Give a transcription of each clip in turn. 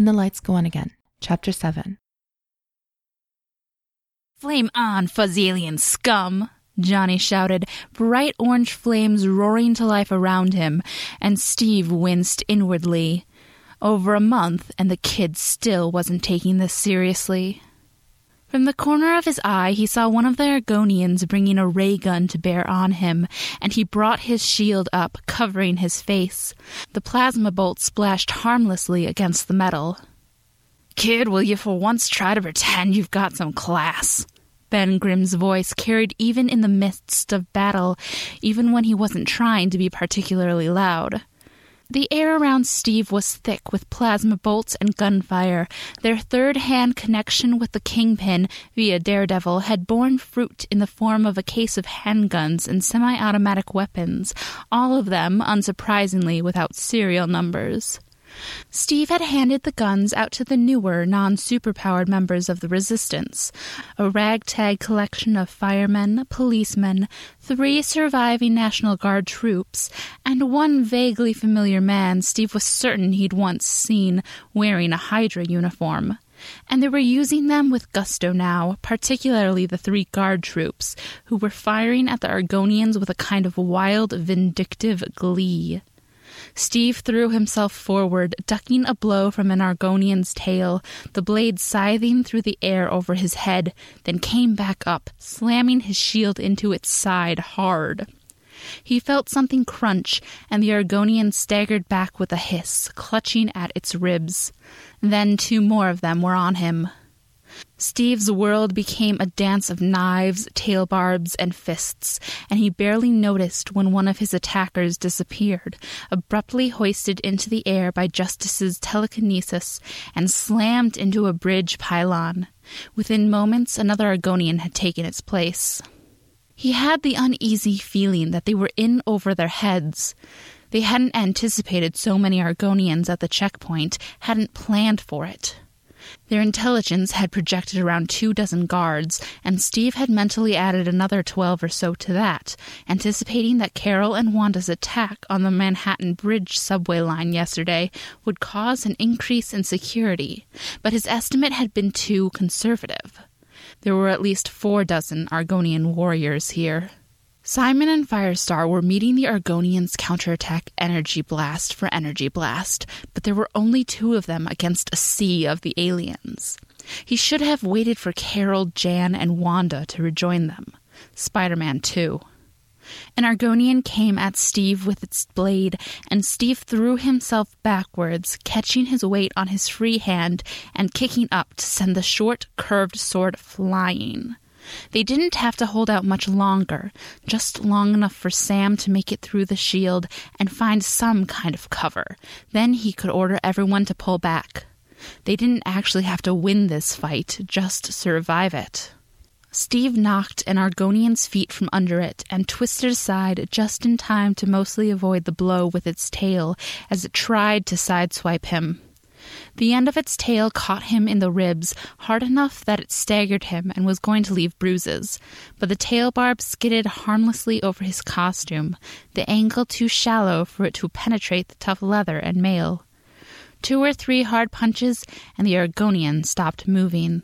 When the Lights Go On Again, Chapter 7. Flame on, fuzzy alien scum! Johnny shouted, bright orange flames roaring to life around him, and Steve winced inwardly. Over a month, and the kid still wasn't taking this seriously. From the corner of his eye, he saw one of the Argonians bringing a ray gun to bear on him, and he brought his shield up, covering his face. The plasma bolt splashed harmlessly against the metal. Kid, will you for once try to pretend you've got some class? Ben Grimm's voice carried even in the midst of battle, even when he wasn't trying to be particularly loud. The air around Steve was thick with plasma bolts and gunfire. Their third hand connection with the Kingpin via Daredevil had borne fruit in the form of a case of handguns and semi automatic weapons, all of them, unsurprisingly, without serial numbers. Steve had handed the guns out to the newer, non superpowered members of the Resistance a ragtag collection of firemen, policemen, three surviving National Guard troops, and one vaguely familiar man Steve was certain he'd once seen wearing a Hydra uniform. And they were using them with gusto now, particularly the three guard troops, who were firing at the Argonians with a kind of wild, vindictive glee. Steve threw himself forward, ducking a blow from an Argonian's tail, the blade scything through the air over his head, then came back up, slamming his shield into its side hard. He felt something crunch, and the Argonian staggered back with a hiss, clutching at its ribs. Then two more of them were on him. Steve's world became a dance of knives, tail barbs, and fists, and he barely noticed when one of his attackers disappeared, abruptly hoisted into the air by Justice's telekinesis and slammed into a bridge pylon. Within moments, another Argonian had taken its place. He had the uneasy feeling that they were in over their heads. They hadn't anticipated so many Argonians at the checkpoint, hadn't planned for it. Their intelligence had projected around two dozen guards, and Steve had mentally added another twelve or so to that, anticipating that Carol and Wanda's attack on the Manhattan Bridge subway line yesterday would cause an increase in security, but his estimate had been too conservative. There were at least four dozen Argonian warriors here. Simon and Firestar were meeting the Argonians' counterattack Energy Blast for Energy Blast, but there were only two of them against a sea of the aliens. He should have waited for Carol, Jan, and Wanda to rejoin them. Spider Man, too. An Argonian came at Steve with its blade, and Steve threw himself backwards, catching his weight on his free hand and kicking up to send the short, curved sword flying. They didn't have to hold out much longer, just long enough for Sam to make it through the shield and find some kind of cover. Then he could order everyone to pull back. They didn't actually have to win this fight, just survive it. Steve knocked an Argonian's feet from under it and twisted aside just in time to mostly avoid the blow with its tail as it tried to sideswipe him. The end of its tail caught him in the ribs, hard enough that it staggered him and was going to leave bruises. But the tail barb skidded harmlessly over his costume, the angle too shallow for it to penetrate the tough leather and mail. Two or three hard punches, and the Argonian stopped moving.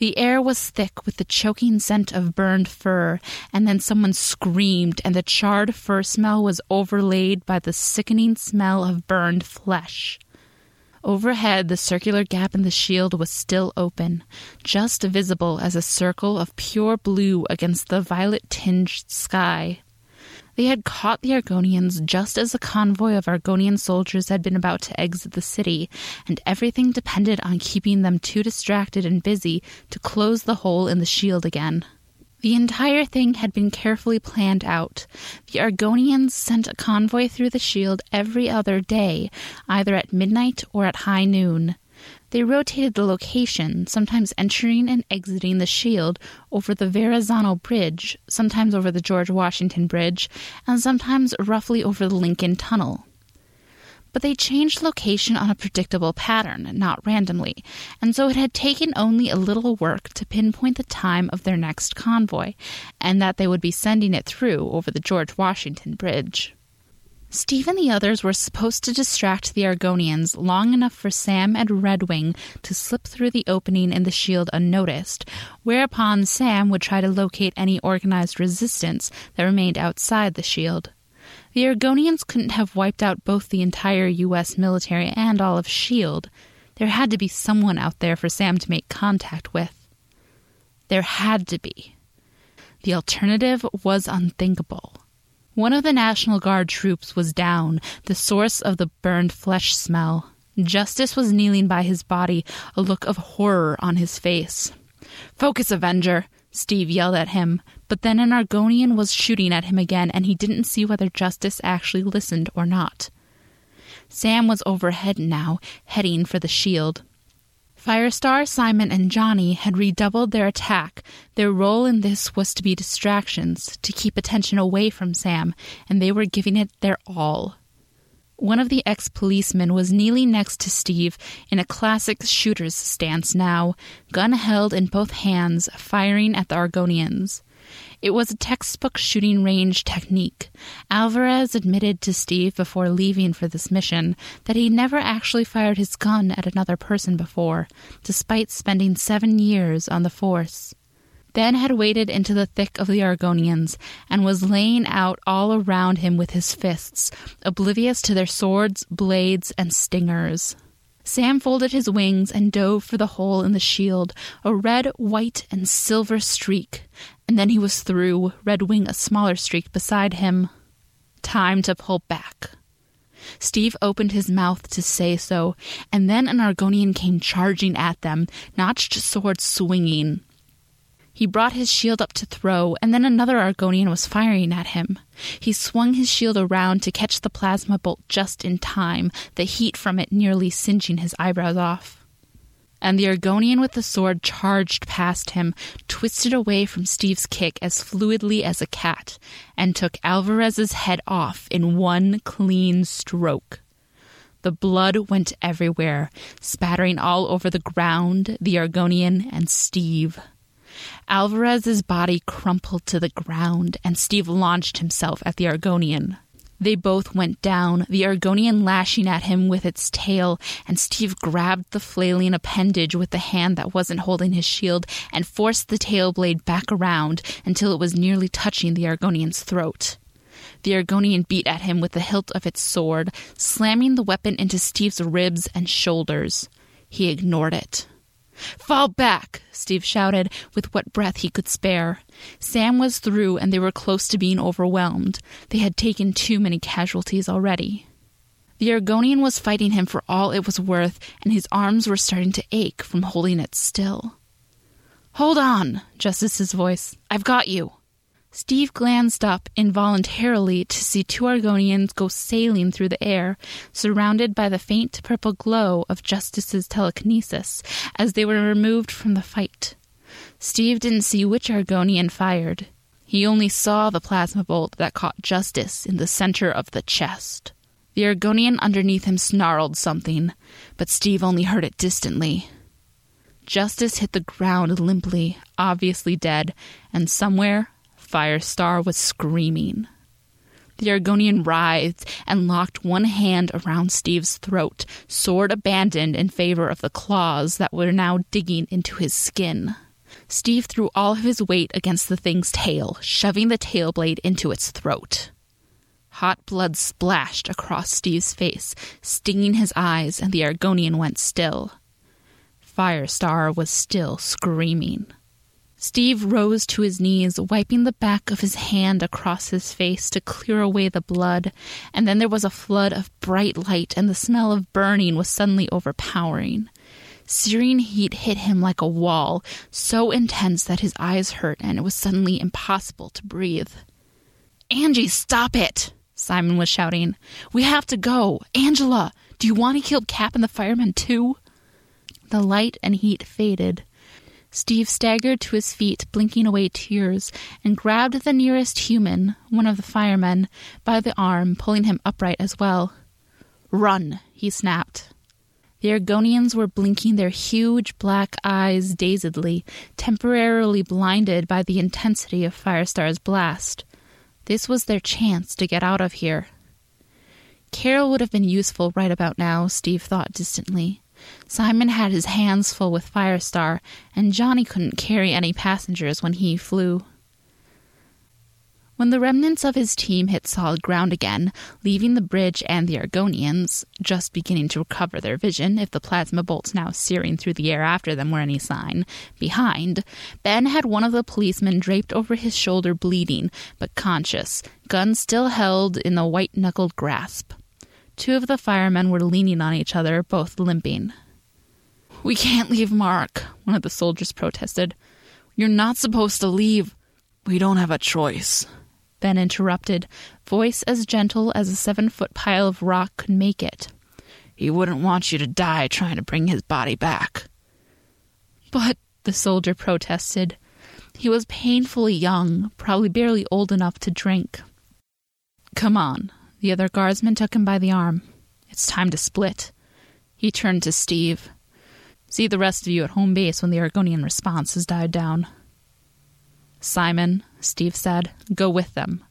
The air was thick with the choking scent of burned fur, and then someone screamed, and the charred fur smell was overlaid by the sickening smell of burned flesh. Overhead, the circular gap in the shield was still open, just visible as a circle of pure blue against the violet tinged sky. They had caught the Argonians just as a convoy of Argonian soldiers had been about to exit the city, and everything depended on keeping them too distracted and busy to close the hole in the shield again. The entire thing had been carefully planned out. The Argonians sent a convoy through the shield every other day, either at midnight or at high noon. They rotated the location, sometimes entering and exiting the shield over the Verrazano Bridge, sometimes over the George Washington Bridge, and sometimes roughly over the Lincoln Tunnel but they changed location on a predictable pattern, not randomly, and so it had taken only a little work to pinpoint the time of their next convoy, and that they would be sending it through over the George Washington Bridge. Steve and the others were supposed to distract the Argonians long enough for Sam and Redwing to slip through the opening in the shield unnoticed, whereupon Sam would try to locate any organized resistance that remained outside the shield. The Argonians couldn't have wiped out both the entire U.S. military and all of S.H.I.E.L.D. There had to be someone out there for Sam to make contact with. There had to be. The alternative was unthinkable. One of the National Guard troops was down, the source of the burned flesh smell. Justice was kneeling by his body, a look of horror on his face. Focus, Avenger! Steve yelled at him, but then an Argonian was shooting at him again, and he didn't see whether Justice actually listened or not. Sam was overhead now, heading for the shield. Firestar, Simon, and Johnny had redoubled their attack. Their role in this was to be distractions, to keep attention away from Sam, and they were giving it their all. One of the ex policemen was kneeling next to Steve in a classic shooter's stance now, gun held in both hands, firing at the Argonians. It was a textbook shooting range technique. Alvarez admitted to Steve before leaving for this mission that he never actually fired his gun at another person before, despite spending seven years on the force. Then had waded into the thick of the Argonians and was laying out all around him with his fists, oblivious to their swords, blades, and stingers. Sam folded his wings and dove for the hole in the shield, a red, white, and silver streak, and then he was through, Redwing a smaller streak beside him. Time to pull back. Steve opened his mouth to say so, and then an Argonian came charging at them, notched sword swinging. He brought his shield up to throw, and then another Argonian was firing at him. He swung his shield around to catch the plasma bolt just in time, the heat from it nearly singeing his eyebrows off and the Argonian with the sword charged past him, twisted away from Steve's kick as fluidly as a cat, and took Alvarez's head off in one clean stroke. The blood went everywhere, spattering all over the ground, the Argonian, and Steve. Alvarez's body crumpled to the ground, and Steve launched himself at the Argonian. They both went down, the Argonian lashing at him with its tail, and Steve grabbed the flailing appendage with the hand that wasn't holding his shield and forced the tail blade back around until it was nearly touching the Argonian's throat. The Argonian beat at him with the hilt of its sword, slamming the weapon into Steve's ribs and shoulders. He ignored it. Fall back! Steve shouted, with what breath he could spare. Sam was through, and they were close to being overwhelmed. They had taken too many casualties already. The Argonian was fighting him for all it was worth, and his arms were starting to ache from holding it still. Hold on, Justice's voice. I've got you. Steve glanced up involuntarily to see two Argonians go sailing through the air, surrounded by the faint purple glow of Justice's telekinesis as they were removed from the fight. Steve didn't see which Argonian fired. He only saw the plasma bolt that caught Justice in the center of the chest. The Argonian underneath him snarled something, but Steve only heard it distantly. Justice hit the ground limply, obviously dead, and somewhere Firestar was screaming. The Argonian writhed and locked one hand around Steve's throat, sword abandoned in favor of the claws that were now digging into his skin. Steve threw all of his weight against the thing's tail, shoving the tail blade into its throat. Hot blood splashed across Steve's face, stinging his eyes, and the Argonian went still. Firestar was still screaming. Steve rose to his knees, wiping the back of his hand across his face to clear away the blood, and then there was a flood of bright light, and the smell of burning was suddenly overpowering. Searing heat hit him like a wall, so intense that his eyes hurt and it was suddenly impossible to breathe. Angie, stop it! Simon was shouting. We have to go. Angela, do you want to kill Cap and the firemen too? The light and heat faded. Steve staggered to his feet, blinking away tears, and grabbed the nearest human, one of the firemen, by the arm, pulling him upright as well. Run, he snapped. The Argonians were blinking their huge black eyes dazedly, temporarily blinded by the intensity of Firestar's blast. This was their chance to get out of here. Carol would have been useful right about now, Steve thought distantly. Simon had his hands full with Firestar, and Johnny couldn't carry any passengers when he flew. When the remnants of his team hit solid ground again, leaving the bridge and the Argonians, just beginning to recover their vision, if the plasma bolts now searing through the air after them were any sign, behind, Ben had one of the policemen draped over his shoulder, bleeding, but conscious, gun still held in the white knuckled grasp. Two of the firemen were leaning on each other, both limping. We can't leave Mark, one of the soldiers protested. You're not supposed to leave. We don't have a choice. Ben interrupted, voice as gentle as a seven foot pile of rock could make it. He wouldn't want you to die trying to bring his body back. But, the soldier protested, he was painfully young, probably barely old enough to drink. Come on. The other guardsman took him by the arm. It's time to split. He turned to Steve. See the rest of you at home base when the Argonian response has died down. Simon, Steve said, go with them.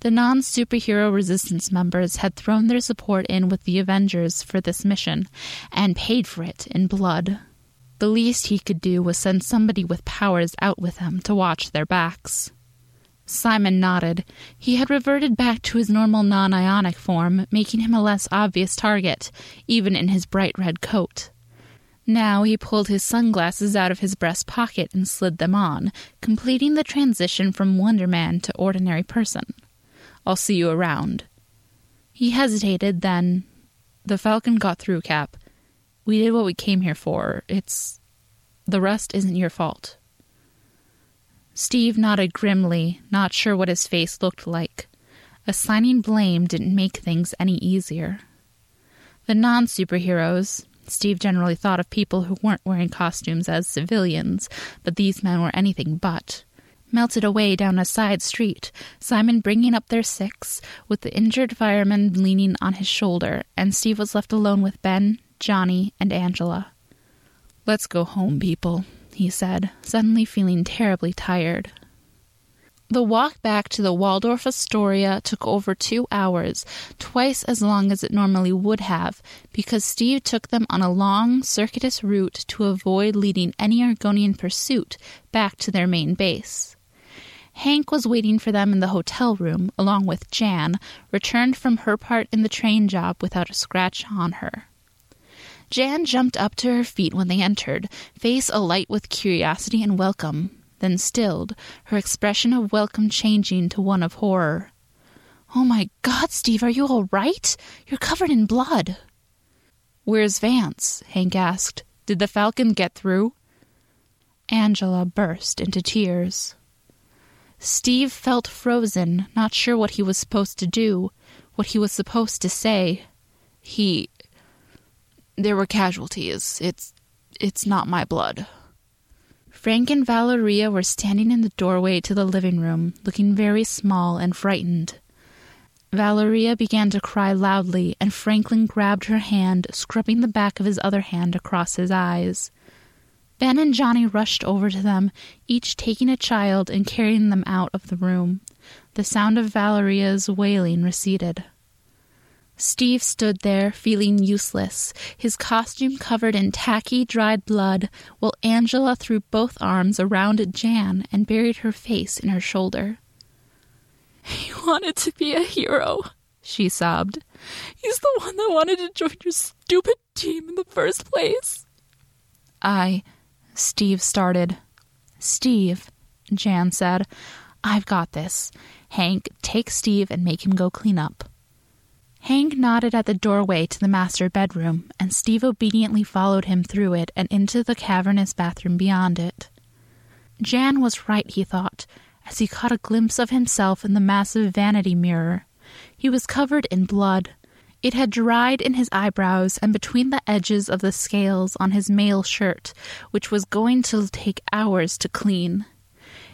The non superhero resistance members had thrown their support in with the Avengers for this mission and paid for it in blood. The least he could do was send somebody with powers out with them to watch their backs. Simon nodded. He had reverted back to his normal non ionic form, making him a less obvious target, even in his bright red coat. Now he pulled his sunglasses out of his breast pocket and slid them on, completing the transition from Wonder Man to ordinary person. I'll see you around. He hesitated, then. The Falcon got through, Cap. We did what we came here for. It's. The rest isn't your fault. Steve nodded grimly, not sure what his face looked like. Assigning blame didn't make things any easier. The non superheroes, Steve generally thought of people who weren't wearing costumes as civilians, but these men were anything but. Melted away down a side street, Simon bringing up their six, with the injured fireman leaning on his shoulder, and Steve was left alone with Ben, Johnny, and Angela. Let's go home, people, he said, suddenly feeling terribly tired. The walk back to the Waldorf Astoria took over two hours, twice as long as it normally would have, because Steve took them on a long, circuitous route to avoid leading any Argonian pursuit back to their main base. Hank was waiting for them in the hotel room, along with Jan, returned from her part in the train job without a scratch on her. Jan jumped up to her feet when they entered, face alight with curiosity and welcome then stilled, her expression of welcome changing to one of horror. Oh my God, Steve, are you all right? You're covered in blood. Where's Vance? Hank asked. Did the Falcon get through? Angela burst into tears. Steve felt frozen, not sure what he was supposed to do, what he was supposed to say. He. There were casualties. It's. It's not my blood. Frank and Valeria were standing in the doorway to the living room, looking very small and frightened. Valeria began to cry loudly, and Franklin grabbed her hand, scrubbing the back of his other hand across his eyes. Ben and Johnny rushed over to them, each taking a child and carrying them out of the room. The sound of Valeria's wailing receded. Steve stood there, feeling useless, his costume covered in tacky, dried blood, while Angela threw both arms around Jan and buried her face in her shoulder. He wanted to be a hero, she sobbed. He's the one that wanted to join your stupid team in the first place. I. Steve started. Steve, Jan said, I've got this. Hank, take Steve and make him go clean up. Hank nodded at the doorway to the master bedroom, and Steve obediently followed him through it and into the cavernous bathroom beyond it. Jan was right, he thought, as he caught a glimpse of himself in the massive vanity mirror. He was covered in blood. It had dried in his eyebrows and between the edges of the scales on his mail shirt, which was going to take hours to clean.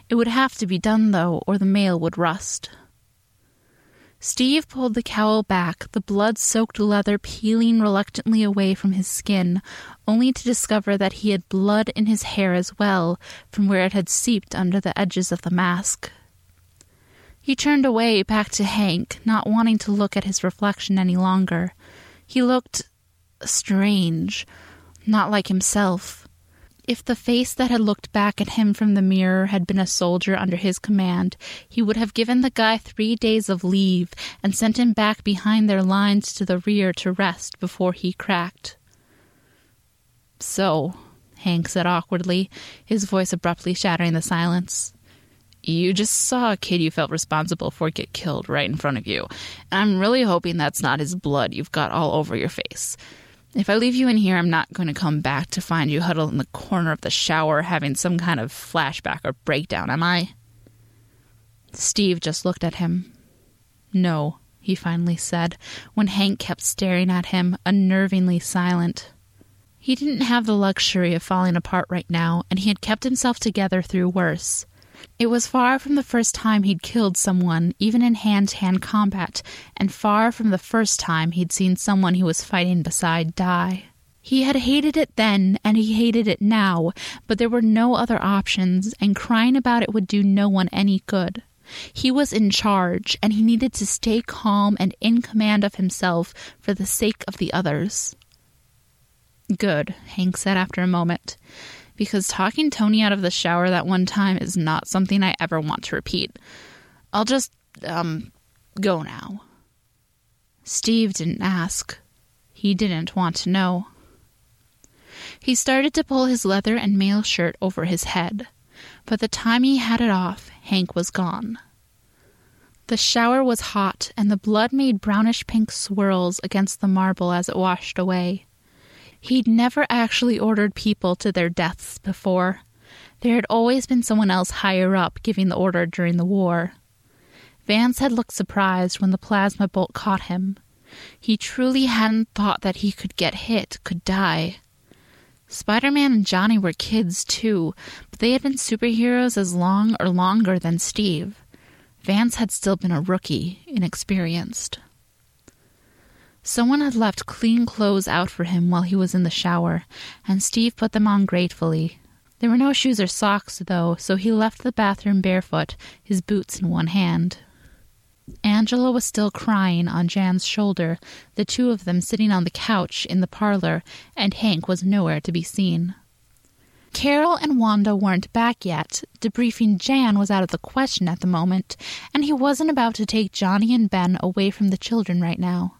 It would have to be done, though, or the mail would rust. Steve pulled the cowl back, the blood soaked leather peeling reluctantly away from his skin, only to discover that he had blood in his hair as well, from where it had seeped under the edges of the mask. He turned away back to Hank, not wanting to look at his reflection any longer. He looked strange, not like himself. If the face that had looked back at him from the mirror had been a soldier under his command, he would have given the guy three days of leave and sent him back behind their lines to the rear to rest before he cracked. So, Hank said awkwardly, his voice abruptly shattering the silence. You just saw a kid you felt responsible for get killed right in front of you. And I'm really hoping that's not his blood you've got all over your face. If I leave you in here, I'm not going to come back to find you huddled in the corner of the shower having some kind of flashback or breakdown, am I? Steve just looked at him. No, he finally said, when Hank kept staring at him, unnervingly silent. He didn't have the luxury of falling apart right now, and he had kept himself together through worse. It was far from the first time he'd killed someone, even in hand to hand combat, and far from the first time he'd seen someone he was fighting beside die. He had hated it then, and he hated it now, but there were no other options, and crying about it would do no one any good. He was in charge, and he needed to stay calm and in command of himself for the sake of the others. Good, Hank said after a moment because talking Tony out of the shower that one time is not something I ever want to repeat. I'll just, um, go now. Steve didn't ask. He didn't want to know. He started to pull his leather and mail shirt over his head. By the time he had it off, Hank was gone. The shower was hot, and the blood made brownish pink swirls against the marble as it washed away. He'd never actually ordered people to their deaths before. There had always been someone else higher up giving the order during the war. Vance had looked surprised when the plasma bolt caught him. He truly hadn't thought that he could get hit, could die. Spider Man and Johnny were kids too, but they had been superheroes as long or longer than Steve. Vance had still been a rookie, inexperienced. Someone had left clean clothes out for him while he was in the shower, and Steve put them on gratefully. There were no shoes or socks, though, so he left the bathroom barefoot, his boots in one hand. Angela was still crying on Jan's shoulder, the two of them sitting on the couch in the parlor, and Hank was nowhere to be seen. Carol and Wanda weren't back yet. Debriefing Jan was out of the question at the moment, and he wasn't about to take Johnny and Ben away from the children right now.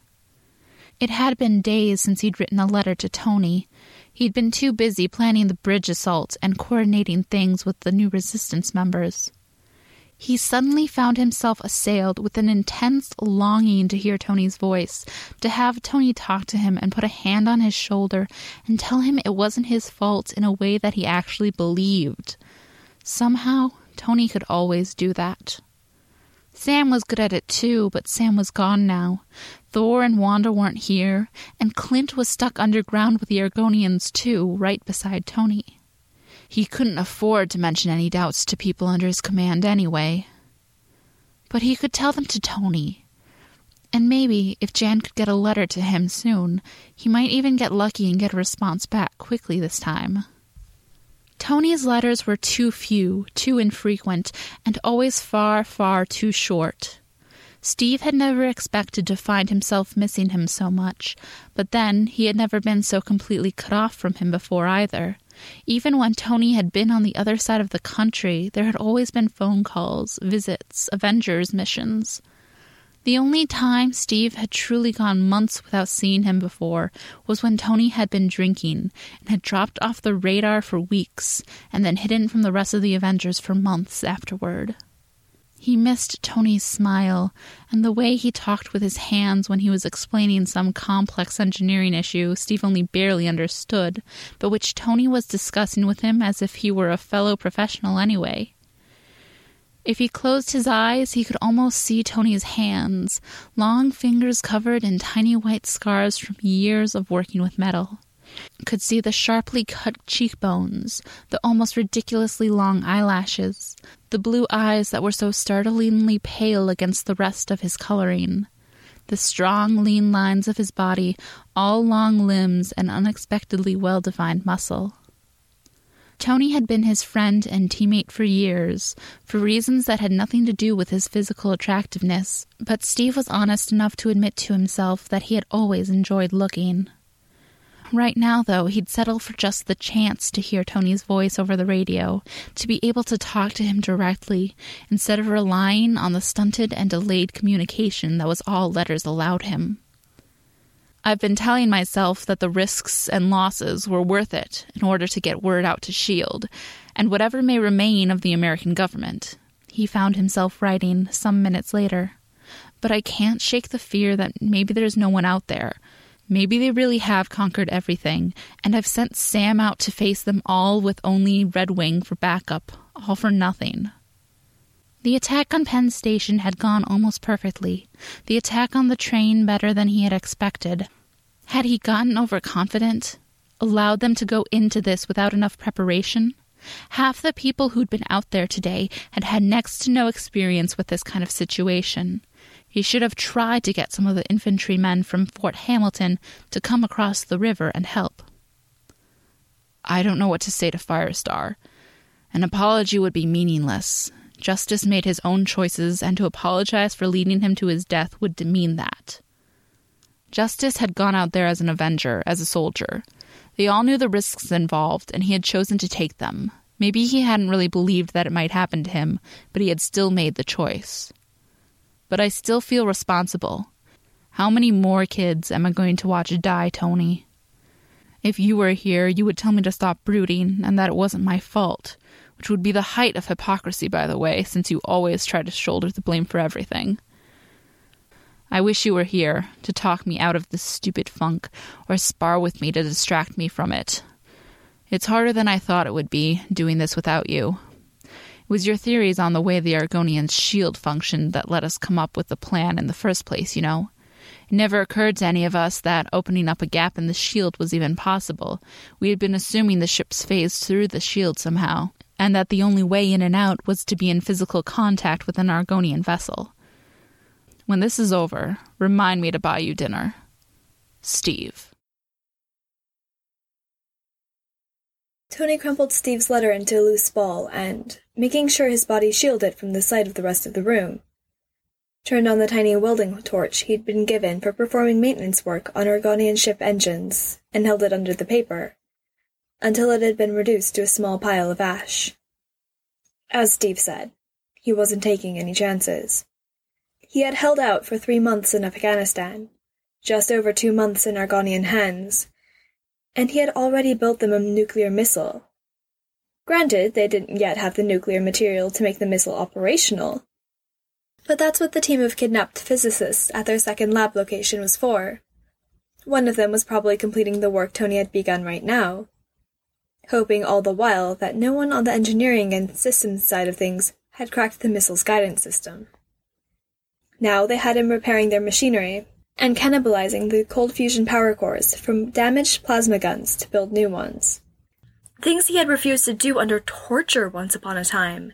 It had been days since he'd written a letter to Tony. He'd been too busy planning the bridge assault and coordinating things with the new resistance members. He suddenly found himself assailed with an intense longing to hear Tony's voice, to have Tony talk to him and put a hand on his shoulder and tell him it wasn't his fault in a way that he actually believed. Somehow, Tony could always do that. Sam was good at it too, but Sam was gone now. Thor and Wanda weren't here, and Clint was stuck underground with the Argonians too, right beside Tony. He couldn't afford to mention any doubts to people under his command anyway. But he could tell them to Tony. And maybe, if Jan could get a letter to him soon, he might even get lucky and get a response back quickly this time. Tony's letters were too few, too infrequent, and always far, far too short. Steve had never expected to find himself missing him so much, but then he had never been so completely cut off from him before either. Even when Tony had been on the other side of the country, there had always been phone calls, visits, Avengers missions. The only time Steve had truly gone months without seeing him before was when Tony had been drinking and had dropped off the radar for weeks and then hidden from the rest of the Avengers for months afterward. He missed Tony's smile and the way he talked with his hands when he was explaining some complex engineering issue Steve only barely understood, but which Tony was discussing with him as if he were a fellow professional anyway. If he closed his eyes, he could almost see Tony's hands, long fingers covered in tiny white scars from years of working with metal could see the sharply cut cheekbones, the almost ridiculously long eyelashes, the blue eyes that were so startlingly pale against the rest of his coloring, the strong, lean lines of his body, all long limbs and unexpectedly well defined muscle. Tony had been his friend and teammate for years, for reasons that had nothing to do with his physical attractiveness, but Steve was honest enough to admit to himself that he had always enjoyed looking. Right now, though, he'd settle for just the chance to hear Tony's voice over the radio, to be able to talk to him directly, instead of relying on the stunted and delayed communication that was all letters allowed him. I've been telling myself that the risks and losses were worth it in order to get word out to S.H.I.E.L.D., and whatever may remain of the American government, he found himself writing some minutes later. But I can't shake the fear that maybe there's no one out there. Maybe they really have conquered everything, and I've sent Sam out to face them all with only Redwing for backup, all for nothing. The attack on Penn Station had gone almost perfectly, the attack on the train better than he had expected. Had he gotten overconfident? Allowed them to go into this without enough preparation? Half the people who'd been out there today had had next to no experience with this kind of situation. He should have tried to get some of the infantrymen from Fort Hamilton to come across the river and help. I don't know what to say to Firestar. An apology would be meaningless. Justice made his own choices, and to apologize for leading him to his death would demean that. Justice had gone out there as an avenger, as a soldier. They all knew the risks involved, and he had chosen to take them. Maybe he hadn't really believed that it might happen to him, but he had still made the choice. But I still feel responsible. How many more kids am I going to watch die, Tony? If you were here, you would tell me to stop brooding and that it wasn't my fault, which would be the height of hypocrisy, by the way, since you always try to shoulder the blame for everything. I wish you were here to talk me out of this stupid funk or spar with me to distract me from it. It's harder than I thought it would be, doing this without you. It was your theories on the way the Argonians' shield functioned that let us come up with the plan in the first place, you know. It never occurred to any of us that opening up a gap in the shield was even possible. We had been assuming the ships phased through the shield somehow, and that the only way in and out was to be in physical contact with an Argonian vessel. When this is over, remind me to buy you dinner. Steve. Tony crumpled Steve's letter into a loose ball and, making sure his body shielded from the sight of the rest of the room, turned on the tiny welding torch he'd been given for performing maintenance work on Argonian ship engines and held it under the paper, until it had been reduced to a small pile of ash. As Steve said, he wasn't taking any chances. He had held out for three months in Afghanistan, just over two months in Argonian hands, and he had already built them a nuclear missile. Granted, they didn't yet have the nuclear material to make the missile operational, but that's what the team of kidnapped physicists at their second lab location was for. One of them was probably completing the work Tony had begun right now, hoping all the while that no one on the engineering and systems side of things had cracked the missile's guidance system. Now they had him repairing their machinery and cannibalizing the cold fusion power cores from damaged plasma guns to build new ones. Things he had refused to do under torture once upon a time.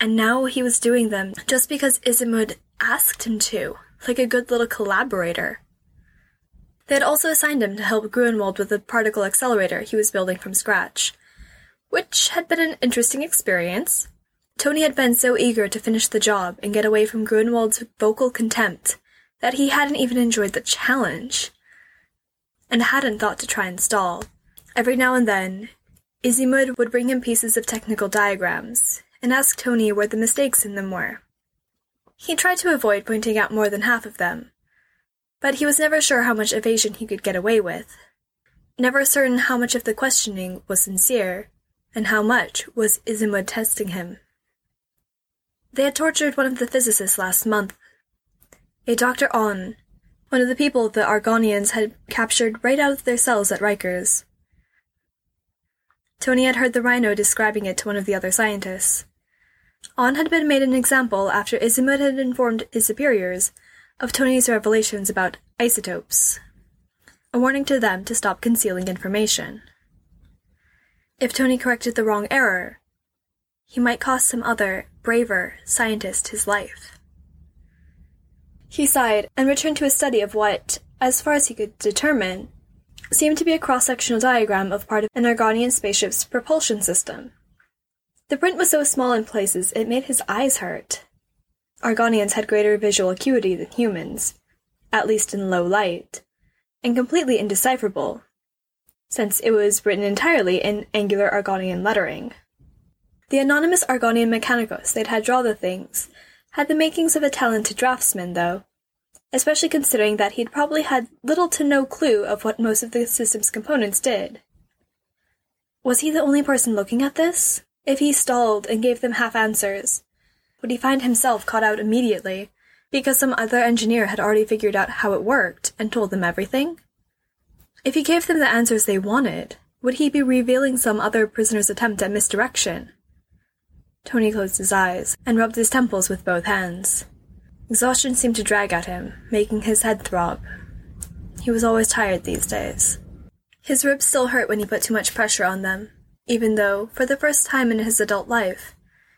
And now he was doing them just because Ismud asked him to, like a good little collaborator. They had also assigned him to help Gruenwald with the particle accelerator he was building from scratch, which had been an interesting experience. Tony had been so eager to finish the job and get away from Gruenwald's vocal contempt that he hadn't even enjoyed the challenge, and hadn't thought to try and stall. Every now and then, Ismud would bring him pieces of technical diagrams and ask Tony where the mistakes in them were. He tried to avoid pointing out more than half of them, but he was never sure how much evasion he could get away with, never certain how much of the questioning was sincere, and how much was Ismud testing him. They had tortured one of the physicists last month. A Dr. On, one of the people the Argonians had captured right out of their cells at Rikers. Tony had heard the rhino describing it to one of the other scientists. On had been made an example after Ismud had informed his superiors of Tony's revelations about isotopes, a warning to them to stop concealing information. If Tony corrected the wrong error, he might cost some other, braver scientist his life. He sighed and returned to a study of what, as far as he could determine, seemed to be a cross-sectional diagram of part of an Argonian spaceship's propulsion system. The print was so small in places it made his eyes hurt. Argonians had greater visual acuity than humans, at least in low light, and completely indecipherable, since it was written entirely in angular Argonian lettering. The anonymous Argonian mechanicus they'd had draw the things had the makings of a talented draftsman, though, especially considering that he'd probably had little to no clue of what most of the system's components did. Was he the only person looking at this? If he stalled and gave them half answers, would he find himself caught out immediately because some other engineer had already figured out how it worked and told them everything? If he gave them the answers they wanted, would he be revealing some other prisoner's attempt at misdirection? Tony closed his eyes and rubbed his temples with both hands. Exhaustion seemed to drag at him, making his head throb. He was always tired these days. His ribs still hurt when he put too much pressure on them, even though, for the first time in his adult life,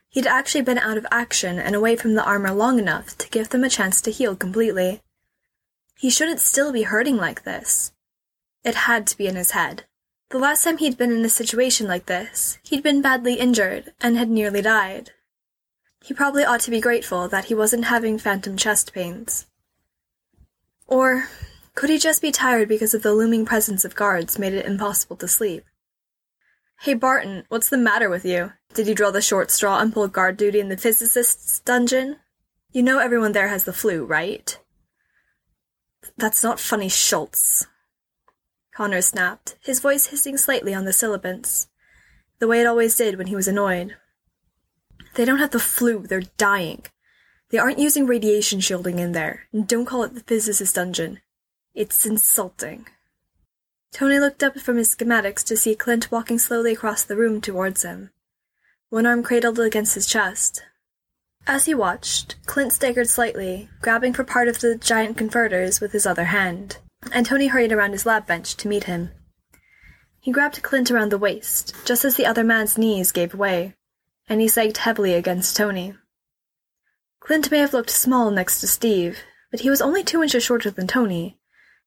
he'd actually been out of action and away from the armor long enough to give them a chance to heal completely. He shouldn't still be hurting like this. It had to be in his head. The last time he'd been in a situation like this, he'd been badly injured and had nearly died. He probably ought to be grateful that he wasn't having phantom chest pains. Or could he just be tired because of the looming presence of guards made it impossible to sleep? Hey Barton, what's the matter with you? Did you draw the short straw and pull guard duty in the physicist's dungeon? You know everyone there has the flu, right? That's not funny, Schultz. Connor snapped, his voice hissing slightly on the sibilants, the way it always did when he was annoyed. They don't have the flu, they're dying. They aren't using radiation shielding in there, and don't call it the physicist's dungeon. It's insulting. Tony looked up from his schematics to see Clint walking slowly across the room towards him, one arm cradled against his chest. As he watched, Clint staggered slightly, grabbing for part of the giant converters with his other hand, and Tony hurried around his lab bench to meet him. He grabbed Clint around the waist, just as the other man's knees gave way, and he sagged heavily against Tony. Clint may have looked small next to Steve, but he was only two inches shorter than Tony,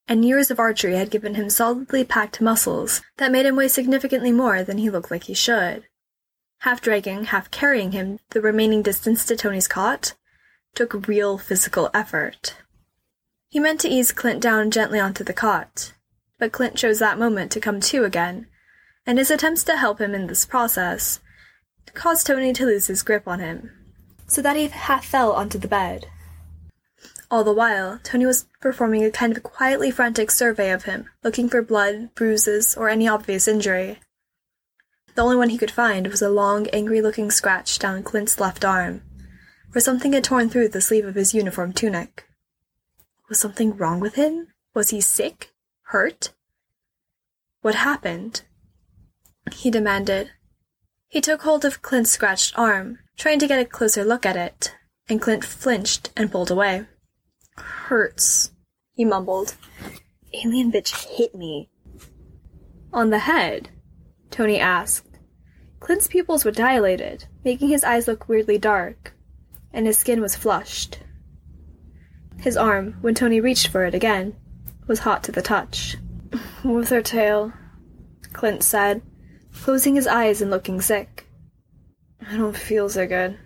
and years of archery had given him solidly packed muscles that made him weigh significantly more than he looked like he should. Half dragging, half carrying him the remaining distance to Tony's cot took real physical effort. He meant to ease Clint down gently onto the cot, but Clint chose that moment to come to again, and his attempts to help him in this process caused Tony to lose his grip on him, so that he half fell onto the bed. All the while, Tony was performing a kind of quietly frantic survey of him, looking for blood, bruises, or any obvious injury. The only one he could find was a long, angry looking scratch down Clint's left arm, where something had torn through the sleeve of his uniform tunic. Was something wrong with him? Was he sick? Hurt? What happened? He demanded, he took hold of Clint's scratched arm, trying to get a closer look at it, and Clint flinched and pulled away. Hurts, he mumbled. Alien bitch hit me. On the head? Tony asked. Clint's pupils were dilated, making his eyes look weirdly dark, and his skin was flushed. His arm, when Tony reached for it again, was hot to the touch. With her tail, Clint said, closing his eyes and looking sick. I don't feel so good.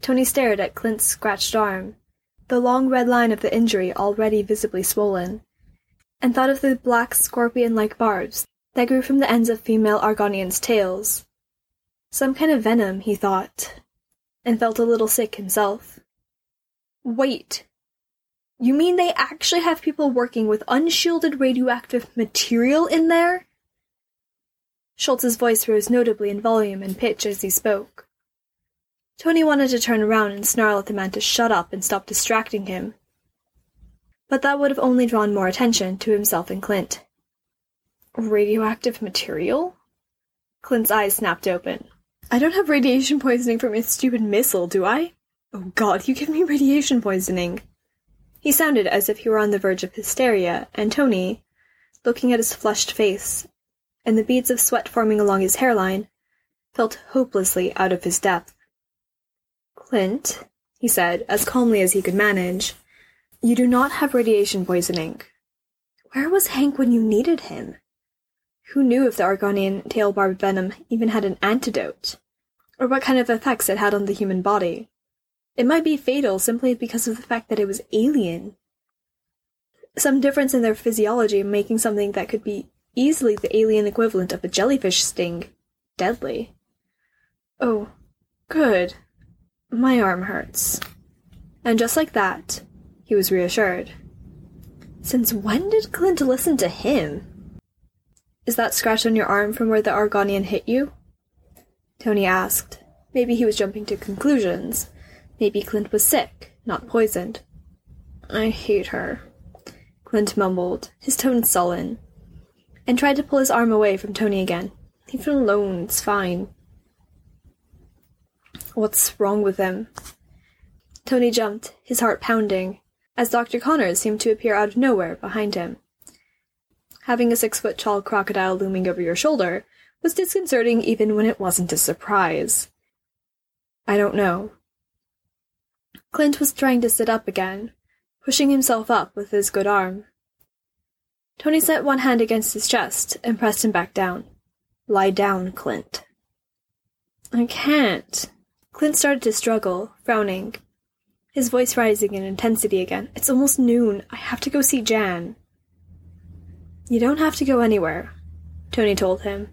Tony stared at Clint's scratched arm, the long red line of the injury already visibly swollen, and thought of the black scorpion like barbs that grew from the ends of female Argonians' tails. Some kind of venom, he thought, and felt a little sick himself. Wait. You mean they actually have people working with unshielded radioactive material in there? Schultz's voice rose notably in volume and pitch as he spoke. Tony wanted to turn around and snarl at the man to shut up and stop distracting him. But that would have only drawn more attention to himself and Clint. Radioactive material? Clint's eyes snapped open. I don't have radiation poisoning from a stupid missile, do I? Oh god, you give me radiation poisoning. He sounded as if he were on the verge of hysteria, and Tony, looking at his flushed face, and the beads of sweat forming along his hairline, felt hopelessly out of his depth. Clint, he said, as calmly as he could manage, you do not have radiation poisoning. Where was Hank when you needed him? Who knew if the Argonian tail barbed venom even had an antidote? Or what kind of effects it had on the human body? It might be fatal simply because of the fact that it was alien. Some difference in their physiology making something that could be easily the alien equivalent of a jellyfish sting deadly. Oh, good. My arm hurts. And just like that, he was reassured. Since when did Clint listen to him? Is that scratch on your arm from where the Argonian hit you? Tony asked. Maybe he was jumping to conclusions. Maybe Clint was sick, not poisoned. I hate her. Clint mumbled, his tone sullen, and tried to pull his arm away from Tony again. Leave him alone, it's fine. What's wrong with him? Tony jumped, his heart pounding, as Dr. Connors seemed to appear out of nowhere behind him. Having a six foot tall crocodile looming over your shoulder was disconcerting even when it wasn't a surprise. I don't know. Clint was trying to sit up again, pushing himself up with his good arm. Tony set one hand against his chest and pressed him back down. Lie down, Clint. I can't. Clint started to struggle, frowning, his voice rising in intensity again. It's almost noon. I have to go see Jan. You don't have to go anywhere, Tony told him.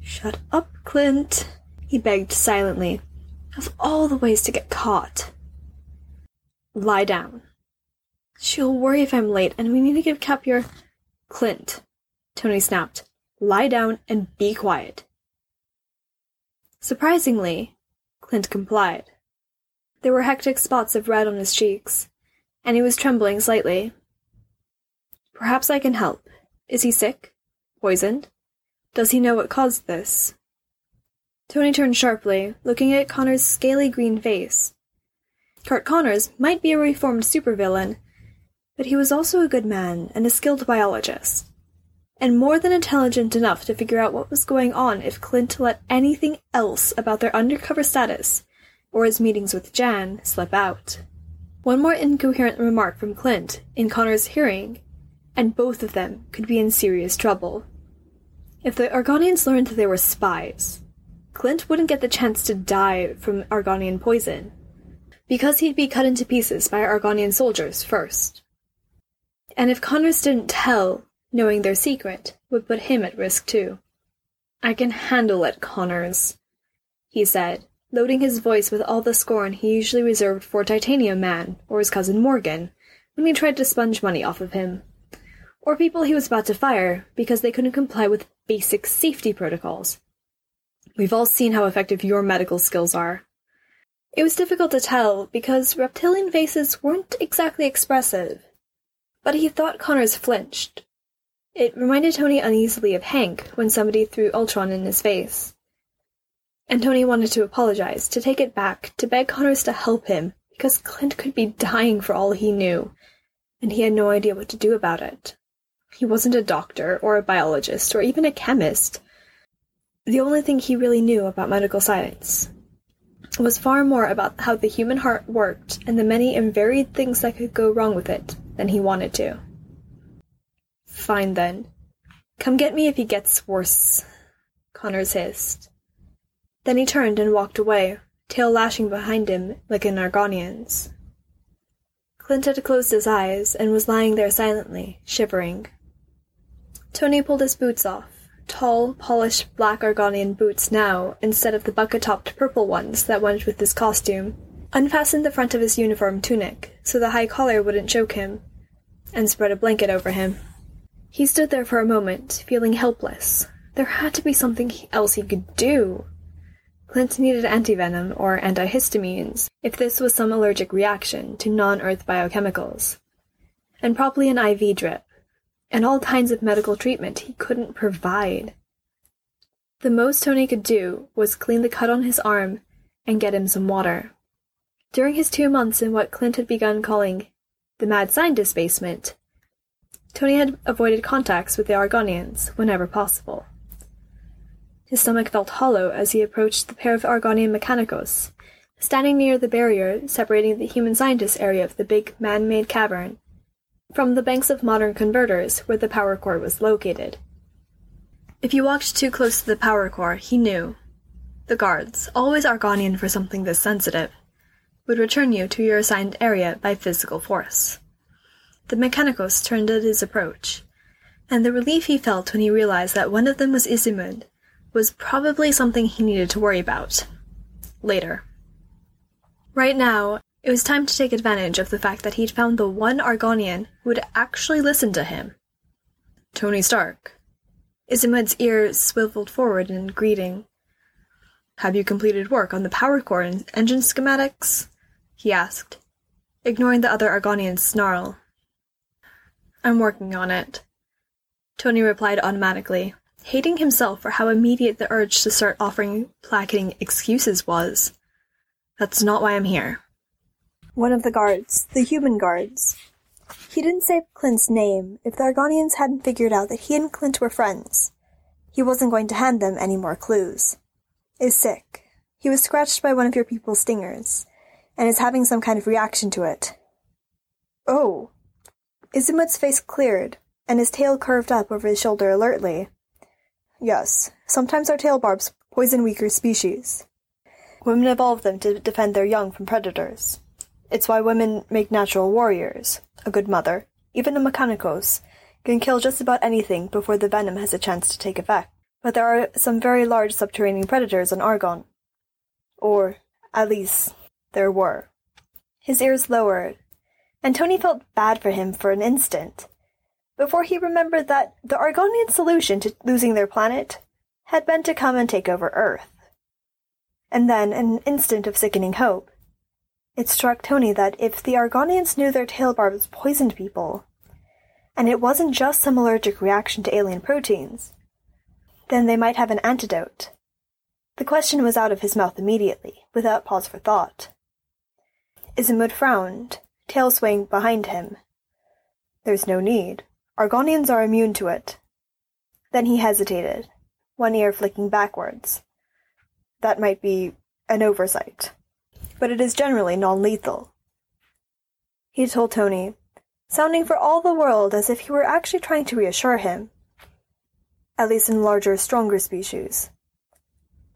Shut up, Clint, he begged silently. Of all the ways to get caught. Lie down. She'll worry if I'm late, and we need to give Cap your. Clint, Tony snapped. Lie down and be quiet. Surprisingly, Clint complied. There were hectic spots of red on his cheeks, and he was trembling slightly. Perhaps I can help. Is he sick? Poisoned? Does he know what caused this? Tony turned sharply, looking at Connor's scaly green face. Curt Connors might be a reformed supervillain, but he was also a good man and a skilled biologist, and more than intelligent enough to figure out what was going on if Clint let anything else about their undercover status or his meetings with Jan slip out. One more incoherent remark from Clint in Connor's hearing, and both of them could be in serious trouble. If the Argonians learned they were spies, Clint wouldn't get the chance to die from Argonian poison, because he'd be cut into pieces by Argonian soldiers first. And if Connors didn't tell, knowing their secret would put him at risk too. I can handle it, Connors, he said, loading his voice with all the scorn he usually reserved for Titanium Man or his cousin Morgan when he tried to sponge money off of him, or people he was about to fire because they couldn't comply with basic safety protocols. We've all seen how effective your medical skills are. It was difficult to tell because reptilian faces weren't exactly expressive, but he thought Connors flinched. It reminded Tony uneasily of Hank when somebody threw Ultron in his face. And Tony wanted to apologize, to take it back, to beg Connors to help him, because Clint could be dying for all he knew, and he had no idea what to do about it. He wasn't a doctor, or a biologist, or even a chemist. The only thing he really knew about medical science was far more about how the human heart worked and the many and varied things that could go wrong with it than he wanted to. Fine then. Come get me if he gets worse, Connors hissed. Then he turned and walked away, tail lashing behind him like an Argonian's. Clint had closed his eyes and was lying there silently, shivering. Tony pulled his boots off, tall, polished black Argonian boots now, instead of the bucket-topped purple ones that went with his costume, unfastened the front of his uniform tunic so the high collar wouldn't choke him, and spread a blanket over him. He stood there for a moment, feeling helpless. There had to be something else he could do. Clint needed antivenom or antihistamines if this was some allergic reaction to non-Earth biochemicals. And probably an IV drip. And all kinds of medical treatment he couldn't provide. The most Tony could do was clean the cut on his arm and get him some water. During his two months in what Clint had begun calling the mad scientist basement, Tony had avoided contacts with the Argonians whenever possible. His stomach felt hollow as he approached the pair of Argonian mechanicos, standing near the barrier separating the human scientist area of the big man-made cavern, from the banks of modern converters where the power core was located. If you walked too close to the power core, he knew. The guards, always Argonian for something this sensitive, would return you to your assigned area by physical force. The Mechanicos turned at his approach, and the relief he felt when he realized that one of them was Isimud was probably something he needed to worry about. Later. Right now, it was time to take advantage of the fact that he'd found the one Argonian who would actually listen to him. Tony Stark. Isimud's ear swiveled forward in greeting. Have you completed work on the power core and engine schematics? he asked, ignoring the other Argonian's snarl. I'm working on it. Tony replied automatically, hating himself for how immediate the urge to start offering placating excuses was. That's not why I'm here. One of the guards, the human guards. He didn't say Clint's name if the Argonians hadn't figured out that he and Clint were friends. He wasn't going to hand them any more clues. Is sick. He was scratched by one of your people's stingers, and is having some kind of reaction to it. Oh. Isimud's face cleared, and his tail curved up over his shoulder alertly. Yes, sometimes our tail barbs poison weaker species. Women evolve them to defend their young from predators. It's why women make natural warriors. A good mother, even a mechanicos, can kill just about anything before the venom has a chance to take effect. But there are some very large subterranean predators on Argon. Or, at least, there were. His ears lowered, and Tony felt bad for him for an instant, before he remembered that the Argonian solution to losing their planet had been to come and take over Earth. And then, an instant of sickening hope, it struck Tony that if the Argonians knew their tail barbs poisoned people, and it wasn't just some allergic reaction to alien proteins, then they might have an antidote. The question was out of his mouth immediately, without pause for thought. Isimud frowned, tail swaying behind him. There's no need. Argonians are immune to it. Then he hesitated, one ear flicking backwards. That might be an oversight. But it is generally non-lethal. He told Tony, sounding for all the world as if he were actually trying to reassure him. At least in larger, stronger species.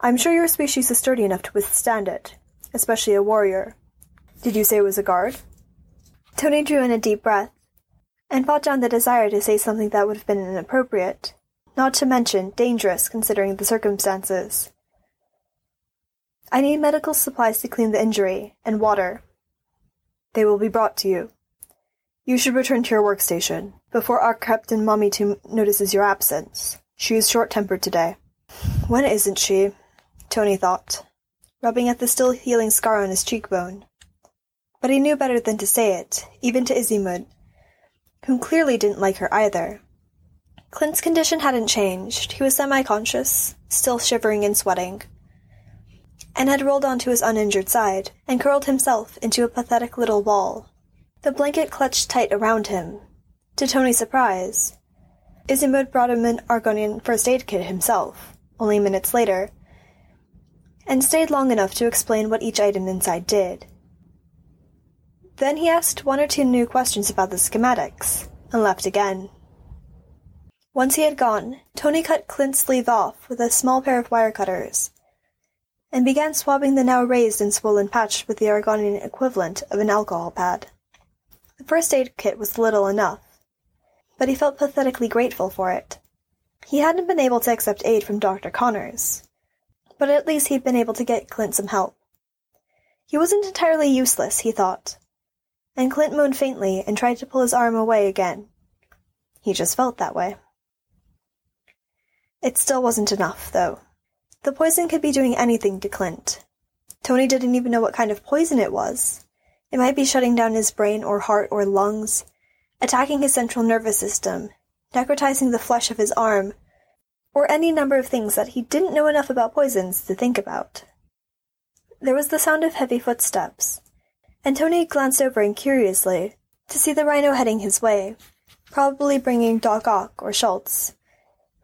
I'm sure your species is sturdy enough to withstand it, especially a warrior. Did you say it was a guard? Tony drew in a deep breath, and fought down the desire to say something that would have been inappropriate, not to mention dangerous considering the circumstances. I need medical supplies to clean the injury, and water. They will be brought to you. You should return to your workstation, before our Captain Mummy notices your absence. She is short-tempered today. When isn't she? Tony thought, rubbing at the still healing scar on his cheekbone. But he knew better than to say it, even to Isimud, who clearly didn't like her either. Clint's condition hadn't changed. He was semi-conscious, still shivering and sweating and had rolled onto his uninjured side, and curled himself into a pathetic little ball. The blanket clutched tight around him. To Tony's surprise, Isimud brought him an Argonian first aid kit himself, only minutes later, and stayed long enough to explain what each item inside did. Then he asked one or two new questions about the schematics, and left again. Once he had gone, Tony cut Clint's sleeve off with a small pair of wire cutters and began swabbing the now raised and swollen patch with the Argonian equivalent of an alcohol pad. The first aid kit was little enough, but he felt pathetically grateful for it. He hadn't been able to accept aid from Dr. Connors, but at least he'd been able to get Clint some help. He wasn't entirely useless, he thought, and Clint moaned faintly and tried to pull his arm away again. He just felt that way. It still wasn't enough, though. The poison could be doing anything to Clint. Tony didn't even know what kind of poison it was. It might be shutting down his brain or heart or lungs, attacking his central nervous system, necrotizing the flesh of his arm, or any number of things that he didn't know enough about poisons to think about. There was the sound of heavy footsteps, and Tony glanced over incuriously to see the rhino heading his way, probably bringing Doc Ock or Schultz,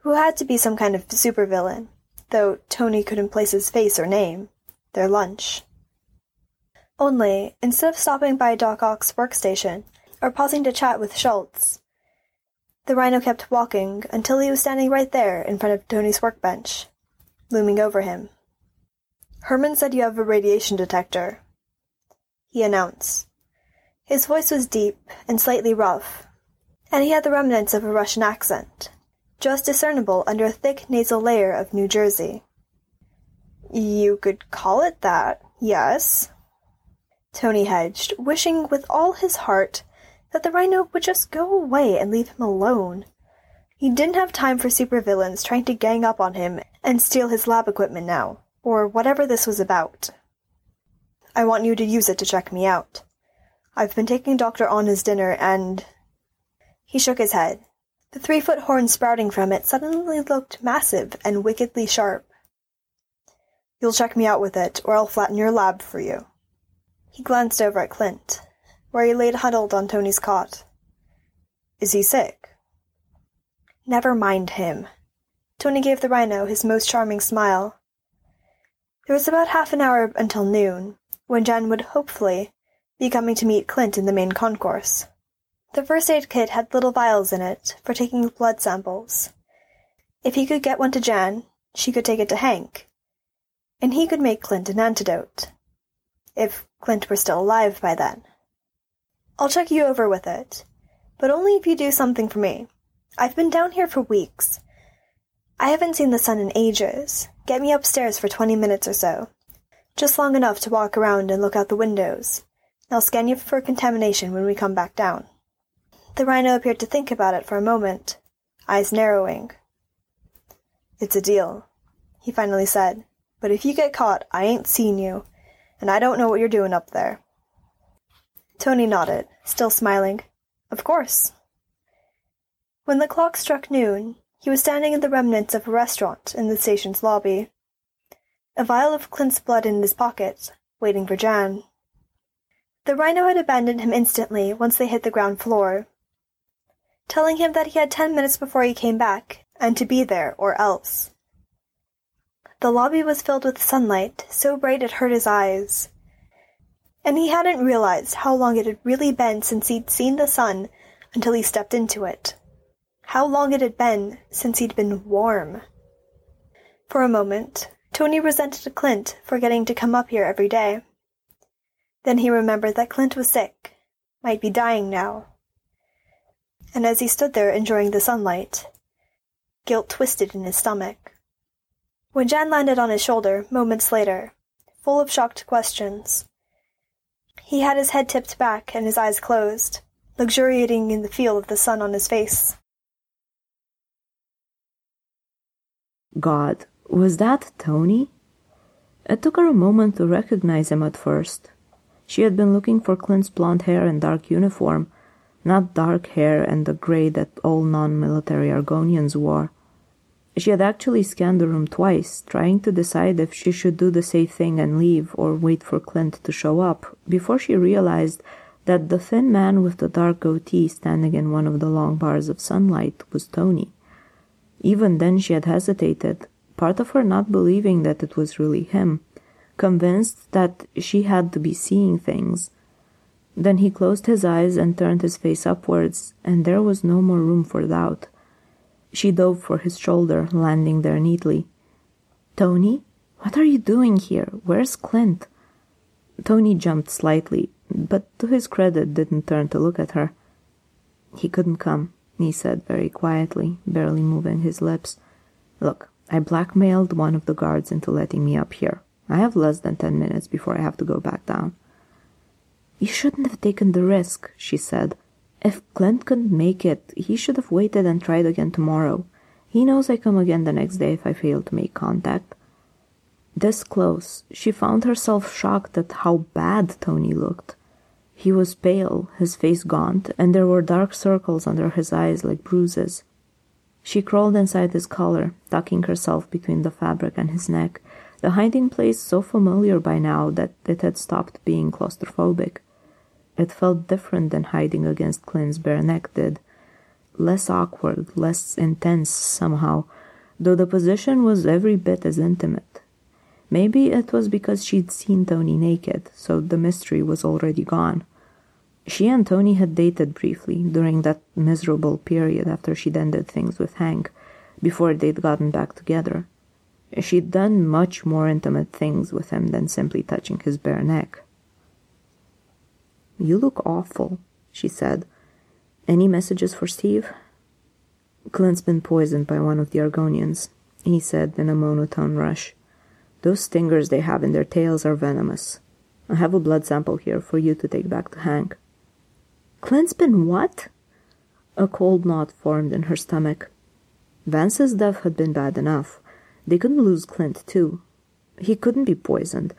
who had to be some kind of supervillain though Tony couldn't place his face or name, their lunch. Only, instead of stopping by Doc Ock's workstation, or pausing to chat with Schultz. The rhino kept walking until he was standing right there in front of Tony's workbench, looming over him. Herman said you have a radiation detector, he announced. His voice was deep and slightly rough, and he had the remnants of a Russian accent, just discernible under a thick nasal layer of New Jersey. You could call it that, yes. Tony hedged, wishing with all his heart that the rhino would just go away and leave him alone. He didn't have time for supervillains trying to gang up on him and steal his lab equipment now, or whatever this was about. I want you to use it to check me out. I've been taking Dr. On his dinner and. He shook his head. The three foot horn sprouting from it suddenly looked massive and wickedly sharp. You'll check me out with it, or I'll flatten your lab for you. He glanced over at Clint, where he laid huddled on Tony's cot. Is he sick? Never mind him. Tony gave the rhino his most charming smile. There was about half an hour until noon, when Jan would hopefully be coming to meet Clint in the main concourse. The first aid kit had little vials in it for taking blood samples. If he could get one to Jan, she could take it to Hank, and he could make Clint an antidote. If Clint were still alive by then. I'll check you over with it, but only if you do something for me. I've been down here for weeks. I haven't seen the sun in ages. Get me upstairs for twenty minutes or so. Just long enough to walk around and look out the windows. I'll scan you for contamination when we come back down. The rhino appeared to think about it for a moment, eyes narrowing. It's a deal, he finally said. But if you get caught, I ain't seen you, and I don't know what you're doing up there. Tony nodded, still smiling. Of course. When the clock struck noon, he was standing in the remnants of a restaurant in the station's lobby. A vial of Clint's blood in his pocket, waiting for Jan. The rhino had abandoned him instantly once they hit the ground floor, telling him that he had ten minutes before he came back, and to be there or else. The lobby was filled with sunlight, so bright it hurt his eyes. And he hadn't realized how long it had really been since he'd seen the sun until he stepped into it. How long it had been since he'd been warm. For a moment, Tony resented Clint for getting to come up here every day. Then he remembered that Clint was sick, might be dying now. And as he stood there enjoying the sunlight, guilt twisted in his stomach. When Jan landed on his shoulder, moments later, full of shocked questions, he had his head tipped back and his eyes closed, luxuriating in the feel of the sun on his face. God, was that Tony? It took her a moment to recognize him at first. She had been looking for Clint's blond hair and dark uniform, not dark hair and the gray that all non-military Argonians wore. She had actually scanned the room twice, trying to decide if she should do the safe thing and leave or wait for Clint to show up, before she realized that the thin man with the dark goatee standing in one of the long bars of sunlight was Tony. Even then she had hesitated, part of her not believing that it was really him, convinced that she had to be seeing things. Then he closed his eyes and turned his face upwards, and there was no more room for doubt. She dove for his shoulder, landing there neatly. Tony? What are you doing here? Where's Clint? Tony jumped slightly, but to his credit didn't turn to look at her. He couldn't come, he said very quietly, barely moving his lips. Look, I blackmailed one of the guards into letting me up here. I have less than ten minutes before I have to go back down. You shouldn't have taken the risk, she said. If Clint couldn't make it, he should have waited and tried again tomorrow. He knows I come again the next day if I fail to make contact. This close, she found herself shocked at how bad Tony looked. He was pale, his face gaunt, and there were dark circles under his eyes like bruises. She crawled inside his collar, tucking herself between the fabric and his neck, the hiding place so familiar by now that it had stopped being claustrophobic. It felt different than hiding against Clint's bare neck did. Less awkward, less intense somehow, though the position was every bit as intimate. Maybe it was because she'd seen Tony naked, so the mystery was already gone. She and Tony had dated briefly during that miserable period after she'd ended things with Hank, before they'd gotten back together. She'd done much more intimate things with him than simply touching his bare neck. You look awful, she said. Any messages for Steve? Clint's been poisoned by one of the Argonians, he said in a monotone rush. Those stingers they have in their tails are venomous. I have a blood sample here for you to take back to Hank. Clint's been what? A cold knot formed in her stomach. Vance's death had been bad enough. They couldn't lose Clint, too. He couldn't be poisoned.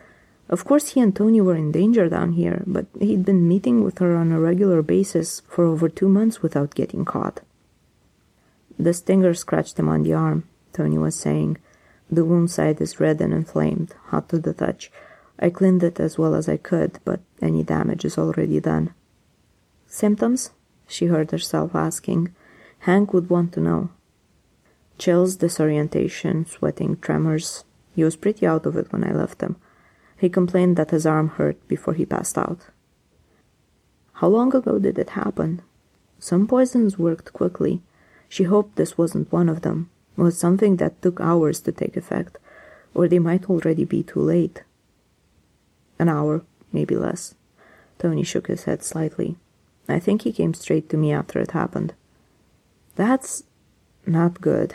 Of course, he and Tony were in danger down here, but he'd been meeting with her on a regular basis for over two months without getting caught. The stinger scratched him on the arm, Tony was saying. The wound side is red and inflamed, hot to the touch. I cleaned it as well as I could, but any damage is already done. Symptoms? she heard herself asking. Hank would want to know. Chills, disorientation, sweating, tremors. He was pretty out of it when I left him. He complained that his arm hurt before he passed out. How long ago did it happen? Some poisons worked quickly. She hoped this wasn't one of them, It was something that took hours to take effect, or they might already be too late. An hour, maybe less. Tony shook his head slightly. I think he came straight to me after it happened. That's not good.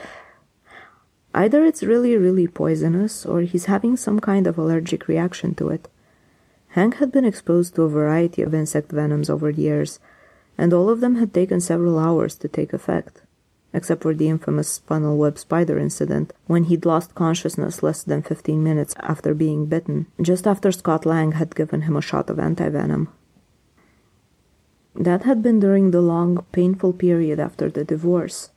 Either it's really, really poisonous, or he's having some kind of allergic reaction to it. Hank had been exposed to a variety of insect venoms over the years, and all of them had taken several hours to take effect, except for the infamous funnel web spider incident, when he'd lost consciousness less than 15 minutes after being bitten, just after Scott Lang had given him a shot of antivenom. That had been during the long, painful period after the divorce.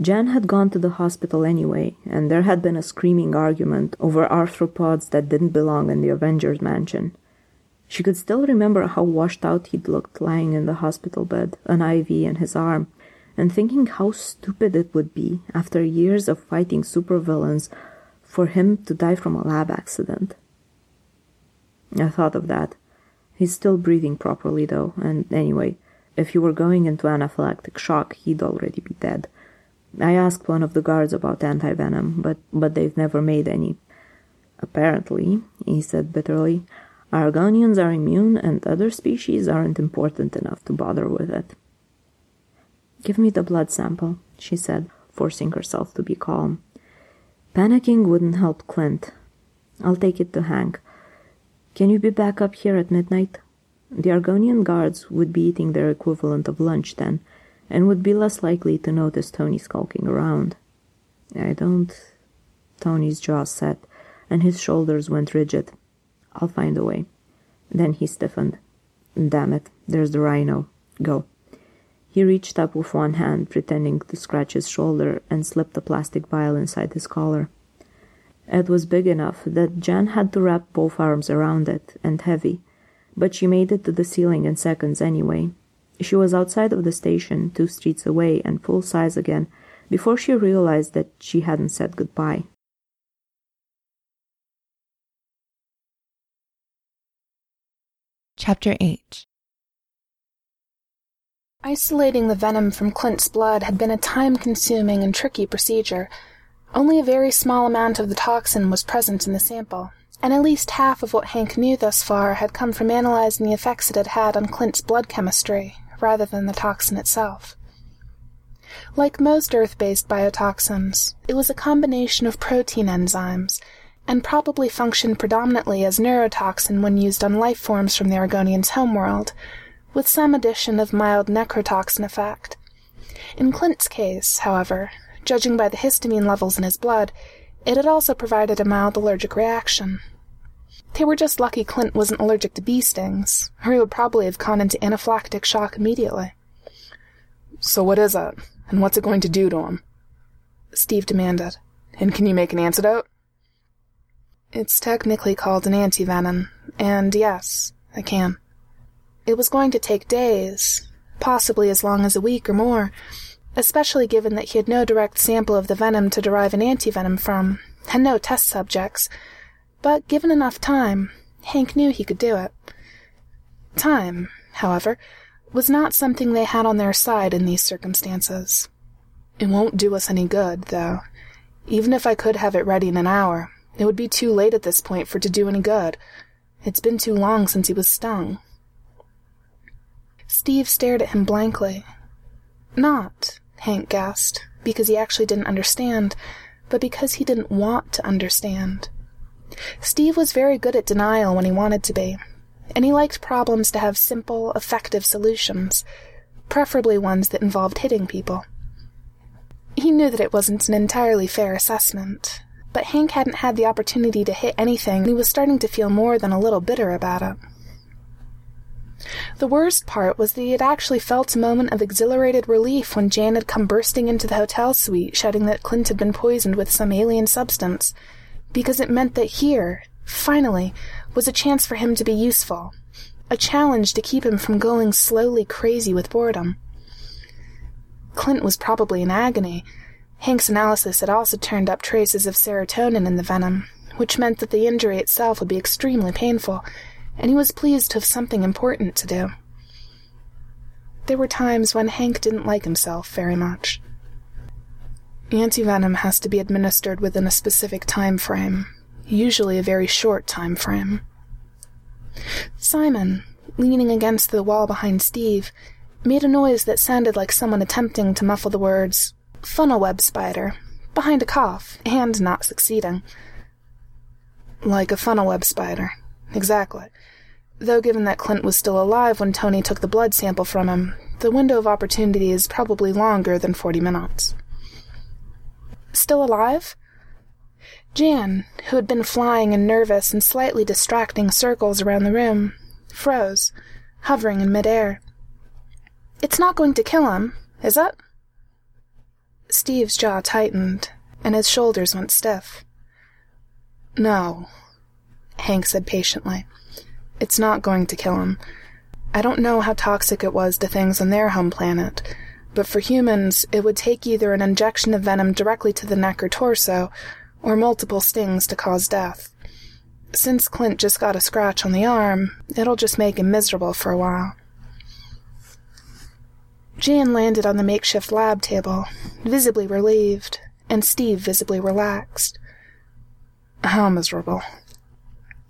Jan had gone to the hospital anyway, and there had been a screaming argument over arthropods that didn't belong in the Avengers mansion. She could still remember how washed out he'd looked lying in the hospital bed, an IV in his arm, and thinking how stupid it would be, after years of fighting supervillains, for him to die from a lab accident. I thought of that. He's still breathing properly, though, and anyway, if he were going into anaphylactic shock, he'd already be dead. I asked one of the guards about antivenom, but, but they've never made any. Apparently, he said bitterly, Argonians are immune and other species aren't important enough to bother with it. Give me the blood sample, she said, forcing herself to be calm. Panicking wouldn't help Clint. I'll take it to Hank. Can you be back up here at midnight? The Argonian guards would be eating their equivalent of lunch then, and would be less likely to notice Tony skulking around. I don't. Tony's jaw set, and his shoulders went rigid. I'll find a way. Then he stiffened. Damn it, there's the rhino. Go. He reached up with one hand, pretending to scratch his shoulder, and slipped a plastic vial inside his collar. It was big enough that Jan had to wrap both arms around it, and heavy, but she made it to the ceiling in seconds anyway. She was outside of the station, two streets away, and full size again, before she realized that she hadn't said goodbye. Chapter 8 Isolating the venom from Clint's blood had been a time consuming and tricky procedure. Only a very small amount of the toxin was present in the sample, and at least half of what Hank knew thus far had come from analyzing the effects it had had on Clint's blood chemistry, rather than the toxin itself. Like most Earth-based biotoxins, it was a combination of protein enzymes, and probably functioned predominantly as neurotoxin when used on life forms from the Argonians' homeworld, with some addition of mild necrotoxin effect. In Clint's case, however, judging by the histamine levels in his blood, it had also provided a mild allergic reaction. They were just lucky Clint wasn't allergic to bee stings, or he would probably have gone into anaphylactic shock immediately. So what is it? And what's it going to do to him? Steve demanded. And can you make an antidote? It's technically called an antivenom, and yes, I can. It was going to take days, possibly as long as a week or more, especially given that he had no direct sample of the venom to derive an antivenom from, and no test subjects. But given enough time, Hank knew he could do it. Time, however, was not something they had on their side in these circumstances. It won't do us any good, though. Even if I could have it ready in an hour, it would be too late at this point for it to do any good. It's been too long since he was stung. Steve stared at him blankly. Not, Hank guessed, because he actually didn't understand, but because he didn't want to understand. Steve was very good at denial when he wanted to be, and he liked problems to have simple, effective solutions, preferably ones that involved hitting people. He knew that it wasn't an entirely fair assessment, but Hank hadn't had the opportunity to hit anything, and he was starting to feel more than a little bitter about it. The worst part was that he had actually felt a moment of exhilarated relief when Jan had come bursting into the hotel suite, shouting that Clint had been poisoned with some alien substance, because it meant that here, finally, was a chance for him to be useful, a challenge to keep him from going slowly crazy with boredom. Clint was probably in agony. Hank's analysis had also turned up traces of serotonin in the venom, which meant that the injury itself would be extremely painful, and he was pleased to have something important to do. There were times when Hank didn't like himself very much. Antivenom has to be administered within a specific time frame, usually a very short time frame. Simon, leaning against the wall behind Steve, made a noise that sounded like someone attempting to muffle the words funnel web spider behind a cough and not succeeding. Like a funnel web spider. Exactly. Though given that Clint was still alive when Tony took the blood sample from him, the window of opportunity is probably longer than forty minutes. Still alive? Jan, who had been flying in nervous and slightly distracting circles around the room, froze, hovering in midair. It's not going to kill him, is it? Steve's jaw tightened, and his shoulders went stiff. No, Hank said patiently. It's not going to kill him. I don't know how toxic it was to things on their home planet, but for humans, it would take either an injection of venom directly to the neck or torso, or multiple stings to cause death. Since Clint just got a scratch on the arm, it'll just make him miserable for a while. Jan landed on the makeshift lab table, visibly relieved, and Steve visibly relaxed. How miserable?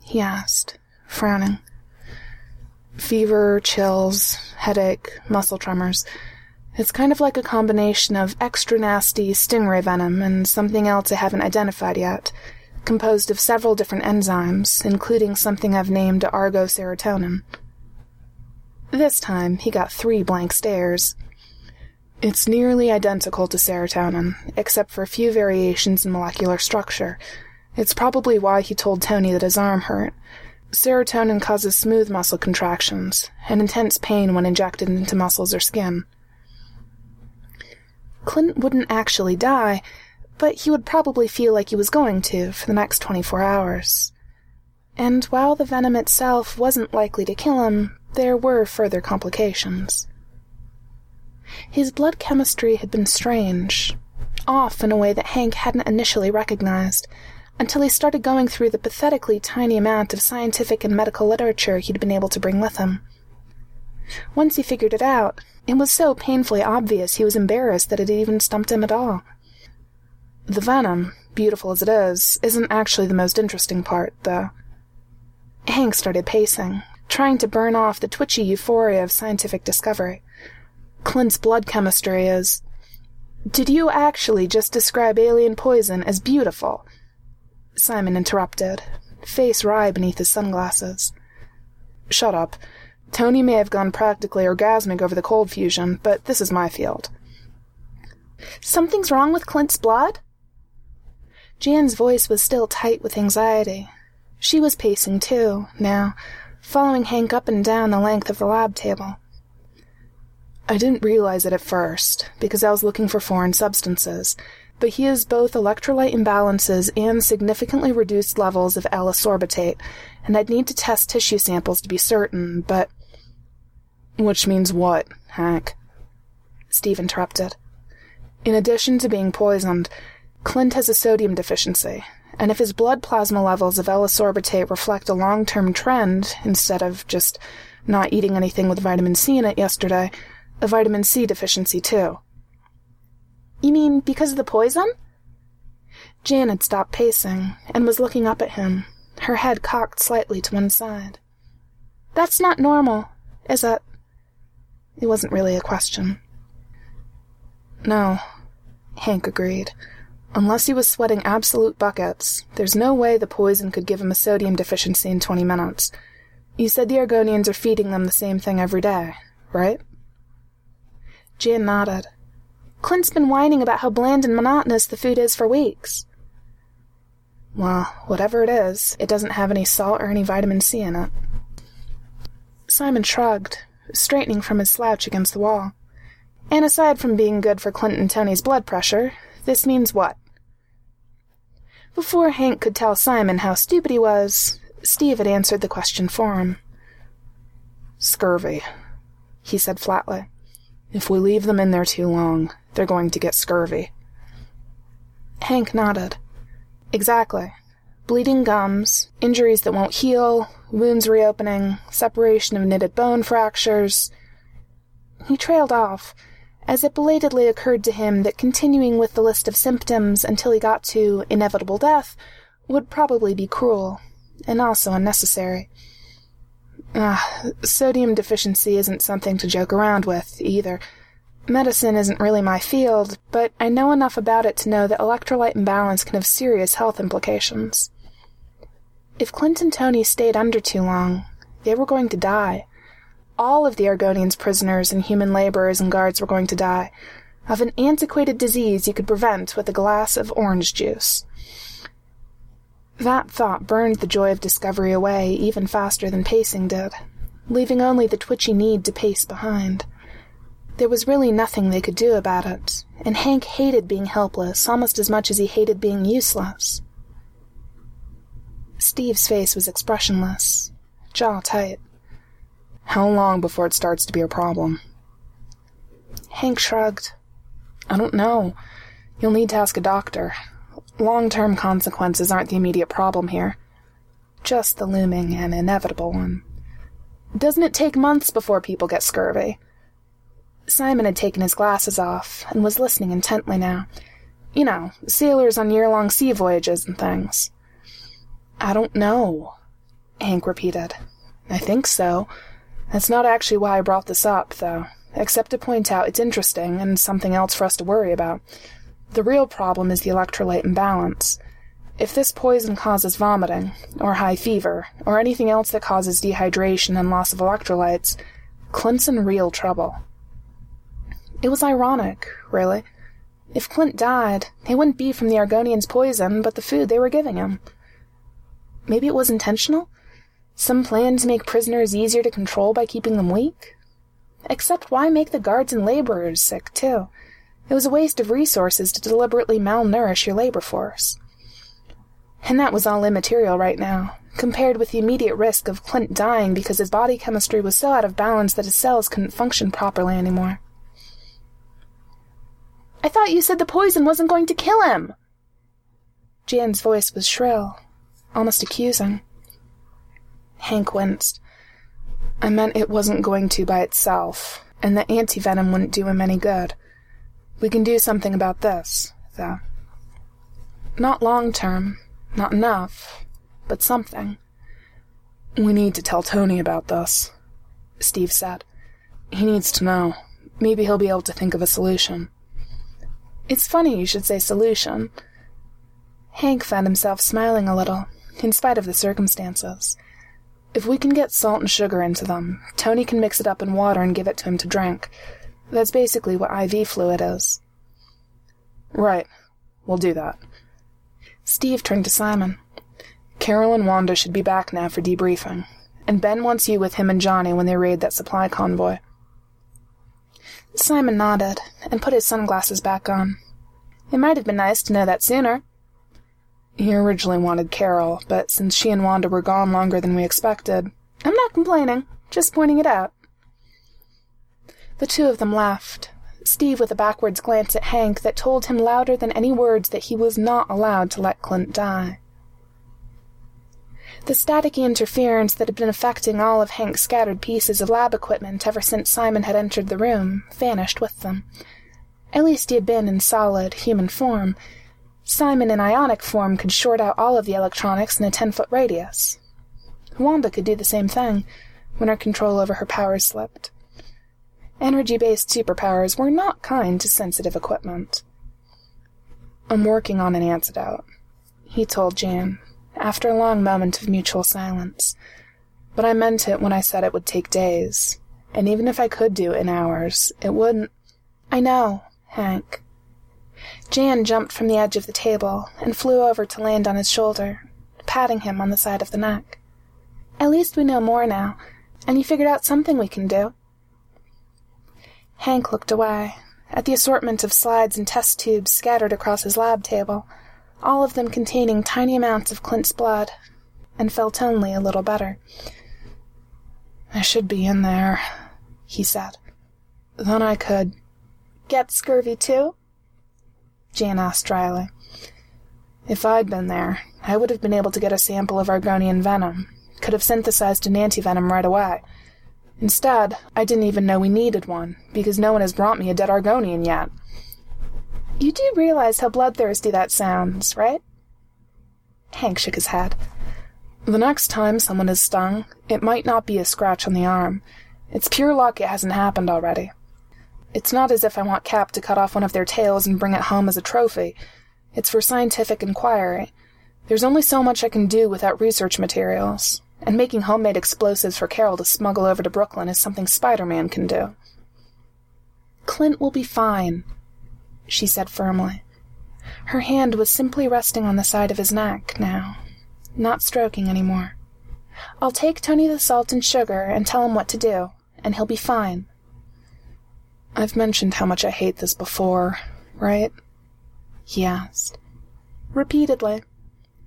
he asked, frowning. Fever, chills, headache, muscle tremors. It's kind of like a combination of extra nasty stingray venom and something else I haven't identified yet, composed of several different enzymes, including something I've named Argo serotonin. This time he got three blank stares. It's nearly identical to serotonin, except for a few variations in molecular structure, it's probably why he told Tony that his arm hurt. Serotonin causes smooth muscle contractions and intense pain when injected into muscles or skin. Clint wouldn't actually die, but he would probably feel like he was going to for the next 24 hours. And while the venom itself wasn't likely to kill him, there were further complications. His blood chemistry had been strange, off in a way that Hank hadn't initially recognized until he started going through the pathetically tiny amount of scientific and medical literature he'd been able to bring with him. Once he figured it out, it was so painfully obvious he was embarrassed that it even stumped him at all. The venom, beautiful as it is, isn't actually the most interesting part, though. Hank started pacing, trying to burn off the twitchy euphoria of scientific discovery. Clint's blood chemistry is. Did you actually just describe alien poison as beautiful? Simon interrupted, face wry beneath his sunglasses. Shut up. Tony may have gone practically orgasmic over the cold fusion, but this is my field. Something's wrong with Clint's blood? Jan's voice was still tight with anxiety. She was pacing too, now, following Hank up and down the length of the lab table. I didn't realize it at first, because I was looking for foreign substances, but he has both electrolyte imbalances and significantly reduced levels of L-ascorbitate, and I'd need to test tissue samples to be certain, but... Which means what, Hank? Steve interrupted. In addition to being poisoned, Clint has a sodium deficiency, and if his blood plasma levels of L-ascorbitate reflect a long-term trend, instead of just not eating anything with vitamin C in it yesterday, a vitamin C deficiency too. You mean because of the poison? Jan had stopped pacing and was looking up at him, her head cocked slightly to one side. That's not normal, is it? It wasn't really a question. No, Hank agreed. Unless he was sweating absolute buckets, there's no way the poison could give him a sodium deficiency in 20 minutes. You said the Argonians are feeding them the same thing every day, right? Jan nodded. Clint's been whining about how bland and monotonous the food is for weeks. Well, whatever it is, it doesn't have any salt or any vitamin C in it. Simon shrugged, straightening from his slouch against the wall. And aside from being good for Clint and Tony's blood pressure, this means what? Before Hank could tell Simon how stupid he was, Steve had answered the question for him. Scurvy, he said flatly. If we leave them in there too long, they're going to get scurvy. Hank nodded. Exactly. Bleeding gums, injuries that won't heal, wounds reopening, separation of knitted bone fractures. He trailed off, as it belatedly occurred to him that continuing with the list of symptoms until he got to inevitable death would probably be cruel, and also unnecessary. Ah, sodium deficiency isn't something to joke around with, either. Medicine isn't really my field, but I know enough about it to know that electrolyte imbalance can have serious health implications. If Clint and Tony stayed under too long, they were going to die. All of the Argonians' prisoners and human laborers and guards were going to die of an antiquated disease you could prevent with a glass of orange juice. That thought burned the joy of discovery away even faster than pacing did, leaving only the twitchy need to pace behind. There was really nothing they could do about it, and Hank hated being helpless almost as much as he hated being useless. Steve's face was expressionless, jaw tight. How long before it starts to be a problem? Hank shrugged. I don't know. You'll need to ask a doctor. Long term consequences aren't the immediate problem here, just the looming and inevitable one. Doesn't it take months before people get scurvy? Simon had taken his glasses off and was listening intently now. You know, sailors on year long sea voyages and things. I don't know, Hank repeated. I think so. That's not actually why I brought this up, though, except to point out it's interesting and something else for us to worry about. The real problem is the electrolyte imbalance. If this poison causes vomiting, or high fever, or anything else that causes dehydration and loss of electrolytes, Clint's in real trouble. It was ironic, really. If Clint died, it wouldn't be from the Argonians' poison, but the food they were giving him. Maybe it was intentional? Some plan to make prisoners easier to control by keeping them weak? Except why make the guards and laborers sick, too? It was a waste of resources to deliberately malnourish your labor force. And that was all immaterial right now, compared with the immediate risk of Clint dying because his body chemistry was so out of balance that his cells couldn't function properly anymore. I thought you said the poison wasn't going to kill him. Jan's voice was shrill, almost accusing. Hank winced. I meant it wasn't going to by itself, and the anti-venom wouldn't do him any good. We can do something about this, though. Not long term, not enough, but something. We need to tell Tony about this, Steve said. He needs to know. Maybe he'll be able to think of a solution. It's funny you should say solution. Hank found himself smiling a little, in spite of the circumstances. If we can get salt and sugar into them, Tony can mix it up in water and give it to him to drink. That's basically what IV fluid is. Right. We'll do that. Steve turned to Simon. Carol and Wanda should be back now for debriefing, and Ben wants you with him and Johnny when they raid that supply convoy. Simon nodded and put his sunglasses back on. It might have been nice to know that sooner. He originally wanted Carol, but since she and Wanda were gone longer than we expected, I'm not complaining, just pointing it out. The two of them laughed, Steve with a backwards glance at Hank that told him louder than any words that he was not allowed to let Clint die. The staticky interference that had been affecting all of Hank's scattered pieces of lab equipment ever since Simon had entered the room vanished with them. At least he had been in solid, human form. Simon in ionic form could short out all of the electronics in a ten foot radius. Wanda could do the same thing when her control over her powers slipped. Energy based superpowers were not kind to sensitive equipment. I'm working on an antidote, he told Jan, after a long moment of mutual silence. But I meant it when I said it would take days, and even if I could do it in hours, it wouldn't. I know, Hank. Jan jumped from the edge of the table and flew over to land on his shoulder, patting him on the side of the neck. At least we know more now, and you figured out something we can do. Hank looked away, at the assortment of slides and test tubes scattered across his lab table, all of them containing tiny amounts of Clint's blood, and felt only a little better. I should be in there, he said. Then I could. Get scurvy too? Jan asked dryly. If I'd been there, I would have been able to get a sample of Argonian venom, could have synthesized an antivenom right away. Instead, I didn't even know we needed one, because no one has brought me a dead Argonian yet. You do realize how bloodthirsty that sounds, right? Hank shook his head. The next time someone is stung, it might not be a scratch on the arm. It's pure luck it hasn't happened already. It's not as if I want Cap to cut off one of their tails and bring it home as a trophy. It's for scientific inquiry. There's only so much I can do without research materials, and making homemade explosives for Carol to smuggle over to Brooklyn is something Spider Man can do. Clint will be fine, she said firmly. Her hand was simply resting on the side of his neck now, not stroking any more. I'll take Tony the salt and sugar and tell him what to do, and he'll be fine. I've mentioned how much I hate this before, right? he asked. Repeatedly,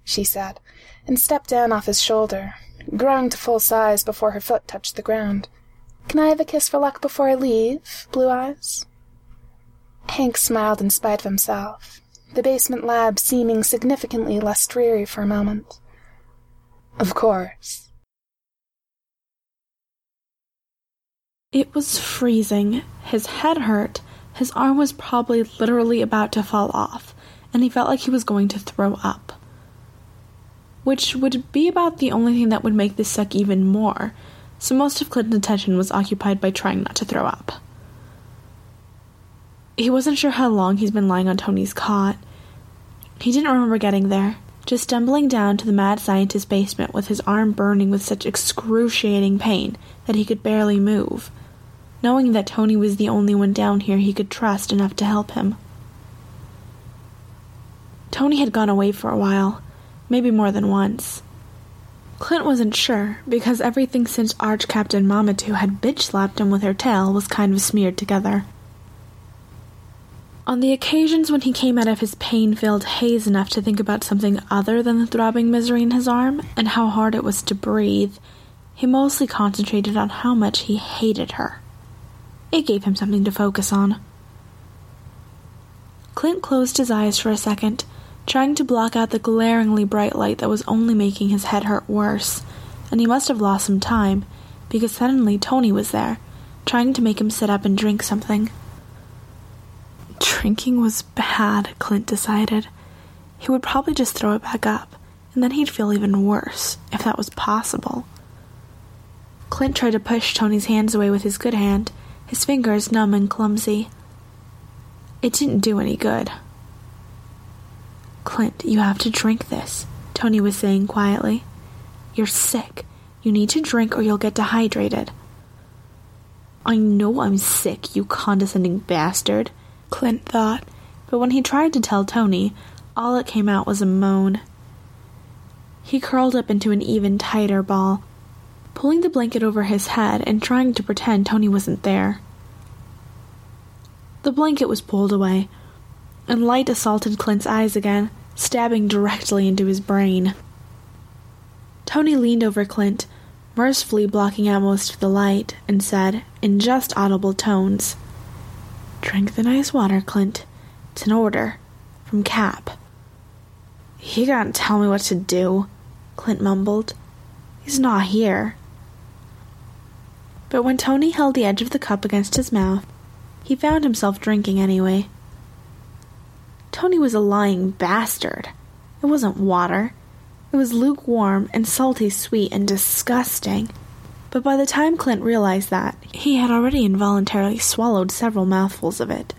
she said, and stepped down off his shoulder, growing to full size before her foot touched the ground. Can I have a kiss for luck before I leave, Blue Eyes? Hank smiled in spite of himself, the basement lab seeming significantly less dreary for a moment. Of course. It was freezing. His head hurt. His arm was probably literally about to fall off, and he felt like he was going to throw up. Which would be about the only thing that would make this suck even more, so most of Clinton's attention was occupied by trying not to throw up. He wasn't sure how long he's been lying on Tony's cot. He didn't remember getting there, just stumbling down to the mad scientist's basement with his arm burning with such excruciating pain that he could barely move, knowing that Tony was the only one down here he could trust enough to help him. Tony had gone away for a while, maybe more than once. Clint wasn't sure, because everything since Arch Captain Mamatu had bitch slapped him with her tail was kind of smeared together. On the occasions when he came out of his pain filled haze enough to think about something other than the throbbing misery in his arm and how hard it was to breathe, he mostly concentrated on how much he hated her. It gave him something to focus on. Clint closed his eyes for a second, trying to block out the glaringly bright light that was only making his head hurt worse, and he must have lost some time, because suddenly Tony was there, trying to make him sit up and drink something. Drinking was bad, Clint decided. He would probably just throw it back up, and then he'd feel even worse, if that was possible. Clint tried to push Tony's hands away with his good hand, his fingers numb and clumsy. It didn't do any good. Clint, you have to drink this, Tony was saying quietly. You're sick. You need to drink or you'll get dehydrated. I know I'm sick, you condescending bastard, Clint thought, but when he tried to tell Tony, all that came out was a moan. He curled up into an even tighter ball, pulling the blanket over his head and trying to pretend Tony wasn't there. The blanket was pulled away, and light assaulted Clint's eyes again, stabbing directly into his brain. Tony leaned over Clint, mercifully blocking out most of the light, and said, in just audible tones, Drink the nice water, Clint. It's an order. From Cap. He can't tell me what to do, Clint mumbled, He's not here. But when Tony held the edge of the cup against his mouth, he found himself drinking anyway. Tony was a lying bastard. It wasn't water. It was lukewarm and salty sweet and disgusting. But by the time Clint realized that, he had already involuntarily swallowed several mouthfuls of it.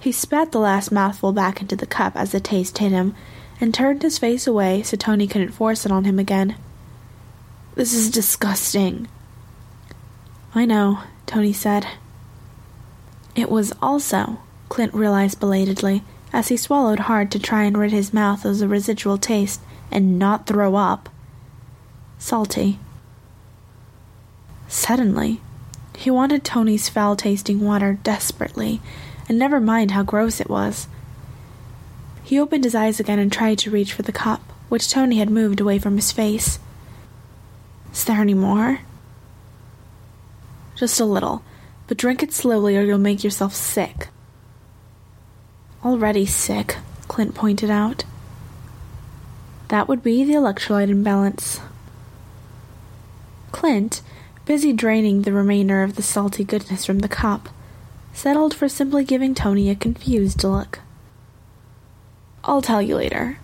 He spat the last mouthful back into the cup as the taste hit him, and turned his face away so Tony couldn't force it on him again. This is disgusting. I know, Tony said. It was also, Clint realized belatedly, as he swallowed hard to try and rid his mouth of the residual taste and not throw up. Salty. Suddenly, he wanted Tony's foul tasting water desperately, and never mind how gross it was. He opened his eyes again and tried to reach for the cup, which Tony had moved away from his face. Is there any more? Just a little, but drink it slowly or you'll make yourself sick. Already sick, Clint pointed out. That would be the electrolyte imbalance. Clint, busy draining the remainder of the salty goodness from the cup, settled for simply giving Tony a confused look. I'll tell you later.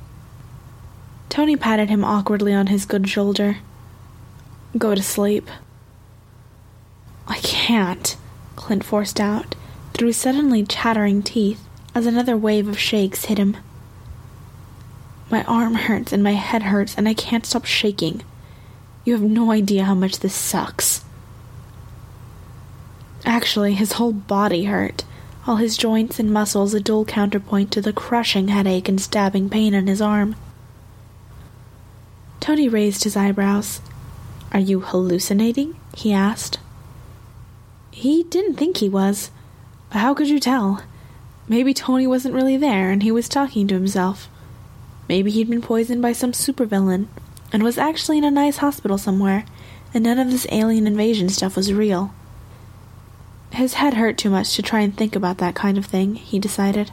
Tony patted him awkwardly on his good shoulder. Go to sleep. I can't, Clint forced out, through suddenly chattering teeth, as another wave of shakes hit him. My arm hurts and my head hurts, and I can't stop shaking. You have no idea how much this sucks. Actually, his whole body hurt, all his joints and muscles a dull counterpoint to the crushing headache and stabbing pain in his arm. Tony raised his eyebrows. Are you hallucinating? he asked. He didn't think he was. But how could you tell? Maybe Tony wasn't really there and he was talking to himself. Maybe he'd been poisoned by some supervillain and was actually in a nice hospital somewhere, and none of this alien invasion stuff was real. His head hurt too much to try and think about that kind of thing, he decided.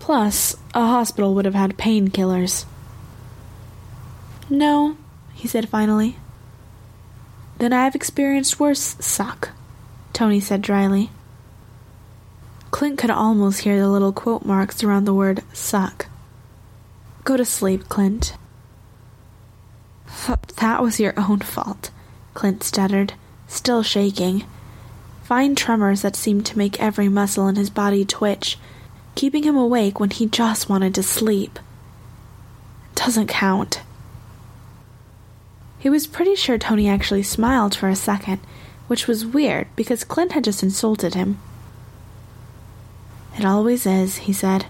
Plus, a hospital would have had painkillers. No, he said finally. Then I've experienced worse suck, Tony said dryly. Clint could almost hear the little quote marks around the word suck. Go to sleep, Clint. That was your own fault, Clint stuttered, still shaking fine tremors that seemed to make every muscle in his body twitch, keeping him awake when he just wanted to sleep. Doesn't count. He was pretty sure Tony actually smiled for a second, which was weird because Clint had just insulted him. It always is, he said,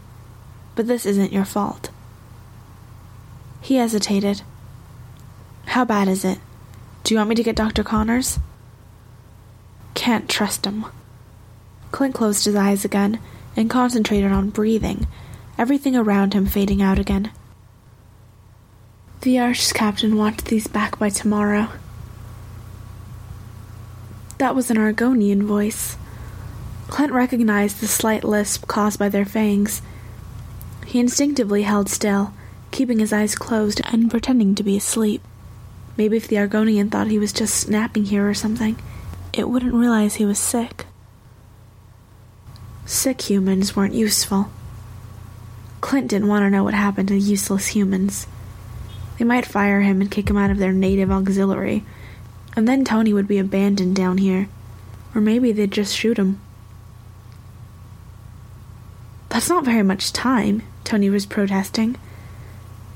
but this isn't your fault. He hesitated. How bad is it? Do you want me to get Dr. Connors? Can't trust him. Clint closed his eyes again and concentrated on breathing, everything around him fading out again. The Arch captain wants these back by tomorrow. That was an Argonian voice. Clint recognized the slight lisp caused by their fangs. He instinctively held still, keeping his eyes closed and pretending to be asleep. Maybe if the Argonian thought he was just snapping here or something, it wouldn't realize he was sick. Sick humans weren't useful. Clint didn't want to know what happened to useless humans. They might fire him and kick him out of their native auxiliary, and then Tony would be abandoned down here. Or maybe they'd just shoot him. That's not very much time, Tony was protesting.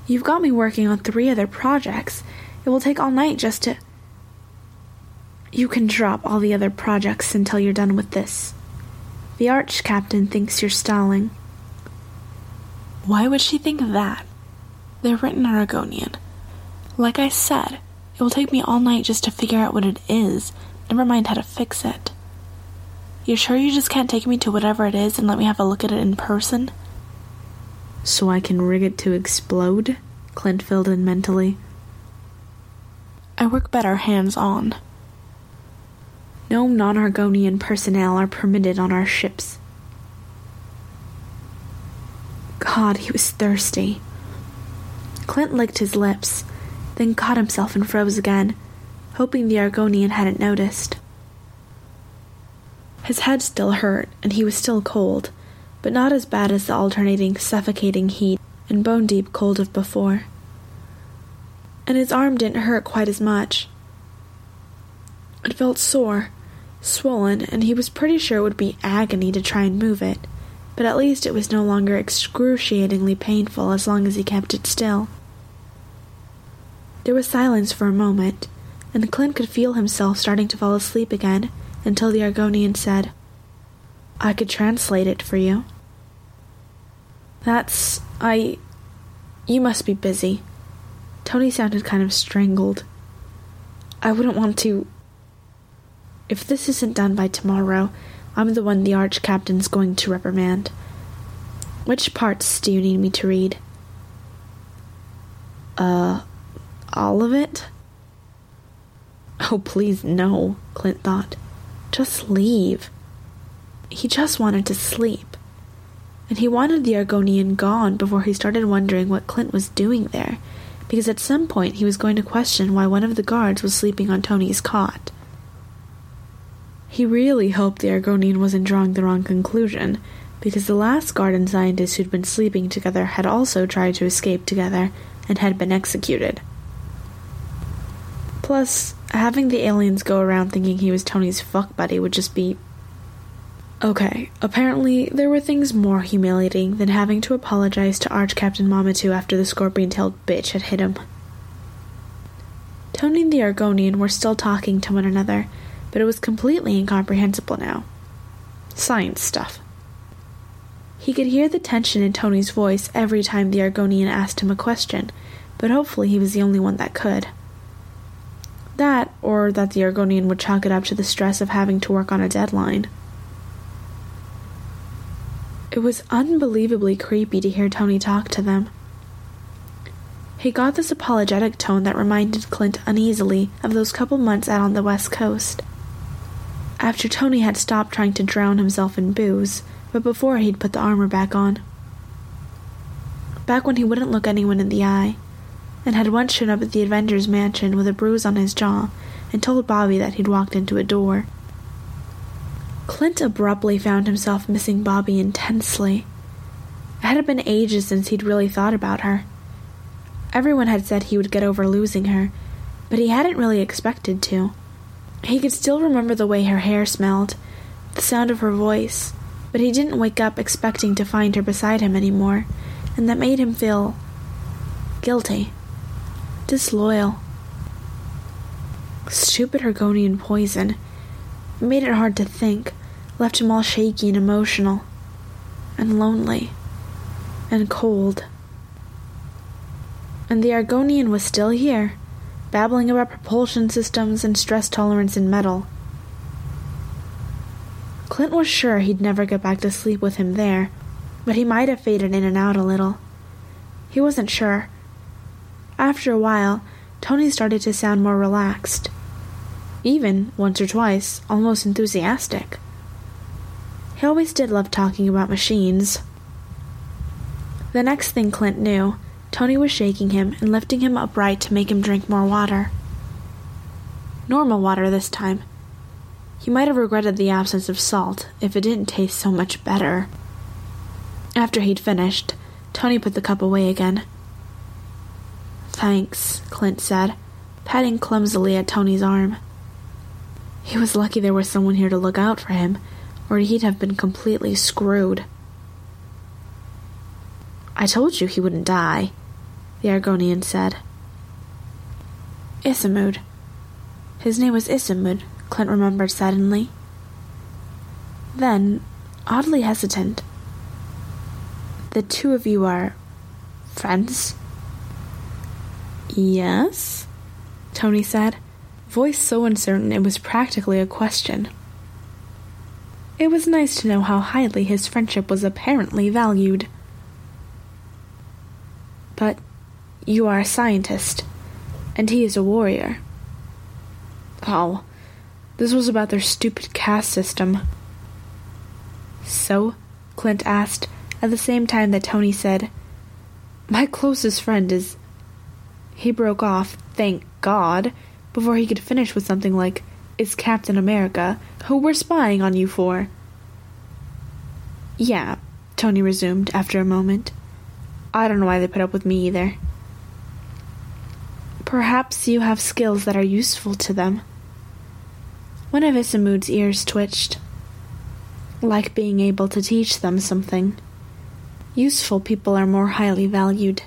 You've got me working on three other projects. It will take all night just to. You can drop all the other projects until you're done with this. The Arch Captain thinks you're stalling. Why would she think that? They're written Argonian. Like I said, it will take me all night just to figure out what it is, never mind how to fix it. You're sure you just can't take me to whatever it is and let me have a look at it in person? So I can rig it to explode? Clint filled in mentally. I work better hands on. No non Argonian personnel are permitted on our ships. God, he was thirsty. Clint licked his lips. Then caught himself and froze again, hoping the Argonian hadn't noticed. His head still hurt, and he was still cold, but not as bad as the alternating suffocating heat and bone deep cold of before. And his arm didn't hurt quite as much. It felt sore, swollen, and he was pretty sure it would be agony to try and move it, but at least it was no longer excruciatingly painful as long as he kept it still. There was silence for a moment, and Clint could feel himself starting to fall asleep again until the Argonian said, I could translate it for you. That's. I. You must be busy. Tony sounded kind of strangled. I wouldn't want to. If this isn't done by tomorrow, I'm the one the arch captain's going to reprimand. Which parts do you need me to read? Uh, all of it? Oh, please, no, Clint thought. Just leave. He just wanted to sleep. And he wanted the Argonian gone before he started wondering what Clint was doing there, because at some point he was going to question why one of the guards was sleeping on Tony's cot. He really hoped the Argonian wasn't drawing the wrong conclusion, because the last garden scientist who'd been sleeping together had also tried to escape together and had been executed. Plus, having the aliens go around thinking he was Tony's fuck buddy would just be. Okay, apparently there were things more humiliating than having to apologize to Arch Captain Mamatu after the scorpion tailed bitch had hit him. Tony and the Argonian were still talking to one another but it was completely incomprehensible now. Science stuff. He could hear the tension in Tony's voice every time the Argonian asked him a question, but hopefully he was the only one that could. That, or that the Argonian would chalk it up to the stress of having to work on a deadline. It was unbelievably creepy to hear Tony talk to them. He got this apologetic tone that reminded Clint uneasily of those couple months out on the west coast after Tony had stopped trying to drown himself in booze, but before he'd put the armor back on. Back when he wouldn't look anyone in the eye, and had once shown up at the Avengers mansion with a bruise on his jaw and told Bobbi that he'd walked into a door. Clint abruptly found himself missing Bobbi intensely. It had been ages since he'd really thought about her. Everyone had said he would get over losing her, but he hadn't really expected to. He could still remember the way her hair smelled, the sound of her voice, but he didn't wake up expecting to find her beside him anymore, and that made him feel guilty, disloyal. Stupid Argonian poison. Made it hard to think, left him all shaky and emotional, and lonely, and cold. And the Argonian was still here babbling about propulsion systems and stress tolerance in metal. Clint was sure he'd never get back to sleep with him there, but he might have faded in and out a little. He wasn't sure. After a while, Tony started to sound more relaxed. Even, once or twice, almost enthusiastic. He always did love talking about machines. The next thing Clint knew, Tony was shaking him and lifting him upright to make him drink more water. Normal water this time. He might have regretted the absence of salt if it didn't taste so much better. After he'd finished, Tony put the cup away again. Thanks, Clint said, patting clumsily at Tony's arm. He was lucky there was someone here to look out for him, or he'd have been completely screwed. I told you he wouldn't die, the Argonian said. Isimud. His name was Isimud, Clint remembered suddenly. Then, oddly hesitant, the two of you are friends? Yes, Tony said, voice so uncertain it was practically a question. It was nice to know how highly his friendship was apparently valued. But you are a scientist, and he is a warrior. Oh, this was about their stupid caste system. So? Clint asked, at the same time that Tony said, My closest friend is. He broke off, thank God, before he could finish with something like, It's Captain America, who we're spying on you for. Yeah, Tony resumed after a moment. I don't know why they put up with me either. Perhaps you have skills that are useful to them. One of Isimud's ears twitched, like being able to teach them something. Useful people are more highly valued.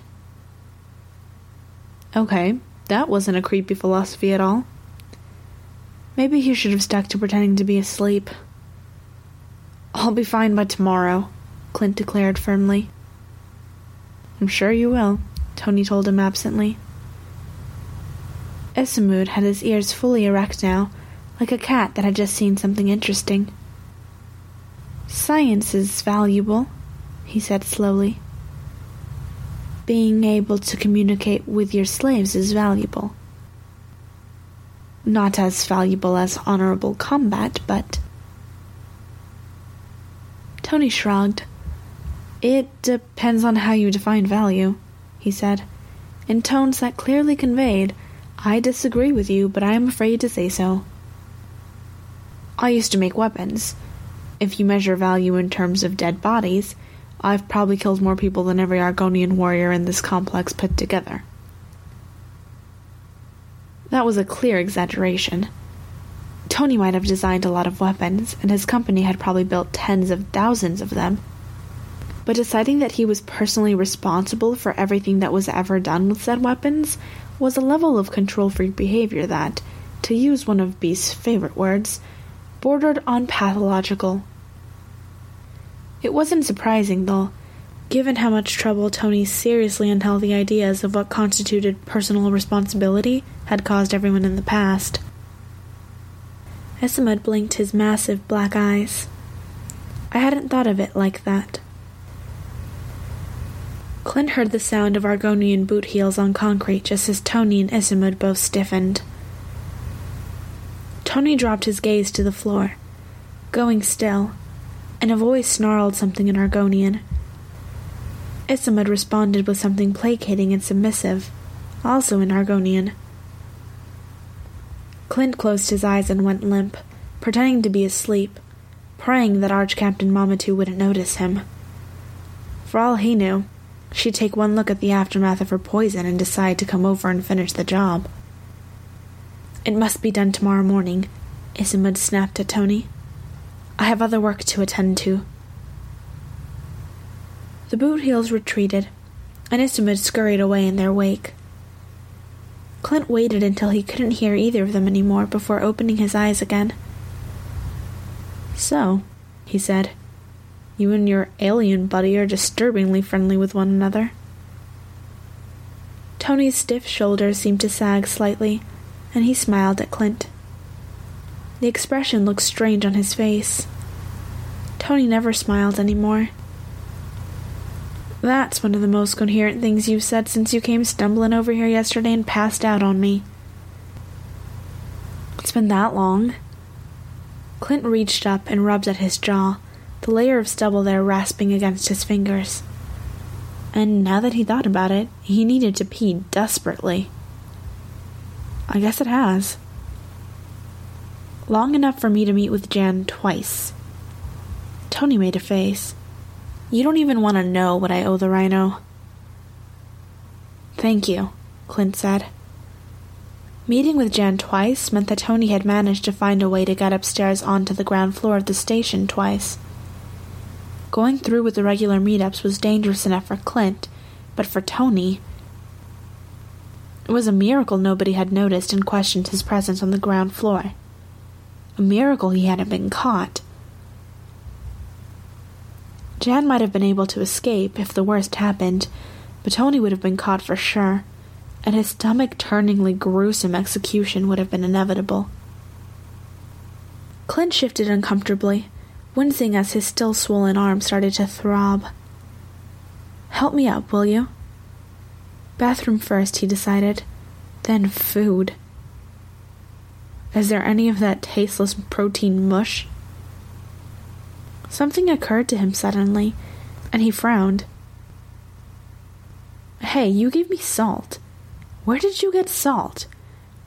Okay, that wasn't a creepy philosophy at all. Maybe he should have stuck to pretending to be asleep. I'll be fine by tomorrow, Clint declared firmly. I'm sure you will, Tony told him absently. Isimud had his ears fully erect now, like a cat that had just seen something interesting. Science is valuable, he said slowly. Being able to communicate with your slaves is valuable. Not as valuable as honorable combat, but. Tony shrugged. It depends on how you define value, he said, in tones that clearly conveyed, I disagree with you, but I am afraid to say so. I used to make weapons. If you measure value in terms of dead bodies, I've probably killed more people than every Argonian warrior in this complex put together. That was a clear exaggeration. Tony might have designed a lot of weapons, and his company had probably built tens of thousands of them. But deciding that he was personally responsible for everything that was ever done with said weapons was a level of control freak behavior that, to use one of Beast's favorite words, bordered on pathological. It wasn't surprising, though, given how much trouble Tony's seriously unhealthy ideas of what constituted personal responsibility had caused everyone in the past. Isimud blinked his massive black eyes. I hadn't thought of it like that. Clint heard the sound of Argonian boot heels on concrete just as Tony and Isimud both stiffened. Tony dropped his gaze to the floor, going still, and a voice snarled something in Argonian. Isimud responded with something placating and submissive, also in Argonian. Clint closed his eyes and went limp, pretending to be asleep, praying that Arch Captain Mamatu wouldn't notice him. For all he knew, she'd take one look at the aftermath of her poison and decide to come over and finish the job. It must be done tomorrow morning, Isimud snapped at Tony. I have other work to attend to. The boot heels retreated, and Isimud scurried away in their wake. Clint waited until he couldn't hear either of them any more before opening his eyes again. So, he said, you and your alien buddy are disturbingly friendly with one another. Tony's stiff shoulders seemed to sag slightly, and he smiled at Clint. The expression looked strange on his face. Tony never smiled any more. That's one of the most coherent things you've said since you came stumbling over here yesterday and passed out on me. It's been that long. Clint reached up and rubbed at his jaw, the layer of stubble there rasping against his fingers. And now that he thought about it, he needed to pee desperately. I guess it has. Long enough for me to meet with Jan twice. Tony made a face. You don't even want to know what I owe the rhino. Thank you, Clint said. Meeting with Jan twice meant that Tony had managed to find a way to get upstairs onto the ground floor of the station twice. Going through with the regular meetups was dangerous enough for Clint, but for Tony, it was a miracle nobody had noticed and questioned his presence on the ground floor. A miracle he hadn't been caught. Jan might have been able to escape if the worst happened, but Tony would have been caught for sure, and his stomach turningly gruesome execution would have been inevitable. Clint shifted uncomfortably, wincing as his still swollen arm started to throb. Help me up, will you? Bathroom first, he decided, then food. Is there any of that tasteless protein mush? Something occurred to him suddenly, and he frowned. Hey, you gave me salt. Where did you get salt?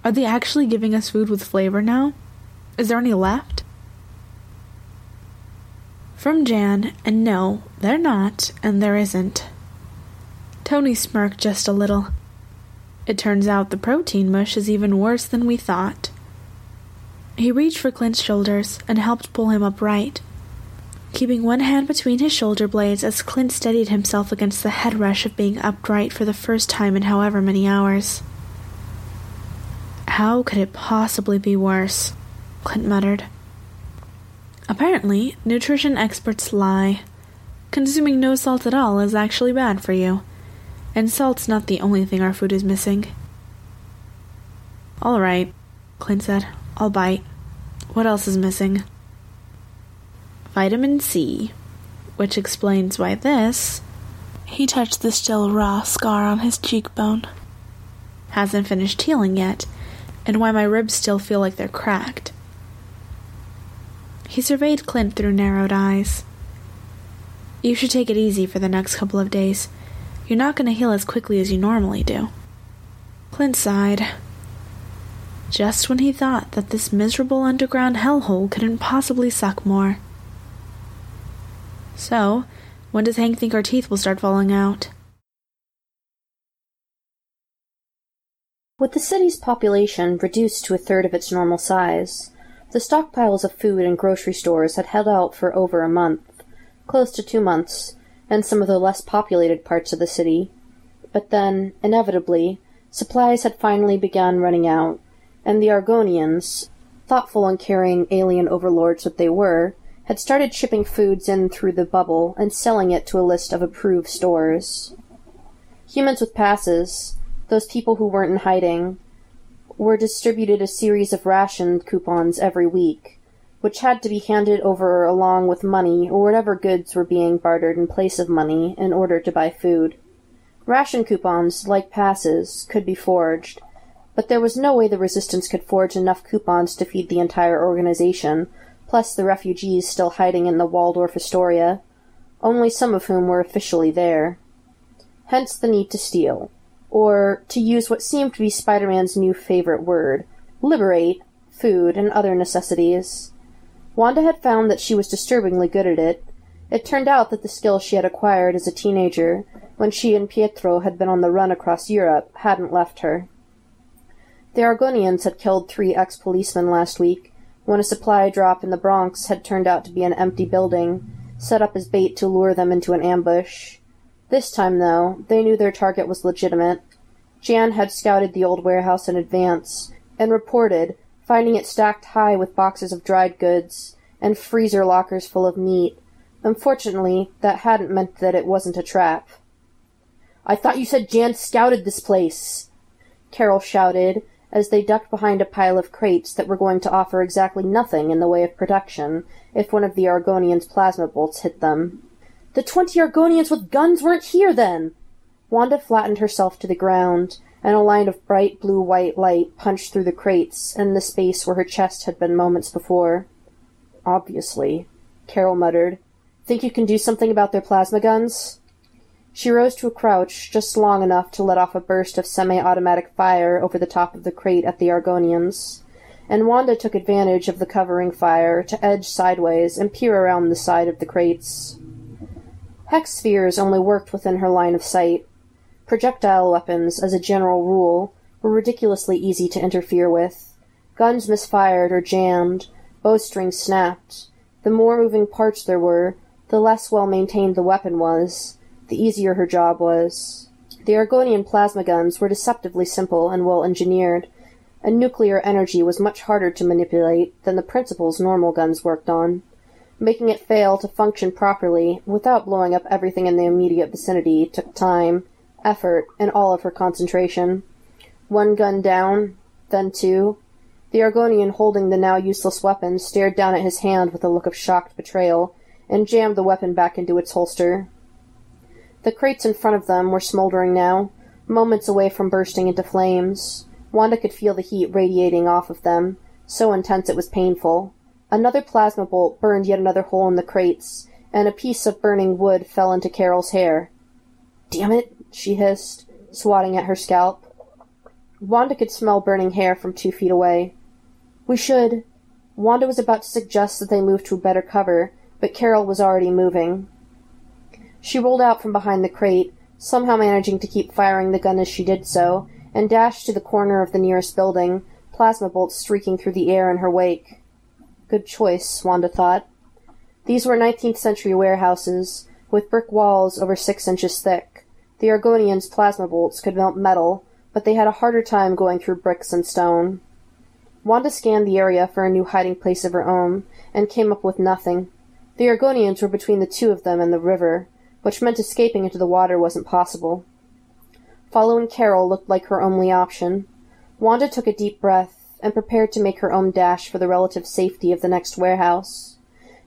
Are they actually giving us food with flavor now? Is there any left? From Jan, and no, they're not, and there isn't. Tony smirked just a little. It turns out the protein mush is even worse than we thought. He reached for Clint's shoulders and helped pull him upright, keeping one hand between his shoulder blades as Clint steadied himself against the head rush of being upright for the first time in however many hours. How could it possibly be worse? Clint muttered. Apparently, nutrition experts lie. Consuming no salt at all is actually bad for you. And salt's not the only thing our food is missing. All right, Clint said. I'll bite. What else is missing? Vitamin C, which explains why this. He touched the still raw scar on his cheekbone. Hasn't finished healing yet, and why my ribs still feel like they're cracked. He surveyed Clint through narrowed eyes. You should take it easy for the next couple of days. You're not going to heal as quickly as you normally do. Clint sighed. Just when he thought that this miserable underground hellhole couldn't possibly suck more. So, when does Hank think our teeth will start falling out? With the city's population reduced to a third of its normal size, the stockpiles of food in grocery stores had held out for over a month, close to two months, in some of the less populated parts of the city. But then, inevitably, supplies had finally begun running out, and the Argonians, thoughtful and caring alien overlords that they were, had started shipping foods in through the bubble and selling it to a list of approved stores. Humans with passes, those people who weren't in hiding, were distributed a series of ration coupons every week, which had to be handed over along with money or whatever goods were being bartered in place of money in order to buy food. Ration coupons, like passes, could be forged, but there was no way the resistance could forge enough coupons to feed the entire organization, plus the refugees still hiding in the Waldorf Astoria, only some of whom were officially there. Hence the need to steal or, to use what seemed to be Spider Man's new favorite word, liberate food and other necessities. Wanda had found that she was disturbingly good at it. It turned out that the skill she had acquired as a teenager, when she and Pietro had been on the run across Europe, hadn't left her. The Argonians had killed three ex policemen last week, when a supply drop in the Bronx had turned out to be an empty building, set up as bait to lure them into an ambush. This time, though, they knew their target was legitimate. Jan had scouted the old warehouse in advance, and reported, finding it stacked high with boxes of dried goods, and freezer lockers full of meat. Unfortunately, that hadn't meant that it wasn't a trap. I thought you said Jan scouted this place! Carol shouted, as they ducked behind a pile of crates that were going to offer exactly nothing in the way of protection if one of the Argonians' plasma bolts hit them. The twenty Argonians with guns weren't here then! Wanda flattened herself to the ground, and a line of bright blue-white light punched through the crates and the space where her chest had been moments before. Obviously, Carol muttered. Think you can do something about their plasma guns? She rose to a crouch just long enough to let off a burst of semi-automatic fire over the top of the crate at the Argonians, and Wanda took advantage of the covering fire to edge sideways and peer around the side of the crates. Hex spheres only worked within her line of sight. Projectile weapons, as a general rule, were ridiculously easy to interfere with. Guns misfired or jammed, bowstrings snapped. The more moving parts there were, the less well maintained the weapon was, the easier her job was. The Argonian plasma guns were deceptively simple and well engineered, and nuclear energy was much harder to manipulate than the principles normal guns worked on making it fail to function properly without blowing up everything in the immediate vicinity took time, effort, and all of her concentration. One gun down, then two. The Argonian holding the now useless weapon stared down at his hand with a look of shocked betrayal, and jammed the weapon back into its holster. The crates in front of them were smoldering now, moments away from bursting into flames. Wanda could feel the heat radiating off of them, so intense it was painful. Another plasma bolt burned yet another hole in the crates, and a piece of burning wood fell into Carol's hair. Damn it, she hissed, swatting at her scalp. Wanda could smell burning hair from two feet away. We should. Wanda was about to suggest that they move to a better cover, but Carol was already moving. She rolled out from behind the crate, somehow managing to keep firing the gun as she did so, and dashed to the corner of the nearest building, plasma bolts streaking through the air in her wake. Good choice, Wanda thought. These were 19th century warehouses, with brick walls over six inches thick. The Argonians' plasma bolts could melt metal, but they had a harder time going through bricks and stone. Wanda scanned the area for a new hiding place of her own, and came up with nothing. The Argonians were between the two of them and the river, which meant escaping into the water wasn't possible. Following Carol looked like her only option. Wanda took a deep breath and prepared to make her own dash for the relative safety of the next warehouse.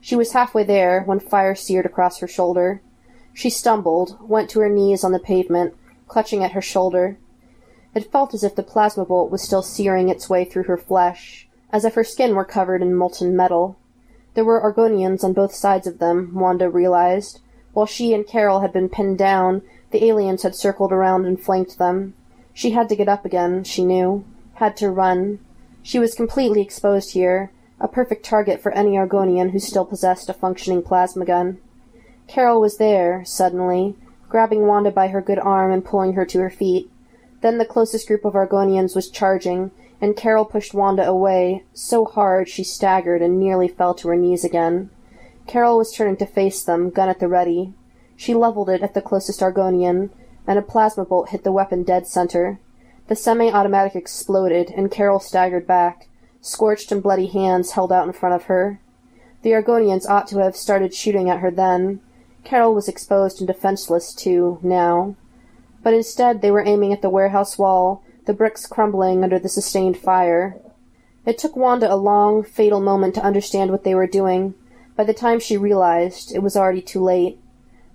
She was halfway there when fire seared across her shoulder. She stumbled, went to her knees on the pavement, clutching at her shoulder. It felt as if the plasma bolt was still searing its way through her flesh, as if her skin were covered in molten metal. There were Argonians on both sides of them, Wanda realized. While she and Carol had been pinned down, the aliens had circled around and flanked them. She had to get up again, she knew. Had to run. She was completely exposed here, a perfect target for any Argonian who still possessed a functioning plasma gun. Carol was there, suddenly, grabbing Wanda by her good arm and pulling her to her feet. Then the closest group of Argonians was charging, and Carol pushed Wanda away, so hard she staggered and nearly fell to her knees again. Carol was turning to face them, gun at the ready. She leveled it at the closest Argonian, and a plasma bolt hit the weapon dead center. The semi-automatic exploded, and Carol staggered back, scorched and bloody hands held out in front of her. The Argonians ought to have started shooting at her then. Carol was exposed and defenseless, too, now. But instead they were aiming at the warehouse wall, the bricks crumbling under the sustained fire. It took Wanda a long, fatal moment to understand what they were doing. By the time she realized, it was already too late.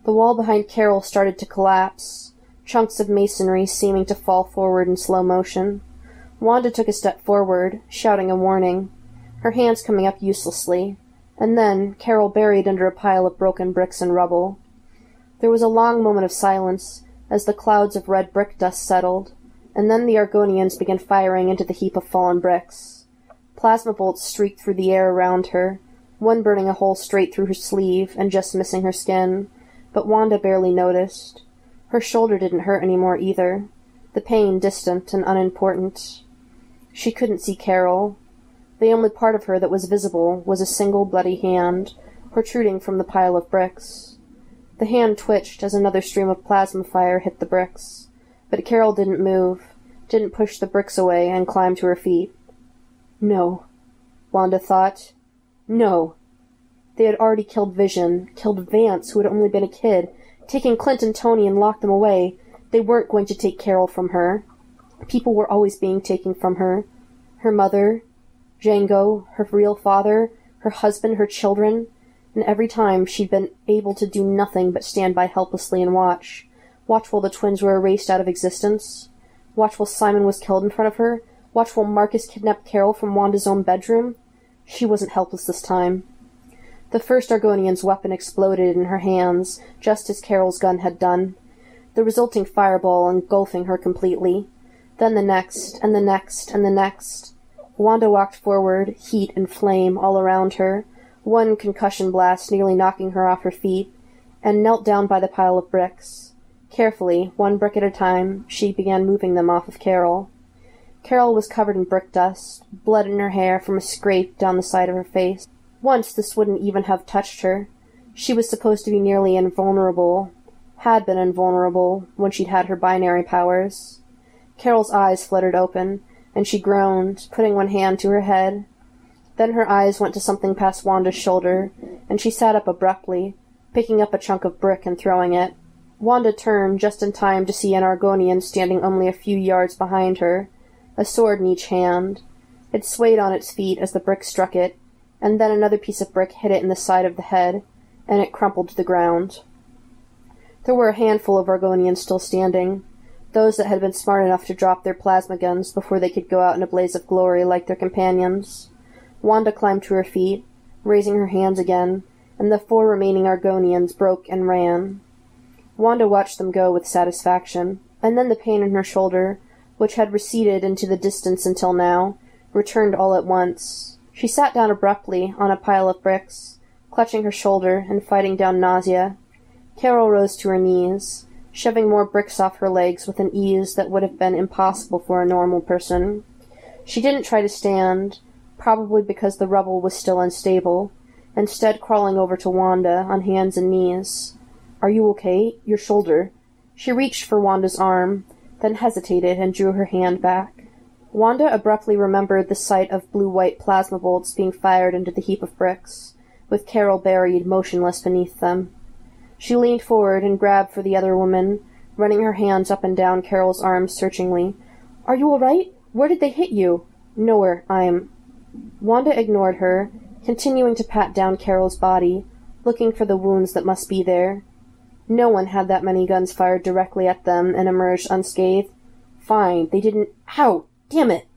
The wall behind Carol started to collapse, chunks of masonry seeming to fall forward in slow motion. Wanda took a step forward, shouting a warning, her hands coming up uselessly, and then Carol buried under a pile of broken bricks and rubble. There was a long moment of silence as the clouds of red brick dust settled, and then the Argonians began firing into the heap of fallen bricks. Plasma bolts streaked through the air around her, one burning a hole straight through her sleeve and just missing her skin, but Wanda barely noticed. Her shoulder didn't hurt any more either, the pain distant and unimportant. She couldn't see Carol. The only part of her that was visible was a single bloody hand, protruding from the pile of bricks. The hand twitched as another stream of plasma fire hit the bricks, but Carol didn't move, didn't push the bricks away and climb to her feet. No, Wanda thought. No. They had already killed Vision, killed Vance, who had only been a kid, taken Clint and Tony and locked them away. They weren't going to take Carol from her. People were always being taken from her. Her mother, Django, her real father, her husband, her children, and every time she'd been able to do nothing but stand by helplessly and watch. Watch while the twins were erased out of existence. Watch while Simon was killed in front of her. Watch while Marcus kidnapped Carol from Wanda's own bedroom. She wasn't helpless this time. The first Argonian's weapon exploded in her hands, just as Carol's gun had done, the resulting fireball engulfing her completely. Then the next, and the next, and the next. Wanda walked forward, heat and flame all around her, one concussion blast nearly knocking her off her feet, and knelt down by the pile of bricks. Carefully, one brick at a time, she began moving them off of Carol. Carol was covered in brick dust, blood in her hair from a scrape down the side of her face. Once this wouldn't even have touched her. She was supposed to be nearly invulnerable, had been invulnerable when she'd had her binary powers. Carol's eyes fluttered open, and she groaned, putting one hand to her head. Then her eyes went to something past Wanda's shoulder, and she sat up abruptly, picking up a chunk of brick and throwing it. Wanda turned just in time to see an Argonian standing only a few yards behind her, a sword in each hand. It swayed on its feet as the brick struck it, and then another piece of brick hit it in the side of the head, and it crumpled to the ground. There were a handful of Argonians still standing, those that had been smart enough to drop their plasma guns before they could go out in a blaze of glory like their companions. Wanda climbed to her feet, raising her hands again, and the four remaining Argonians broke and ran. Wanda watched them go with satisfaction, and then the pain in her shoulder, which had receded into the distance until now, returned all at once. She sat down abruptly on a pile of bricks, clutching her shoulder and fighting down nausea. Carol rose to her knees, shoving more bricks off her legs with an ease that would have been impossible for a normal person. She didn't try to stand, probably because the rubble was still unstable, instead crawling over to Wanda on hands and knees. Are you okay? Your shoulder. She reached for Wanda's arm, then hesitated and drew her hand back. Wanda abruptly remembered the sight of blue-white plasma bolts being fired into the heap of bricks, with Carol buried motionless beneath them. She leaned forward and grabbed for the other woman, running her hands up and down Carol's arms searchingly. Are you all right? Where did they hit you? Nowhere. I'm. Wanda ignored her, continuing to pat down Carol's body, looking for the wounds that must be there. No one had that many guns fired directly at them and emerged unscathed. Fine, they didn't. How? Damn it!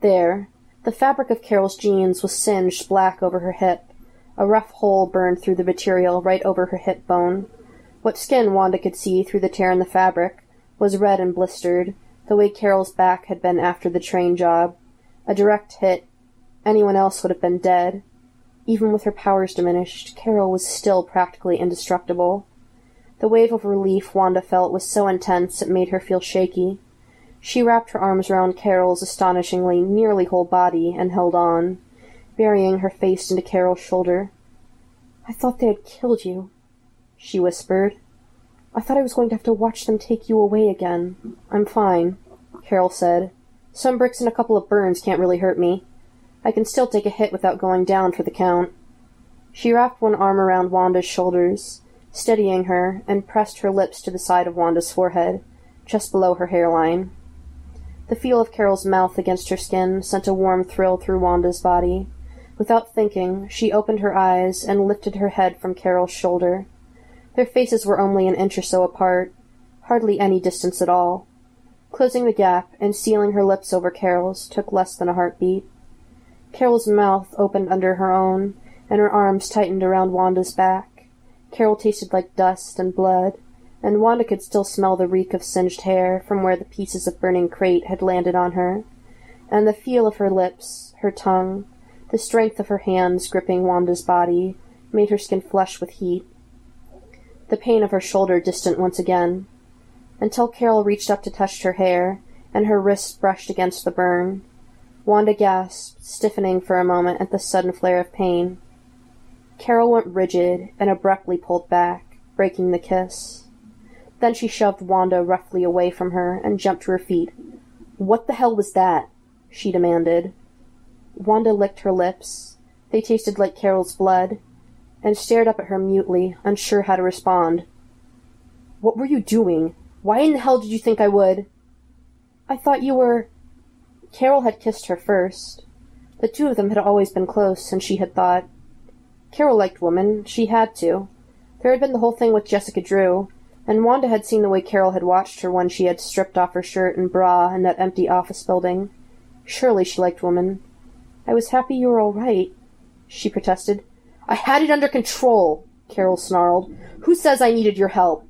There. The fabric of Carol's jeans was singed black over her hip. A rough hole burned through the material right over her hip bone. What skin Wanda could see through the tear in the fabric was red and blistered, the way Carol's back had been after the train job. A direct hit. Anyone else would have been dead. Even with her powers diminished, Carol was still practically indestructible. The wave of relief Wanda felt was so intense it made her feel shaky. She wrapped her arms round Carol's astonishingly nearly whole body and held on, burying her face into Carol's shoulder. I thought they had killed you, she whispered. I thought I was going to have to watch them take you away again. I'm fine, Carol said. Some bricks and a couple of burns can't really hurt me. I can still take a hit without going down for the count. She wrapped one arm around Wanda's shoulders steadying her, and pressed her lips to the side of Wanda's forehead, just below her hairline. The feel of Carol's mouth against her skin sent a warm thrill through Wanda's body. Without thinking, she opened her eyes and lifted her head from Carol's shoulder. Their faces were only an inch or so apart, hardly any distance at all. Closing the gap and sealing her lips over Carol's took less than a heartbeat. Carol's mouth opened under her own, and her arms tightened around Wanda's back. Carol tasted like dust and blood, and Wanda could still smell the reek of singed hair from where the pieces of burning crate had landed on her, and the feel of her lips, her tongue, the strength of her hands gripping Wanda's body made her skin flush with heat. The pain of her shoulder distant once again, until Carol reached up to touch her hair, and her wrists brushed against the burn. Wanda gasped, stiffening for a moment at the sudden flare of pain. Carol went rigid and abruptly pulled back, breaking the kiss. Then she shoved Wanda roughly away from her and jumped to her feet. What the hell was that? she demanded. Wanda licked her lips. They tasted like Carol's blood, and stared up at her mutely, unsure how to respond. What were you doing? Why in the hell did you think I would? I thought you were. Carol had kissed her first. The two of them had always been close, and she had thought, Carol liked women. She had to. There had been the whole thing with Jessica Drew, and Wanda had seen the way Carol had watched her when she had stripped off her shirt and bra in that empty office building. Surely she liked women. I was happy you were all right, she protested. I had it under control, Carol snarled. Who says I needed your help?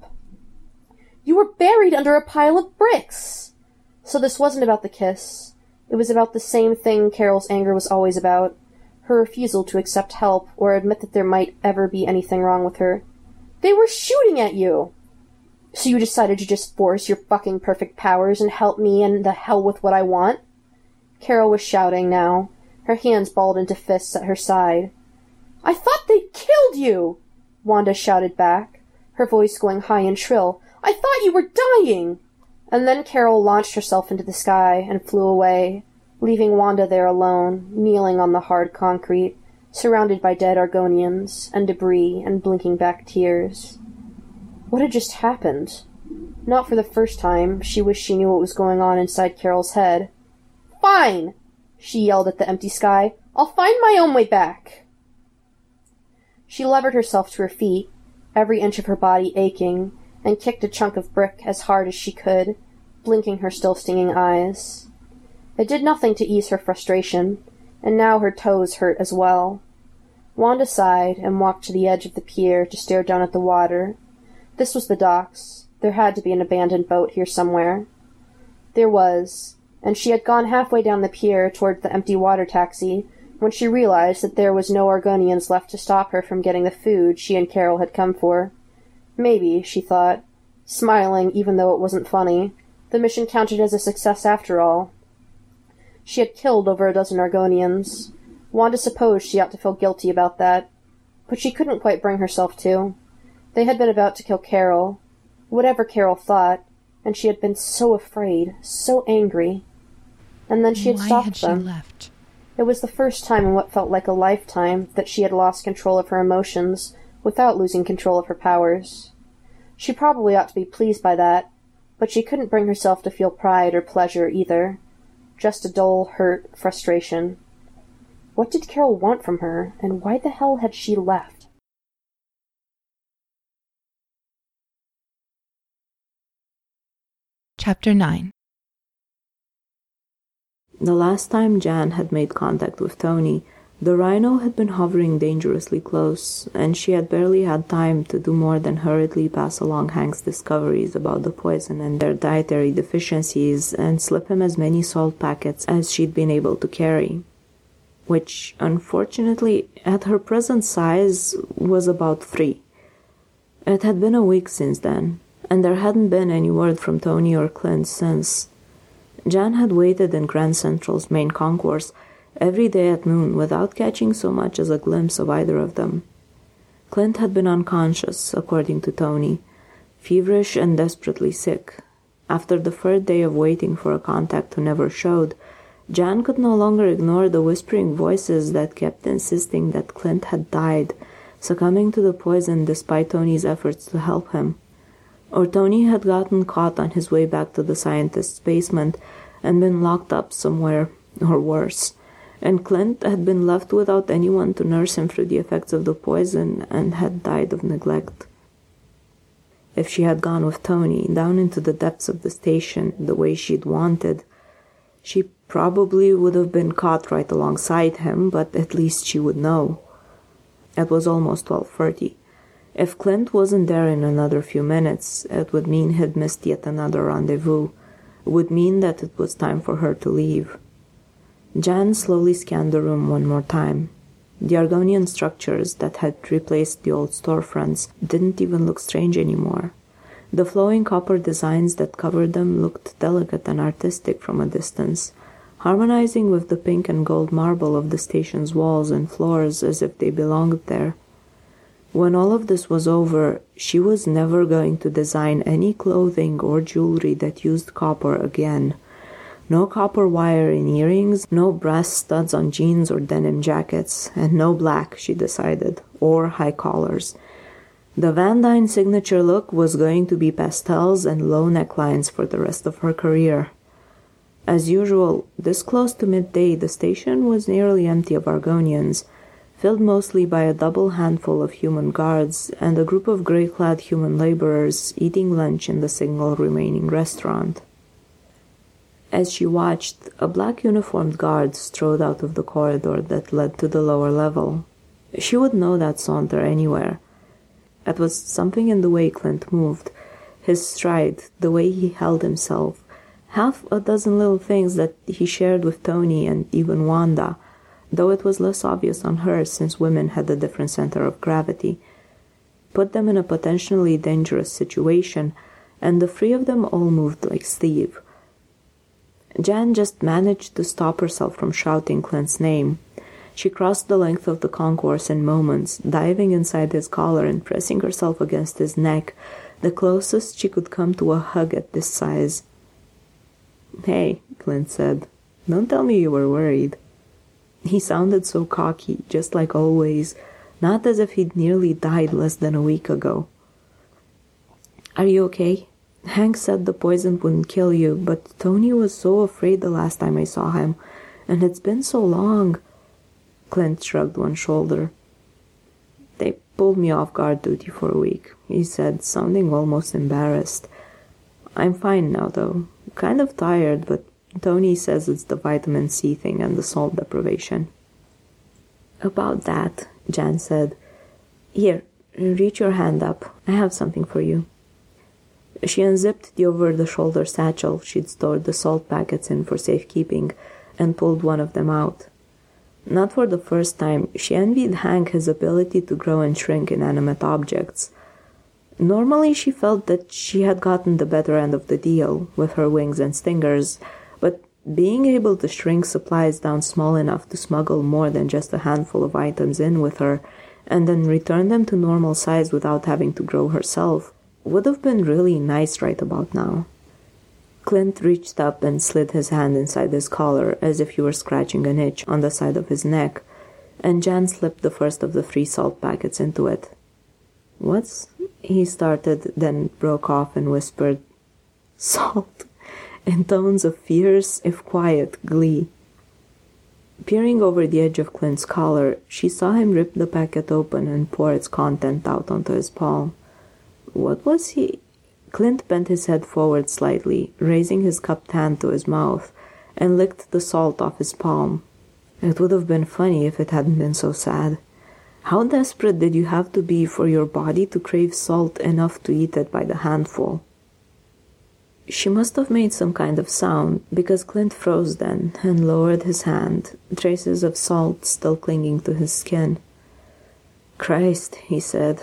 You were buried under a pile of bricks. So this wasn't about the kiss. It was about the same thing Carol's anger was always about her refusal to accept help or admit that there might ever be anything wrong with her. They were shooting at you! So you decided to just force your fucking perfect powers and help me and the hell with what I want? Carol was shouting now, her hands balled into fists at her side. I thought they'd killed you! Wanda shouted back, her voice going high and shrill. I thought you were dying! And then Carol launched herself into the sky and flew away, leaving Wanda there alone, kneeling on the hard concrete, surrounded by dead Argonians and debris and blinking back tears. What had just happened? Not for the first time, she wished she knew what was going on inside Carol's head. Fine! she yelled at the empty sky. I'll find my own way back! She levered herself to her feet, every inch of her body aching, and kicked a chunk of brick as hard as she could, blinking her still stinging eyes. It did nothing to ease her frustration, and now her toes hurt as well. Wanda sighed and walked to the edge of the pier to stare down at the water. This was the docks. There had to be an abandoned boat here somewhere. There was, and she had gone halfway down the pier toward the empty water taxi when she realized that there was no Argonians left to stop her from getting the food she and Carol had come for. Maybe, she thought, smiling even though it wasn't funny, the mission counted as a success after all. She had killed over a dozen Argonians. Wanda supposed she ought to feel guilty about that, but she couldn't quite bring herself to. They had been about to kill Carol, whatever Carol thought, and she had been so afraid, so angry. And then she had Why stopped had she them. left? It was the first time in what felt like a lifetime that she had lost control of her emotions without losing control of her powers. She probably ought to be pleased by that, but she couldn't bring herself to feel pride or pleasure either. Just a dull, hurt frustration. What did Carol want from her, and why the hell had she left? Chapter 9 The last time Jan had made contact with Tony, the rhino had been hovering dangerously close, and she had barely had time to do more than hurriedly pass along Hank's discoveries about the poison and their dietary deficiencies and slip him as many salt packets as she'd been able to carry. Which, unfortunately, at her present size, was about three. It had been a week since then, and there hadn't been any word from Tony or Clint since. Jan had waited in Grand Central's main concourse every day at noon without catching so much as a glimpse of either of them. Clint had been unconscious, according to Tony, feverish and desperately sick. After the third day of waiting for a contact who never showed, Jan could no longer ignore the whispering voices that kept insisting that Clint had died, succumbing to the poison despite Tony's efforts to help him. Or Tony had gotten caught on his way back to the scientist's basement and been locked up somewhere, or worse. And Clint had been left without anyone to nurse him through the effects of the poison and had died of neglect. If she had gone with Tony down into the depths of the station the way she'd wanted, she probably would have been caught right alongside him, but at least she would know. It was almost twelve thirty. If Clint wasn't there in another few minutes, it would mean he'd missed yet another rendezvous. It would mean that it was time for her to leave. Jan slowly scanned the room one more time. The Argonian structures that had replaced the old storefronts didn't even look strange anymore. The flowing copper designs that covered them looked delicate and artistic from a distance, harmonizing with the pink and gold marble of the station's walls and floors as if they belonged there. When all of this was over, she was never going to design any clothing or jewelry that used copper again. No copper wire in earrings, no brass studs on jeans or denim jackets, and no black, she decided, or high collars. The Van Dyne signature look was going to be pastels and low necklines for the rest of her career. As usual, this close to midday, the station was nearly empty of Argonians, filled mostly by a double handful of human guards and a group of grey clad human laborers eating lunch in the single remaining restaurant. As she watched, a black uniformed guard strode out of the corridor that led to the lower level. She would know that saunter anywhere. It was something in the way Clint moved, his stride, the way he held himself, half a dozen little things that he shared with Tony and even Wanda, though it was less obvious on her since women had a different center of gravity. Put them in a potentially dangerous situation, and the three of them all moved like Steve. Jan just managed to stop herself from shouting Clint's name. She crossed the length of the concourse in moments, diving inside his collar and pressing herself against his neck, the closest she could come to a hug at this size. Hey, Clint said, don't tell me you were worried. He sounded so cocky, just like always, not as if he'd nearly died less than a week ago. Are you okay? Hank said the poison wouldn't kill you, but Tony was so afraid the last time I saw him, and it's been so long. Clint shrugged one shoulder. They pulled me off guard duty for a week, he said, sounding almost embarrassed. I'm fine now, though. Kind of tired, but Tony says it's the vitamin C thing and the salt deprivation. About that, Jan said. Here, reach your hand up. I have something for you. She unzipped the over the shoulder satchel she'd stored the salt packets in for safekeeping and pulled one of them out. Not for the first time, she envied Hank his ability to grow and shrink inanimate objects. Normally, she felt that she had gotten the better end of the deal with her wings and stingers, but being able to shrink supplies down small enough to smuggle more than just a handful of items in with her and then return them to normal size without having to grow herself would have been really nice right about now. Clint reached up and slid his hand inside his collar as if he were scratching an itch on the side of his neck, and Jan slipped the first of the three salt packets into it. What's. he started, then broke off and whispered, Salt, in tones of fierce, if quiet, glee. Peering over the edge of Clint's collar, she saw him rip the packet open and pour its content out onto his palm. What was he? Clint bent his head forward slightly, raising his cupped hand to his mouth, and licked the salt off his palm. It would have been funny if it hadn't been so sad. How desperate did you have to be for your body to crave salt enough to eat it by the handful? She must have made some kind of sound, because Clint froze then and lowered his hand, traces of salt still clinging to his skin. Christ, he said,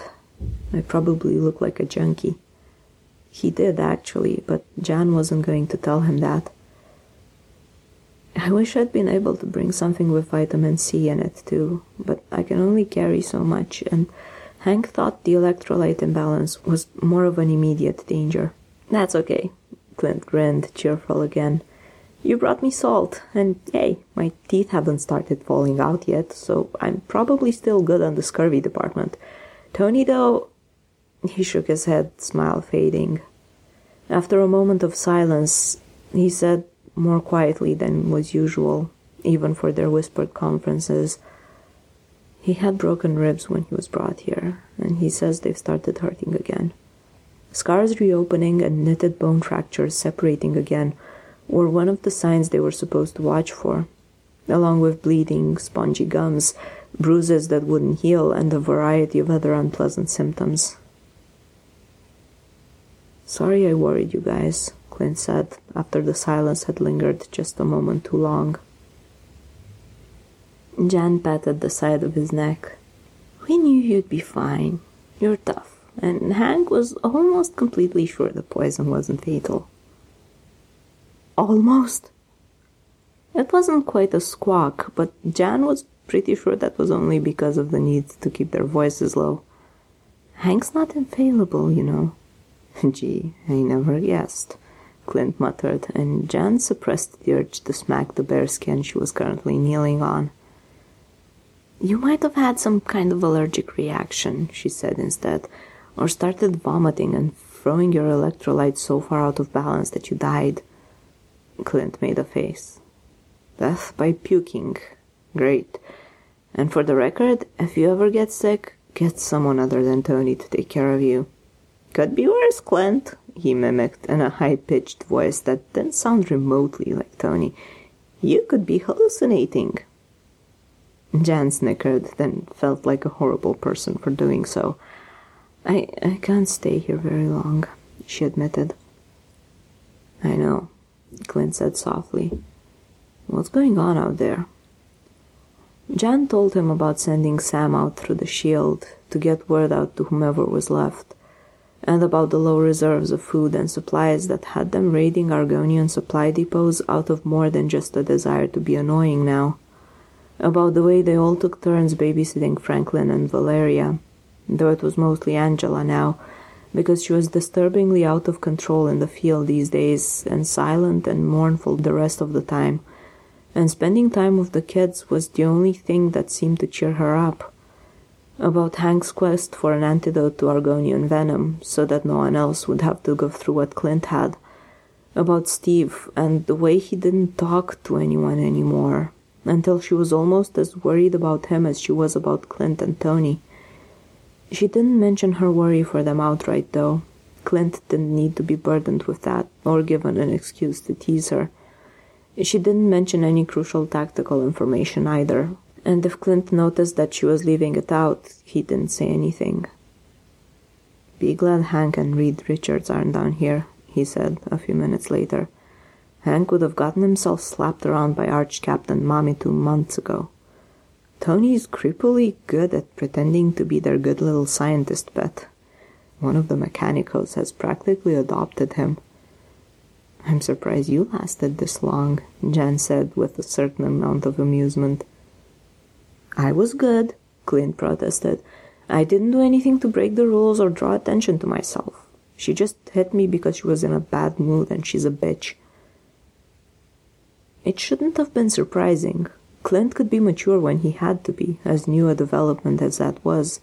I probably look like a junkie. He did, actually, but Jan wasn't going to tell him that. I wish I'd been able to bring something with vitamin C in it, too, but I can only carry so much, and Hank thought the electrolyte imbalance was more of an immediate danger. That's okay. Clint grinned, cheerful again. You brought me salt, and hey, my teeth haven't started falling out yet, so I'm probably still good on the scurvy department. Tony, though, he shook his head, smile fading. After a moment of silence, he said more quietly than was usual, even for their whispered conferences. He had broken ribs when he was brought here, and he says they've started hurting again. Scars reopening and knitted bone fractures separating again were one of the signs they were supposed to watch for, along with bleeding, spongy gums, bruises that wouldn't heal, and a variety of other unpleasant symptoms. Sorry I worried you guys, Clint said, after the silence had lingered just a moment too long. Jan patted the side of his neck. We knew you'd be fine. You're tough. And Hank was almost completely sure the poison wasn't fatal. Almost? It wasn't quite a squawk, but Jan was pretty sure that was only because of the need to keep their voices low. Hank's not infallible, you know. Gee, I never guessed, Clint muttered, and Jan suppressed the urge to smack the bare skin she was currently kneeling on. You might have had some kind of allergic reaction, she said instead, or started vomiting and throwing your electrolytes so far out of balance that you died. Clint made a face. Death by puking. Great. And for the record, if you ever get sick, get someone other than Tony to take care of you. Could be worse, Clint, he mimicked in a high pitched voice that didn't sound remotely like Tony. You could be hallucinating. Jan snickered, then felt like a horrible person for doing so. I, I can't stay here very long, she admitted. I know, Clint said softly. What's going on out there? Jan told him about sending Sam out through the shield to get word out to whomever was left and about the low reserves of food and supplies that had them raiding Argonian supply depots out of more than just a desire to be annoying now. About the way they all took turns babysitting Franklin and Valeria, though it was mostly Angela now, because she was disturbingly out of control in the field these days and silent and mournful the rest of the time, and spending time with the kids was the only thing that seemed to cheer her up about Hank's quest for an antidote to Argonian venom so that no one else would have to go through what Clint had, about Steve and the way he didn't talk to anyone anymore until she was almost as worried about him as she was about Clint and Tony. She didn't mention her worry for them outright, though. Clint didn't need to be burdened with that or given an excuse to tease her. She didn't mention any crucial tactical information either, and if Clint noticed that she was leaving it out, he didn't say anything. Be glad Hank and Reed Richards aren't down here, he said a few minutes later. Hank would have gotten himself slapped around by Arch Captain Mommy two months ago. Tony's creepily good at pretending to be their good little scientist pet. One of the mechanicos has practically adopted him. I'm surprised you lasted this long, Jan said with a certain amount of amusement. I was good, Clint protested. I didn't do anything to break the rules or draw attention to myself. She just hit me because she was in a bad mood and she's a bitch. It shouldn't have been surprising. Clint could be mature when he had to be, as new a development as that was.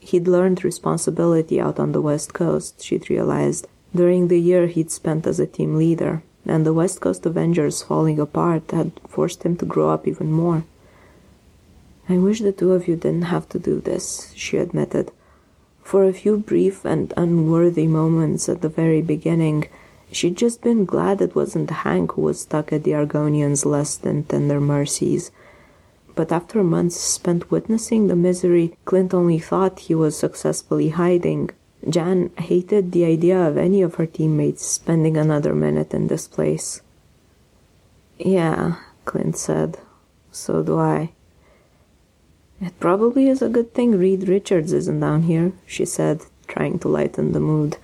He'd learned responsibility out on the West Coast, she'd realized, during the year he'd spent as a team leader, and the West Coast Avengers falling apart had forced him to grow up even more. I wish the two of you didn't have to do this, she admitted. For a few brief and unworthy moments at the very beginning, she'd just been glad it wasn't Hank who was stuck at the Argonians' less than tender mercies. But after months spent witnessing the misery Clint only thought he was successfully hiding, Jan hated the idea of any of her teammates spending another minute in this place. Yeah, Clint said. So do I. It probably is a good thing Reed Richards isn't down here, she said, trying to lighten the mood.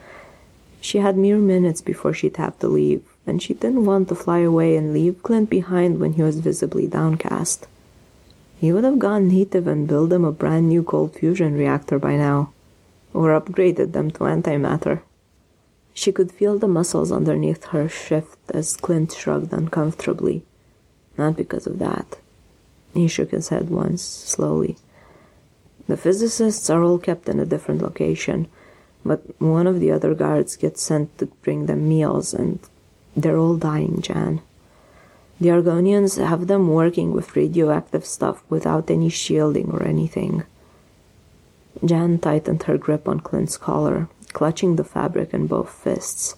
She had mere minutes before she'd have to leave, and she didn't want to fly away and leave Clint behind when he was visibly downcast. He would have gone native and built him a brand new cold fusion reactor by now, or upgraded them to antimatter. She could feel the muscles underneath her shift as Clint shrugged uncomfortably. Not because of that. He shook his head once, slowly. The physicists are all kept in a different location, but one of the other guards gets sent to bring them meals, and they're all dying, Jan. The Argonians have them working with radioactive stuff without any shielding or anything. Jan tightened her grip on Clint's collar, clutching the fabric in both fists.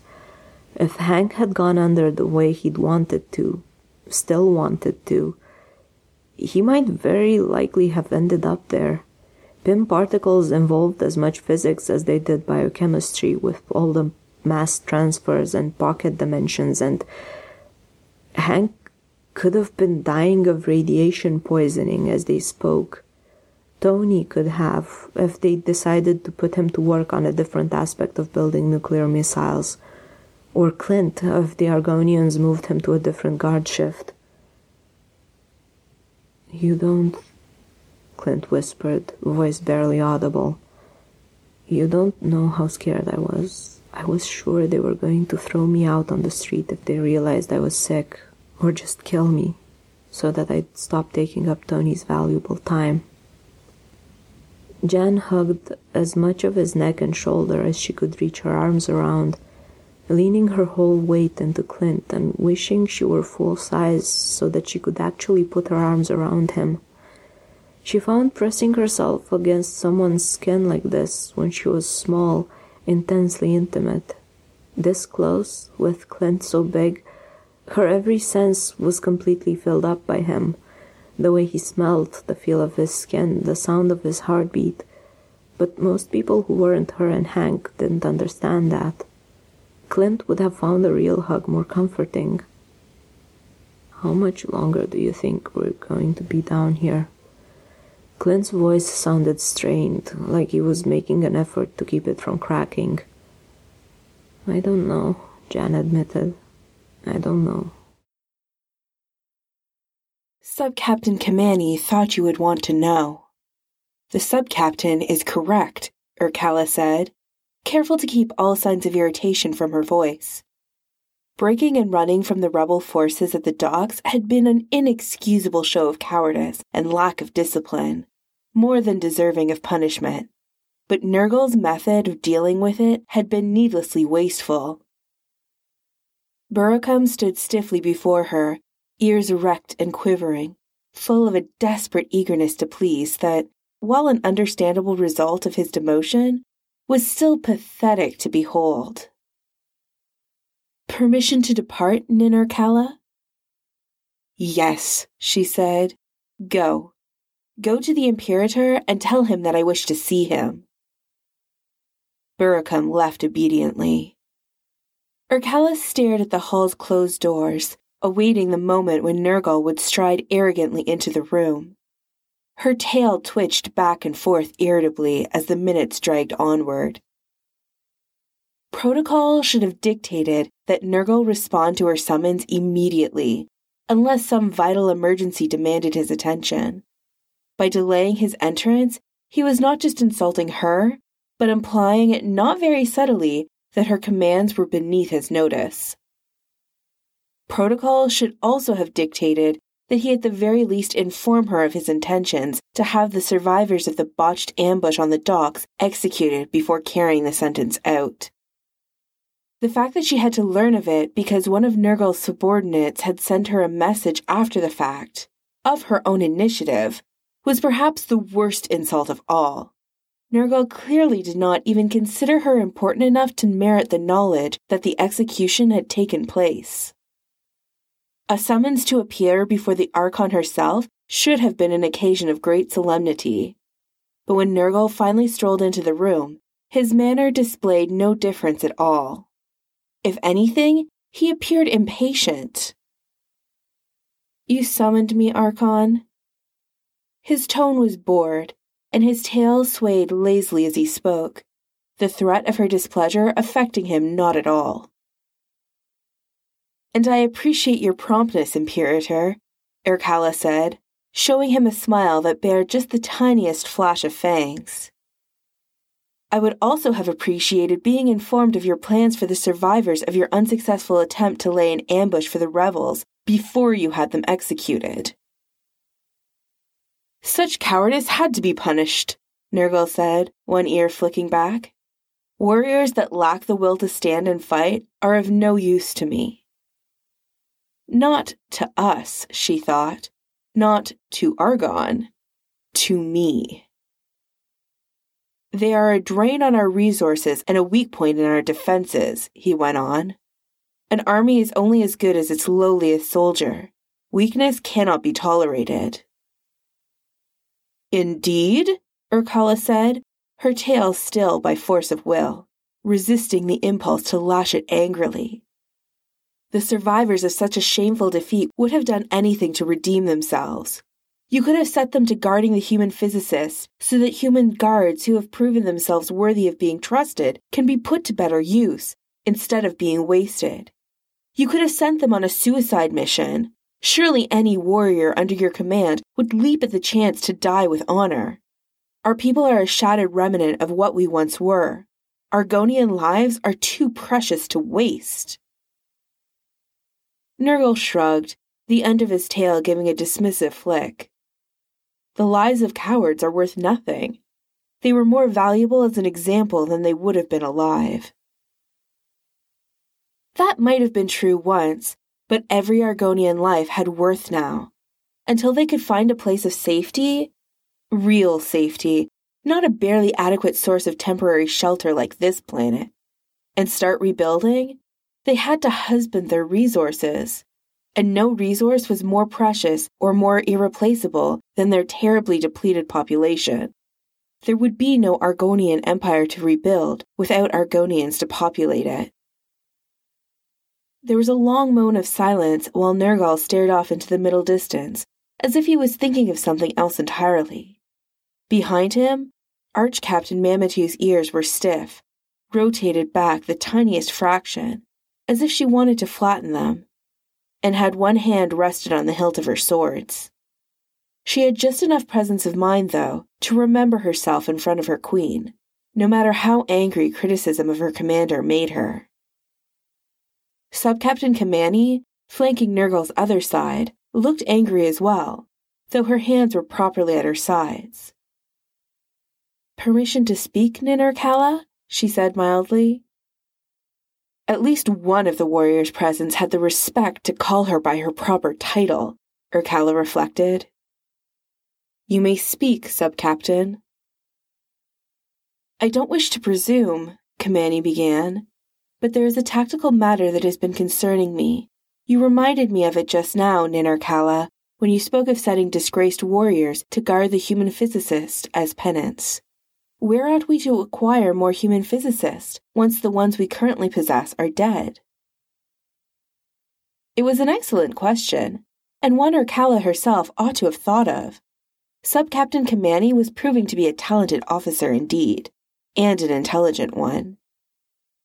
If Hank had gone under the way he'd wanted to, still wanted to, he might very likely have ended up there. Pym particles involved as much physics as they did biochemistry, with all the mass transfers and pocket dimensions, and Hank could have been dying of radiation poisoning as they spoke. Tony could have, if they decided to put him to work on a different aspect of building nuclear missiles. Or Clint, if the Argonians moved him to a different guard shift. You don't, Clint whispered, voice barely audible. You don't know how scared I was. I was sure they were going to throw me out on the street if they realized I was sick, or just kill me, so that I'd stop taking up Tony's valuable time. Jan hugged as much of his neck and shoulder as she could reach her arms around leaning her whole weight into Clint and wishing she were full size so that she could actually put her arms around him. She found pressing herself against someone's skin like this when she was small intensely intimate. This close, with Clint so big, her every sense was completely filled up by him. The way he smelled, the feel of his skin, the sound of his heartbeat. But most people who weren't her and Hank didn't understand that. Clint would have found a real hug more comforting. How much longer do you think we're going to be down here? Clint's voice sounded strained, like he was making an effort to keep it from cracking. I don't know, Jan admitted. I don't know. Sub-Captain Kamani thought you would want to know. The sub-captain is correct, Irkalla said careful to keep all signs of irritation from her voice. Breaking and running from the rebel forces at the docks had been an inexcusable show of cowardice and lack of discipline, more than deserving of punishment. But Nergal's method of dealing with it had been needlessly wasteful. Burracum stood stiffly before her, ears erect and quivering, full of a desperate eagerness to please that, while an understandable result of his demotion, was still pathetic to behold. Permission to depart, Nin Irkalla? Yes, she said. Go. Go to the Imperator and tell him that I wish to see him. Buricum left obediently. Irkalla stared at the hall's closed doors, awaiting the moment when Nergal would stride arrogantly into the room. Her tail twitched back and forth irritably as the minutes dragged onward. Protocol should have dictated that Nergal respond to her summons immediately, unless some vital emergency demanded his attention. By delaying his entrance, he was not just insulting her, but implying, not very subtly, that her commands were beneath his notice. Protocol should also have dictated that he at the very least inform her of his intentions to have the survivors of the botched ambush on the docks executed before carrying the sentence out. The fact that she had to learn of it because one of Nergal's subordinates had sent her a message after the fact, of her own initiative, was perhaps the worst insult of all. Nergal clearly did not even consider her important enough to merit the knowledge that the execution had taken place. A summons to appear before the Archon herself should have been an occasion of great solemnity. But when Nergal finally strolled into the room, his manner displayed no difference at all. If anything, he appeared impatient. You summoned me, Archon? His tone was bored, and his tail swayed lazily as he spoke, the threat of her displeasure affecting him not at all. And I appreciate your promptness, Imperator, Irkalla said, showing him a smile that bared just the tiniest flash of fangs. I would also have appreciated being informed of your plans for the survivors of your unsuccessful attempt to lay an ambush for the rebels before you had them executed. Such cowardice had to be punished, Nergal said, one ear flicking back. Warriors that lack the will to stand and fight are of no use to me. Not to us, she thought. Not to Argon. To me. They are a drain on our resources and a weak point in our defenses, he went on. An army is only as good as its lowliest soldier. Weakness cannot be tolerated. Indeed? Irkalla said, her tail still by force of will, resisting the impulse to lash it angrily. The survivors of such a shameful defeat would have done anything to redeem themselves. You could have set them to guarding the human physicists so that human guards who have proven themselves worthy of being trusted can be put to better use instead of being wasted. You could have sent them on a suicide mission. Surely any warrior under your command would leap at the chance to die with honor. Our people are a shattered remnant of what we once were. Argonian lives are too precious to waste. Nergal shrugged, the end of his tail giving a dismissive flick. The lives of cowards are worth nothing. They were more valuable as an example than they would have been alive. That might have been true once, but every Argonian life had worth now. Until they could find a place of safety, real safety, not a barely adequate source of temporary shelter like this planet, and start rebuilding, they had to husband their resources and no resource was more precious or more irreplaceable than their terribly depleted population. There would be no Argonian empire to rebuild without Argonians to populate it. There was a long moan of silence while Nergal stared off into the middle distance, as if he was thinking of something else entirely. Behind him, Arch Captain Mamitu's ears were stiff, rotated back the tiniest fraction, as if she wanted to flatten them and had one hand rested on the hilt of her swords. She had just enough presence of mind, though, to remember herself in front of her queen, no matter how angry criticism of her commander made her. Subcaptain Kamani, flanking Nergal's other side, looked angry as well, though her hands were properly at her sides. Permission to speak, Nin Irkalla? she said mildly. At least one of the warriors present had the respect to call her by her proper title, Irkalla reflected. You may speak, sub-captain. I don't wish to presume, Kamani began, but there is a tactical matter that has been concerning me. You reminded me of it just now, Nin Irkalla, when you spoke of setting disgraced warriors to guard the human physicist as penance. Where ought we to acquire more human physicists once the ones we currently possess are dead? It was an excellent question, and one Irkalla herself ought to have thought of. Sub Captain Kamani was proving to be a talented officer indeed, and an intelligent one.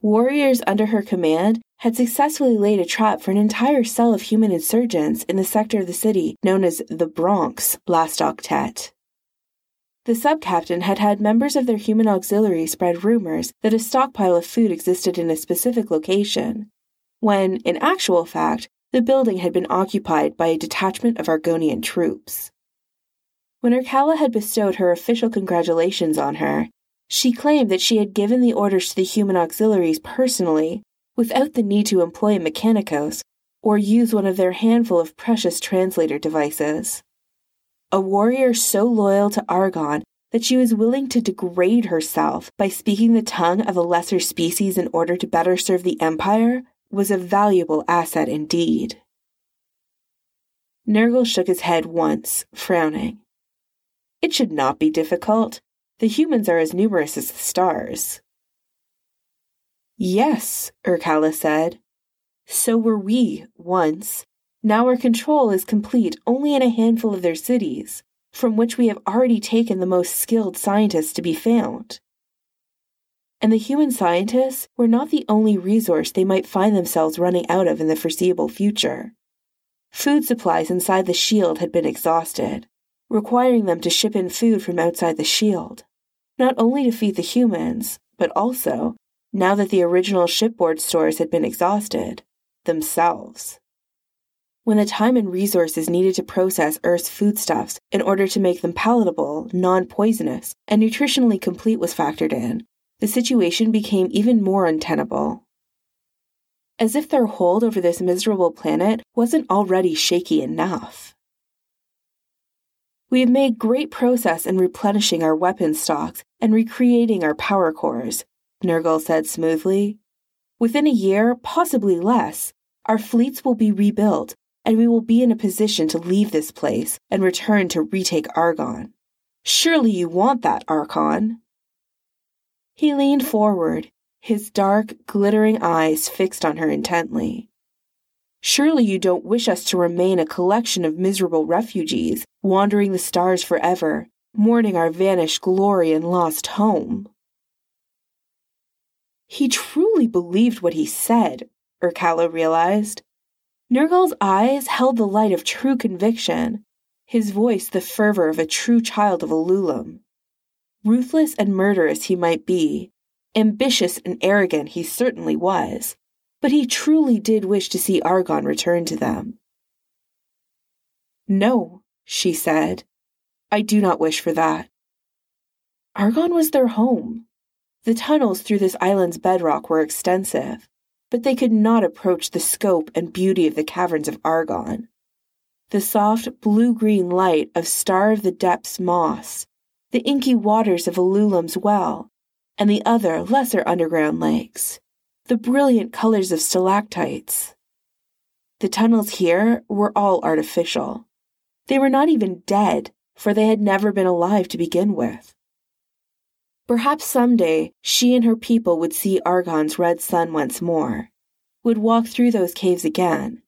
Warriors under her command had successfully laid a trap for an entire cell of human insurgents in the sector of the city known as the Bronx last octet. The subcaptain had had members of their human auxiliary spread rumors that a stockpile of food existed in a specific location, when, in actual fact, the building had been occupied by a detachment of Argonian troops. When Irkalla had bestowed her official congratulations on her, she claimed that she had given the orders to the human auxiliaries personally, without the need to employ mechanicos or use one of their handful of precious translator devices. A warrior so loyal to Argon that she was willing to degrade herself by speaking the tongue of a lesser species in order to better serve the Empire was a valuable asset indeed. Nergal shook his head once, frowning. It should not be difficult. The humans are as numerous as the stars. Yes, Irkalla said. So were we, once. Now our control is complete only in a handful of their cities, from which we have already taken the most skilled scientists to be found. And the human scientists were not the only resource they might find themselves running out of in the foreseeable future. Food supplies inside the shield had been exhausted, requiring them to ship in food from outside the shield, not only to feed the humans, but also, now that the original shipboard stores had been exhausted, themselves. When the time and resources needed to process Earth's foodstuffs in order to make them palatable, non poisonous, and nutritionally complete was factored in, the situation became even more untenable. As if their hold over this miserable planet wasn't already shaky enough. We have made great progress in replenishing our weapon stocks and recreating our power cores, Nergal said smoothly. Within a year, possibly less, our fleets will be rebuilt and we will be in a position to leave this place and return to retake Argon. Surely you want that, Archon. He leaned forward, his dark, glittering eyes fixed on her intently. Surely you don't wish us to remain a collection of miserable refugees, wandering the stars forever, mourning our vanished glory and lost home. He truly believed what he said, Irkalla realized. Nergal's eyes held the light of true conviction, his voice the fervor of a true child of Alulim. Ruthless and murderous he might be, ambitious and arrogant he certainly was, but he truly did wish to see Argon return to them. No, she said, I do not wish for that. Argon was their home. The tunnels through this island's bedrock were extensive, but they could not approach the scope and beauty of the caverns of Argon. The soft blue green light of Star of the Depths moss, the inky waters of Alulim's well, and the other lesser underground lakes, the brilliant colors of stalactites. The tunnels here were all artificial. They were not even dead, for they had never been alive to begin with. Perhaps someday she and her people would see Argon's red sun once more, would walk through those caves again.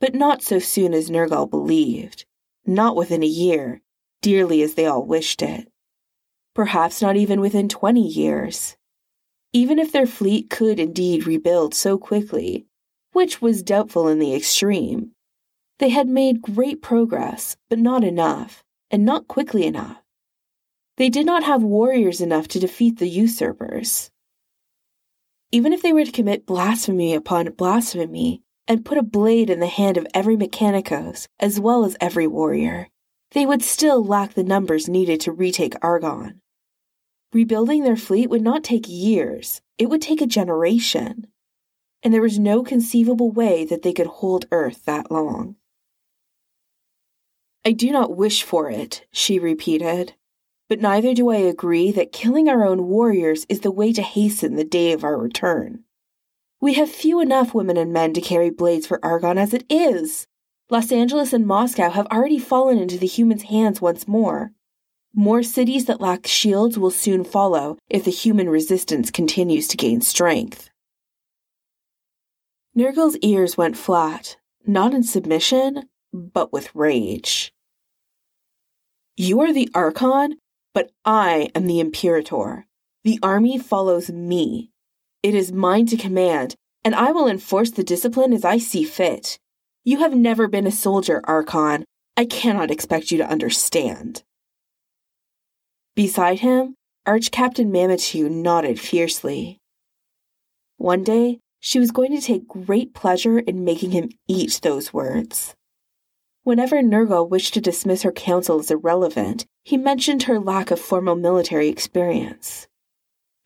But not so soon as Nergal believed, not within a year, dearly as they all wished it. Perhaps not even within twenty years. Even if their fleet could indeed rebuild so quickly, which was doubtful in the extreme, they had made great progress, but not enough, and not quickly enough. They did not have warriors enough to defeat the usurpers. Even if they were to commit blasphemy upon blasphemy and put a blade in the hand of every mechanicos as well as every warrior, they would still lack the numbers needed to retake Argon. Rebuilding their fleet would not take years, it would take a generation. And there was no conceivable way that they could hold Earth that long. I do not wish for it, she repeated. But neither do I agree that killing our own warriors is the way to hasten the day of our return. We have few enough women and men to carry blades for Argon as it is. Los Angeles and Moscow have already fallen into the humans' hands once more. More cities that lack shields will soon follow if the human resistance continues to gain strength. Nergal's ears went flat, not in submission, but with rage. You are the Archon, but I am the Imperator. The army follows me. It is mine to command, and I will enforce the discipline as I see fit. You have never been a soldier, Archon. I cannot expect you to understand. Beside him, Arch Captain Mamitu nodded fiercely. One day, she was going to take great pleasure in making him eat those words. Whenever Nergal wished to dismiss her counsel as irrelevant, he mentioned her lack of formal military experience.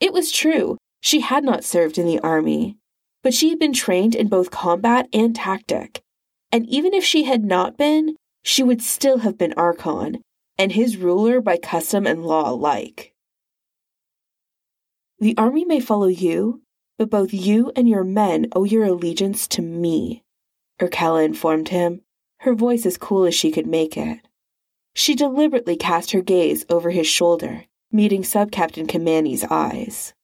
It was true, she had not served in the army, but she had been trained in both combat and tactic. And even if she had not been, she would still have been Archon, and his ruler by custom and law alike. The army may follow you, but both you and your men owe your allegiance to me, Irkalla informed him, her voice as cool as she could make it. She deliberately cast her gaze over his shoulder, meeting Sub Captain Kamani's eyes.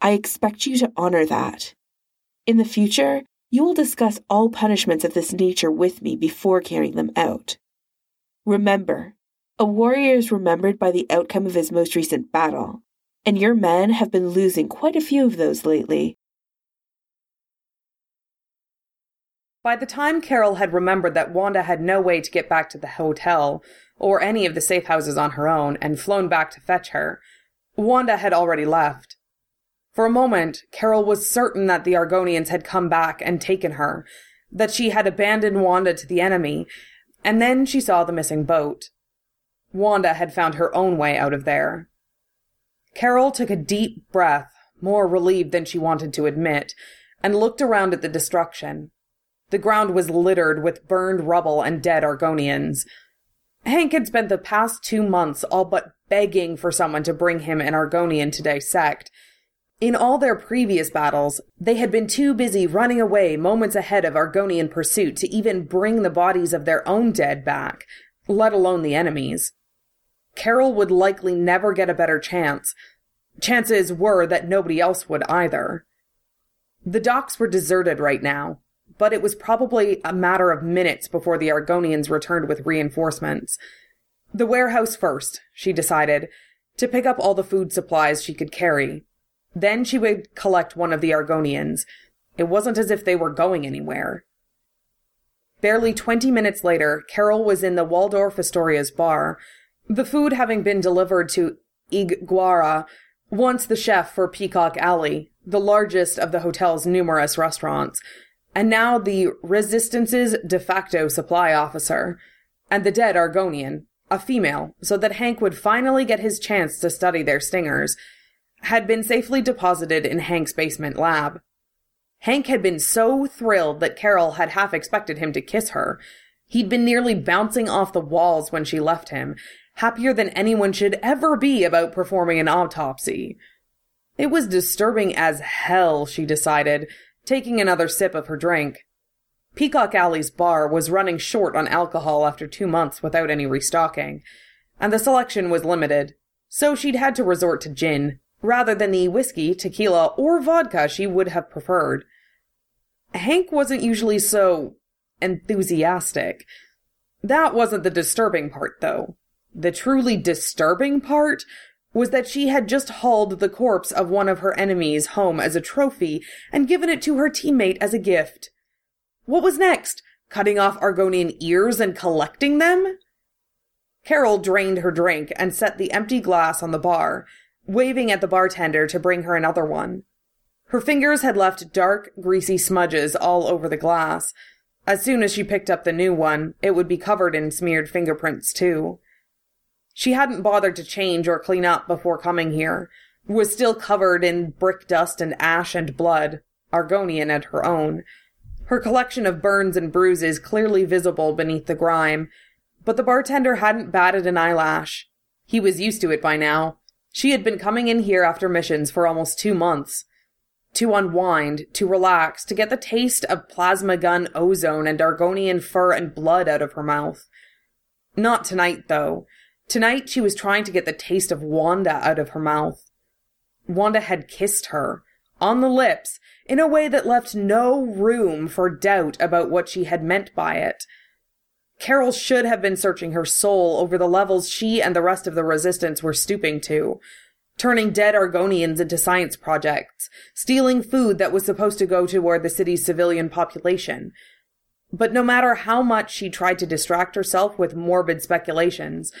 I expect you to honor that. In the future, you will discuss all punishments of this nature with me before carrying them out. Remember, a warrior is remembered by the outcome of his most recent battle, and your men have been losing quite a few of those lately. By the time Carol had remembered that Wanda had no way to get back to the hotel, or any of the safe houses on her own, and flown back to fetch her, Wanda had already left. For a moment, Carol was certain that the Argonians had come back and taken her, that she had abandoned Wanda to the enemy, and then she saw the missing boat. Wanda had found her own way out of there. Carol took a deep breath, more relieved than she wanted to admit, and looked around at the destruction. The ground was littered with burned rubble and dead Argonians. Hank had spent the past two months all but begging for someone to bring him an Argonian to dissect, in all their previous battles, they had been too busy running away moments ahead of Argonian pursuit to even bring the bodies of their own dead back, let alone the enemy's. Carol would likely never get a better chance. Chances were that nobody else would either. The docks were deserted right now, but it was probably a matter of minutes before the Argonians returned with reinforcements. The warehouse first, she decided, to pick up all the food supplies she could carry. Then she would collect one of the Argonians. It wasn't as if they were going anywhere. Barely twenty minutes later, Carol was in the Waldorf Astoria's bar, the food having been delivered to Iguara, once the chef for Peacock Alley, the largest of the hotel's numerous restaurants, and now the Resistance's de facto supply officer, and the dead Argonian, a female, so that Hank would finally get his chance to study their stingers had been safely deposited in Hank's basement lab. Hank had been so thrilled that Carol had half expected him to kiss her. He'd been nearly bouncing off the walls when she left him, happier than anyone should ever be about performing an autopsy. It was disturbing as hell, she decided, taking another sip of her drink. Peacock Alley's bar was running short on alcohol after two months without any restocking, and the selection was limited, so she'd had to resort to gin rather than the whiskey, tequila, or vodka she would have preferred. Hank wasn't usually so enthusiastic. That wasn't the disturbing part, though. The truly disturbing part was that she had just hauled the corpse of one of her enemies home as a trophy and given it to her teammate as a gift. What was next? Cutting off Argonian ears and collecting them? Carol drained her drink and set the empty glass on the bar, waving at the bartender to bring her another one. Her fingers had left dark, greasy smudges all over the glass. As soon as she picked up the new one, it would be covered in smeared fingerprints, too. She hadn't bothered to change or clean up before coming here, was still covered in brick dust and ash and blood, Argonian and her own. Her collection of burns and bruises clearly visible beneath the grime, but the bartender hadn't batted an eyelash. He was used to it by now, she had been coming in here after missions for almost two months. To unwind, to relax, to get the taste of plasma gun ozone and Argonian fur and blood out of her mouth. Not tonight, though. Tonight she was trying to get the taste of Wanda out of her mouth. Wanda had kissed her, on the lips, in a way that left no room for doubt about what she had meant by it. Carol should have been searching her soul over the levels she and the rest of the resistance were stooping to, turning dead Argonians into science projects, stealing food that was supposed to go toward the city's civilian population. But no matter how much she tried to distract herself with morbid speculations,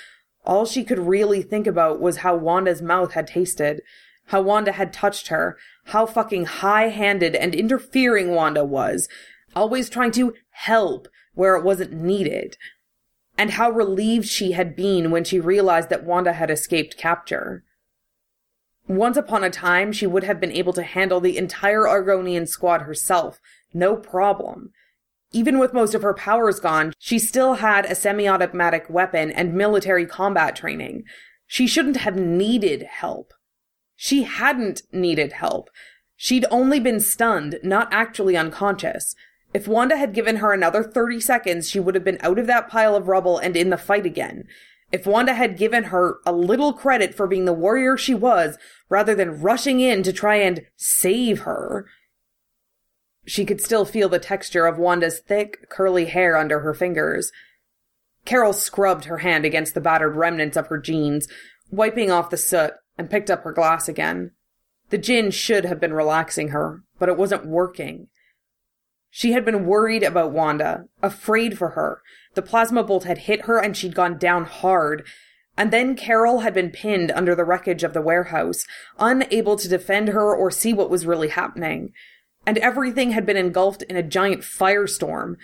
all she could really think about was how Wanda's mouth had tasted, how Wanda had touched her, how fucking high handed and interfering Wanda was, always trying to help where it wasn't needed, and how relieved she had been when she realized that Wanda had escaped capture. Once upon a time, she would have been able to handle the entire Argonian squad herself, no problem. Even with most of her powers gone, she still had a semi automatic weapon and military combat training. She shouldn't have needed help. She hadn't needed help. She'd only been stunned, not actually unconscious. If Wanda had given her another 30 seconds, she would have been out of that pile of rubble and in the fight again. If Wanda had given her a little credit for being the warrior she was, rather than rushing in to try and save her. She could still feel the texture of Wanda's thick, curly hair under her fingers. Carol scrubbed her hand against the battered remnants of her jeans, wiping off the soot and picked up her glass again. The gin should have been relaxing her, but it wasn't working. She had been worried about Wanda, afraid for her. The plasma bolt had hit her and she'd gone down hard. And then Carol had been pinned under the wreckage of the warehouse, unable to defend her or see what was really happening. And everything had been engulfed in a giant firestorm.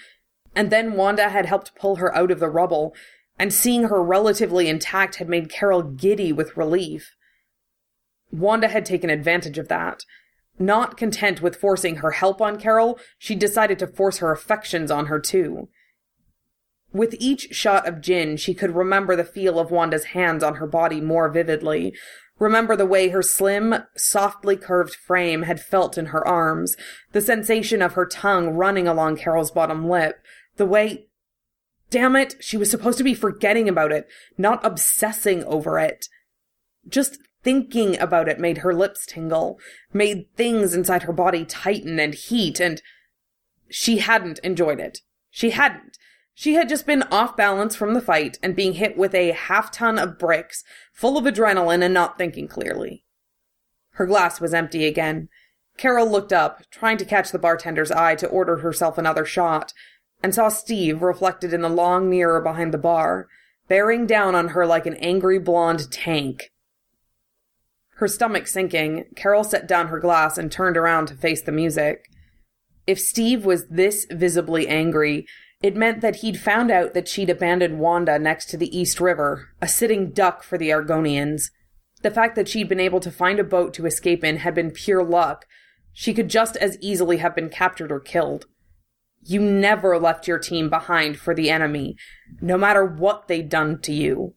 And then Wanda had helped pull her out of the rubble, and seeing her relatively intact had made Carol giddy with relief. Wanda had taken advantage of that. Not content with forcing her help on Carol, she decided to force her affections on her too. With each shot of gin, she could remember the feel of Wanda's hands on her body more vividly, remember the way her slim, softly curved frame had felt in her arms, the sensation of her tongue running along Carol's bottom lip, the way. Damn it, she was supposed to be forgetting about it, not obsessing over it. Just Thinking about it made her lips tingle, made things inside her body tighten and heat, and she hadn't enjoyed it. She hadn't. She had just been off balance from the fight and being hit with a half ton of bricks, full of adrenaline and not thinking clearly. Her glass was empty again. Carol looked up, trying to catch the bartender's eye to order herself another shot, and saw Steve reflected in the long mirror behind the bar, bearing down on her like an angry blonde tank. Her stomach sinking, Carol set down her glass and turned around to face the music. If Steve was this visibly angry, it meant that he'd found out that she'd abandoned Wanda next to the East River, a sitting duck for the Argonians. The fact that she'd been able to find a boat to escape in had been pure luck. She could just as easily have been captured or killed. You never left your team behind for the enemy, no matter what they'd done to you.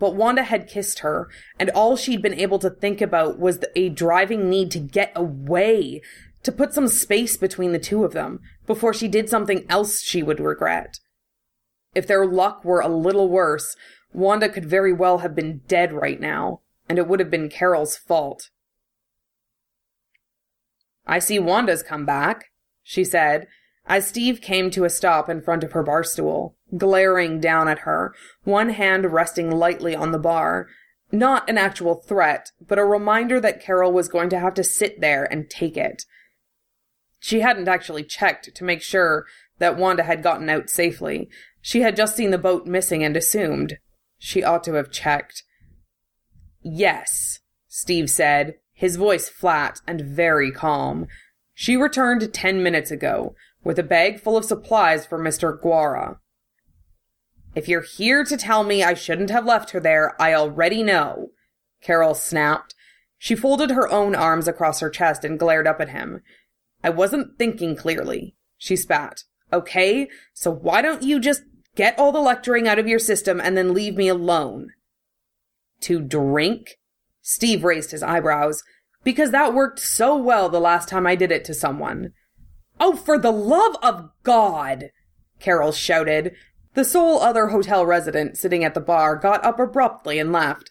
But Wanda had kissed her, and all she'd been able to think about was a driving need to get away, to put some space between the two of them, before she did something else she would regret. If their luck were a little worse, Wanda could very well have been dead right now, and it would have been Carol's fault. I see Wanda's come back, she said, as Steve came to a stop in front of her bar stool glaring down at her, one hand resting lightly on the bar. Not an actual threat, but a reminder that Carol was going to have to sit there and take it. She hadn't actually checked to make sure that Wanda had gotten out safely. She had just seen the boat missing and assumed. She ought to have checked. Yes, Steve said, his voice flat and very calm. She returned ten minutes ago, with a bag full of supplies for Mr. Guara. If you're here to tell me I shouldn't have left her there, I already know, Carol snapped. She folded her own arms across her chest and glared up at him. I wasn't thinking clearly, she spat. Okay, so why don't you just get all the lecturing out of your system and then leave me alone? To drink? Steve raised his eyebrows. Because that worked so well the last time I did it to someone. Oh, for the love of God! Carol shouted, The sole other hotel resident sitting at the bar got up abruptly and left.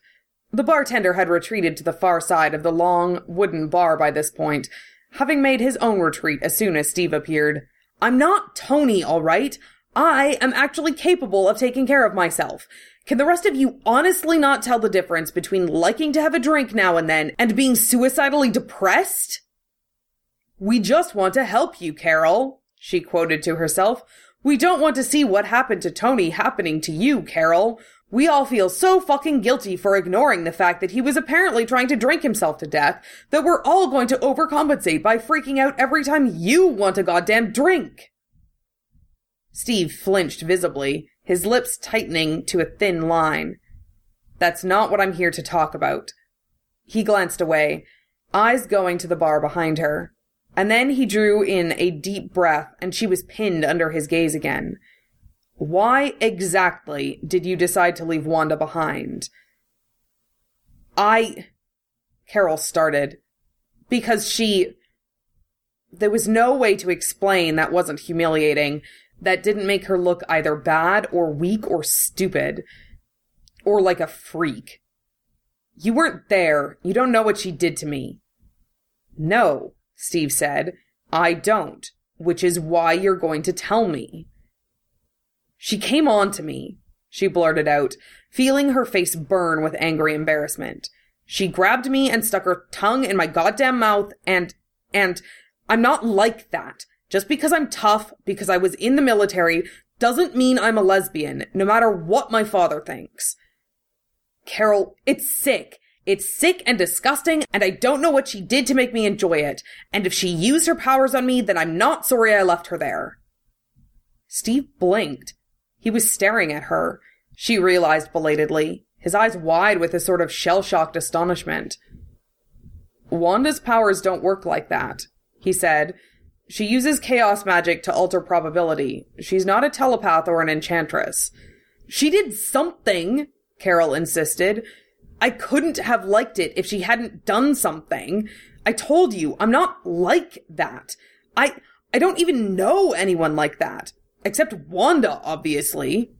The bartender had retreated to the far side of the long, wooden bar by this point, having made his own retreat as soon as Steve appeared. I'm not Tony, all right? I am actually capable of taking care of myself. Can the rest of you honestly not tell the difference between liking to have a drink now and then and being suicidally depressed? We just want to help you, Carol, she quoted to herself. We don't want to see what happened to Tony happening to you, Carol. We all feel so fucking guilty for ignoring the fact that he was apparently trying to drink himself to death that we're all going to overcompensate by freaking out every time you want a goddamn drink. Steve flinched visibly, his lips tightening to a thin line. That's not what I'm here to talk about. He glanced away, eyes going to the bar behind her. And then he drew in a deep breath, and she was pinned under his gaze again. Why exactly did you decide to leave Wanda behind? I. Carol started. Because she. There was no way to explain that wasn't humiliating, that didn't make her look either bad or weak or stupid. Or like a freak. You weren't there. You don't know what she did to me. No, Steve said. I don't, which is why you're going to tell me. She came on to me, she blurted out, feeling her face burn with angry embarrassment. She grabbed me and stuck her tongue in my goddamn mouth and, and, I'm not like that. Just because I'm tough, because I was in the military, doesn't mean I'm a lesbian, no matter what my father thinks. Carol, it's sick. It's sick and disgusting, and I don't know what she did to make me enjoy it. And if she used her powers on me, then I'm not sorry I left her there. Steve blinked. He was staring at her. She realized belatedly, his eyes wide with a sort of shell-shocked astonishment. Wanda's powers don't work like that, he said. She uses chaos magic to alter probability. She's not a telepath or an enchantress. She did something, Carol insisted. I couldn't have liked it if she hadn't done something. I told you, I'm not like that. I, I don't even know anyone like that. Except Wanda, obviously.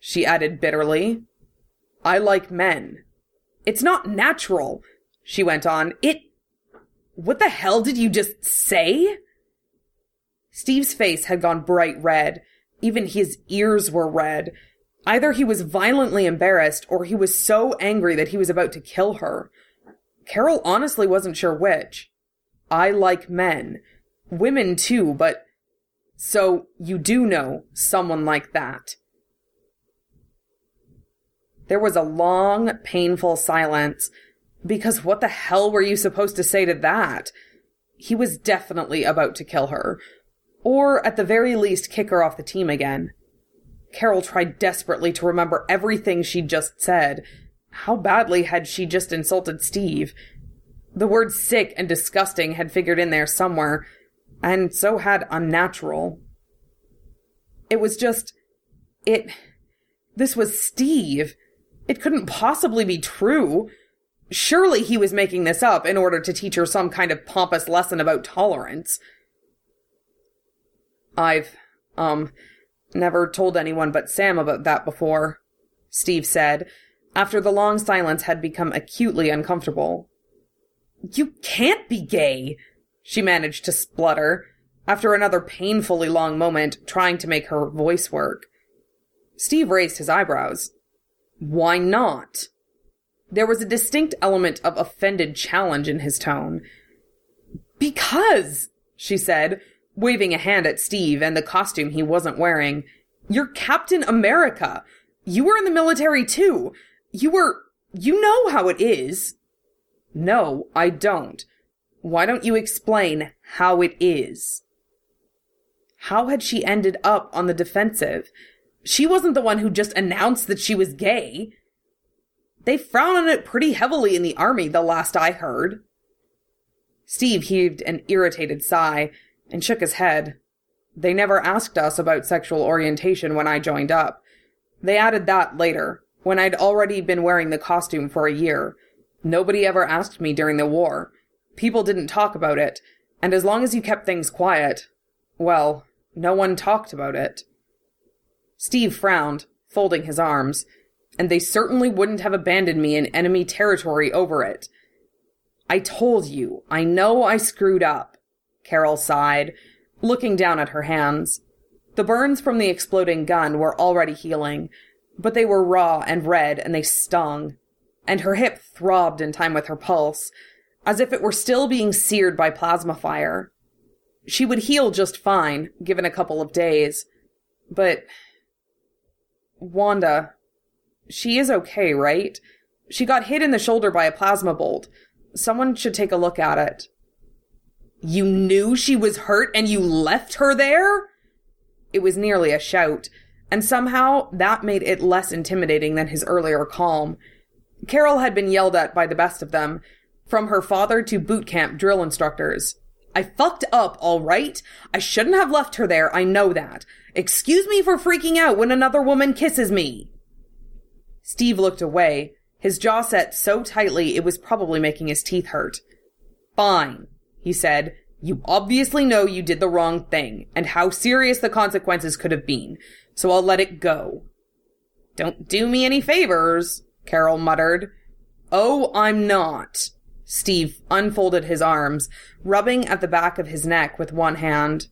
She added bitterly. I like men. It's not natural, she went on. It. What the hell did you just say? Steve's face had gone bright red. Even his ears were red. Either he was violently embarrassed or he was so angry that he was about to kill her. Carol honestly wasn't sure which. I like men. Women too, but. So you do know someone like that. There was a long, painful silence. Because what the hell were you supposed to say to that? He was definitely about to kill her. Or, at the very least, kick her off the team again. Carol tried desperately to remember everything she'd just said. How badly had she just insulted Steve? The words sick and disgusting had figured in there somewhere, and so had unnatural. It was just. It. This was Steve. It couldn't possibly be true. Surely he was making this up in order to teach her some kind of pompous lesson about tolerance. I've, um, Never told anyone but Sam about that before, Steve said, after the long silence had become acutely uncomfortable. You can't be gay, she managed to splutter, after another painfully long moment trying to make her voice work. Steve raised his eyebrows. Why not? There was a distinct element of offended challenge in his tone. Because, she said, waving a hand at Steve and the costume he wasn't wearing. You're Captain America. You were in the military too. You were. You know how it is. No, I don't. Why don't you explain how it is? How had she ended up on the defensive? She wasn't the one who just announced that she was gay. They frown on it pretty heavily in the army, the last I heard. Steve heaved an irritated sigh and shook his head. They never asked us about sexual orientation when I joined up. They added that later, when I'd already been wearing the costume for a year. Nobody ever asked me during the war. People didn't talk about it, and as long as you kept things quiet, well, no one talked about it. Steve frowned, folding his arms, and they certainly wouldn't have abandoned me in enemy territory over it. I told you, I know I screwed up, Carol sighed, looking down at her hands. The burns from the exploding gun were already healing, but they were raw and red and they stung, and her hip throbbed in time with her pulse, as if it were still being seared by plasma fire. She would heal just fine, given a couple of days. But. Wanda. She is okay, right? She got hit in the shoulder by a plasma bolt. Someone should take a look at it. You knew she was hurt and you left her there? It was nearly a shout, and somehow that made it less intimidating than his earlier calm. Carol had been yelled at by the best of them, from her father to boot camp drill instructors. I fucked up, all right? I shouldn't have left her there, I know that. Excuse me for freaking out when another woman kisses me. Steve looked away, his jaw set so tightly it was probably making his teeth hurt. Fine, he said. You obviously know you did the wrong thing, and how serious the consequences could have been, so I'll let it go. Don't do me any favors, Carol muttered. Oh, I'm not. Steve unfolded his arms, rubbing at the back of his neck with one hand.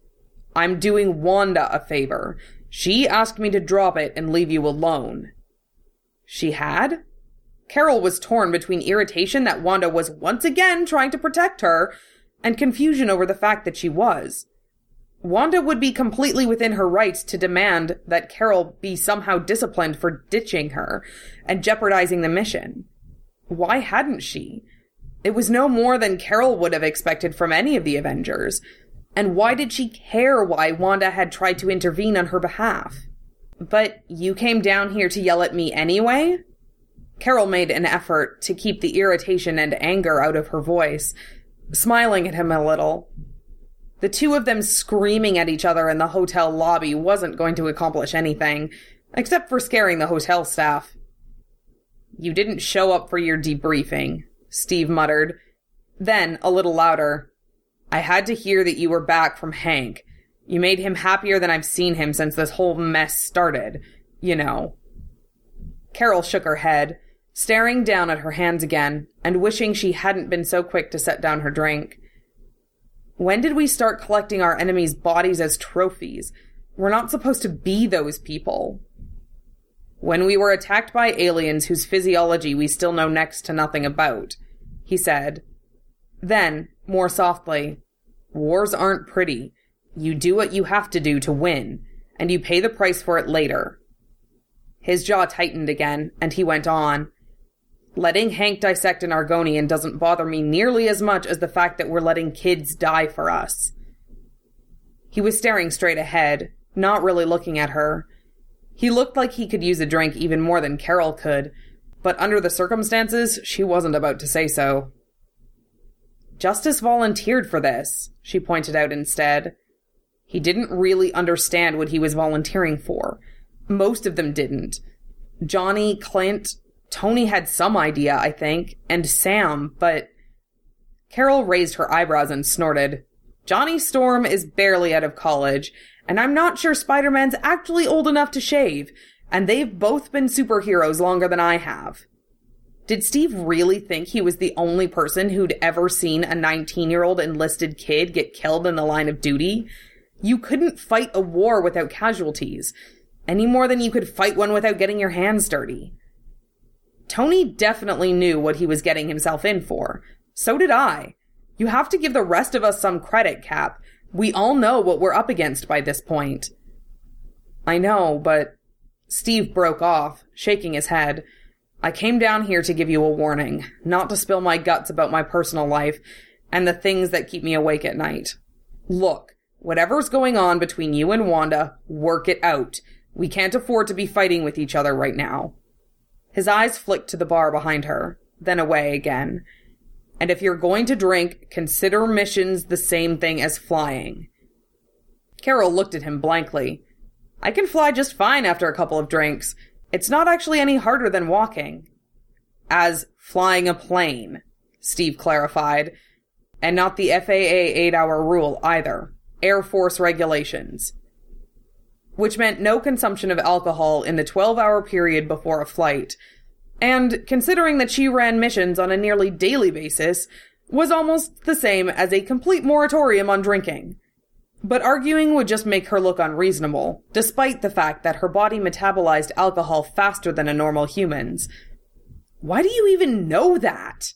I'm doing Wanda a favor. She asked me to drop it and leave you alone. She had? Carol was torn between irritation that Wanda was once again trying to protect her and confusion over the fact that she was. Wanda would be completely within her rights to demand that Carol be somehow disciplined for ditching her and jeopardizing the mission. Why hadn't she? It was no more than Carol would have expected from any of the Avengers. And why did she care why Wanda had tried to intervene on her behalf? But you came down here to yell at me anyway? Carol made an effort to keep the irritation and anger out of her voice, smiling at him a little. The two of them screaming at each other in the hotel lobby wasn't going to accomplish anything, except for scaring the hotel staff. You didn't show up for your debriefing, Steve muttered. Then, a little louder, I had to hear that you were back from Hank. You made him happier than I've seen him since this whole mess started. You know. Carol shook her head, staring down at her hands again, and wishing she hadn't been so quick to set down her drink. When did we start collecting our enemies' bodies as trophies? We're not supposed to be those people. When we were attacked by aliens whose physiology we still know next to nothing about, he said. Then, more softly, wars aren't pretty. You do what you have to do to win, and you pay the price for it later. His jaw tightened again, and he went on. Letting Hank dissect an Argonian doesn't bother me nearly as much as the fact that we're letting kids die for us. He was staring straight ahead, not really looking at her, he looked like he could use a drink even more than Carol could, but under the circumstances, she wasn't about to say so. Justice volunteered for this, she pointed out instead. He didn't really understand what he was volunteering for. Most of them didn't. Johnny, Clint, Tony had some idea, I think, and Sam, but. Carol raised her eyebrows and snorted. Johnny Storm is barely out of college, and I'm not sure Spider Man's actually old enough to shave, and they've both been superheroes longer than I have. Did Steve really think he was the only person who'd ever seen a 19 year old enlisted kid get killed in the line of duty? You couldn't fight a war without casualties, any more than you could fight one without getting your hands dirty. Tony definitely knew what he was getting himself in for. So did I. You have to give the rest of us some credit, Cap. We all know what we're up against by this point. I know, but. Steve broke off, shaking his head. I came down here to give you a warning, not to spill my guts about my personal life and the things that keep me awake at night. Look, whatever's going on between you and Wanda, work it out. We can't afford to be fighting with each other right now. His eyes flicked to the bar behind her, then away again. And if you're going to drink, consider missions the same thing as flying. Carol looked at him blankly. I can fly just fine after a couple of drinks. It's not actually any harder than walking. As flying a plane, Steve clarified. And not the FAA eight hour rule either. Air Force regulations. which meant no consumption of alcohol in the 12 hour period before a flight. And considering that she ran missions on a nearly daily basis, was almost the same as a complete moratorium on drinking. But arguing would just make her look unreasonable, despite the fact that her body metabolized alcohol faster than a normal human's. Why do you even know that?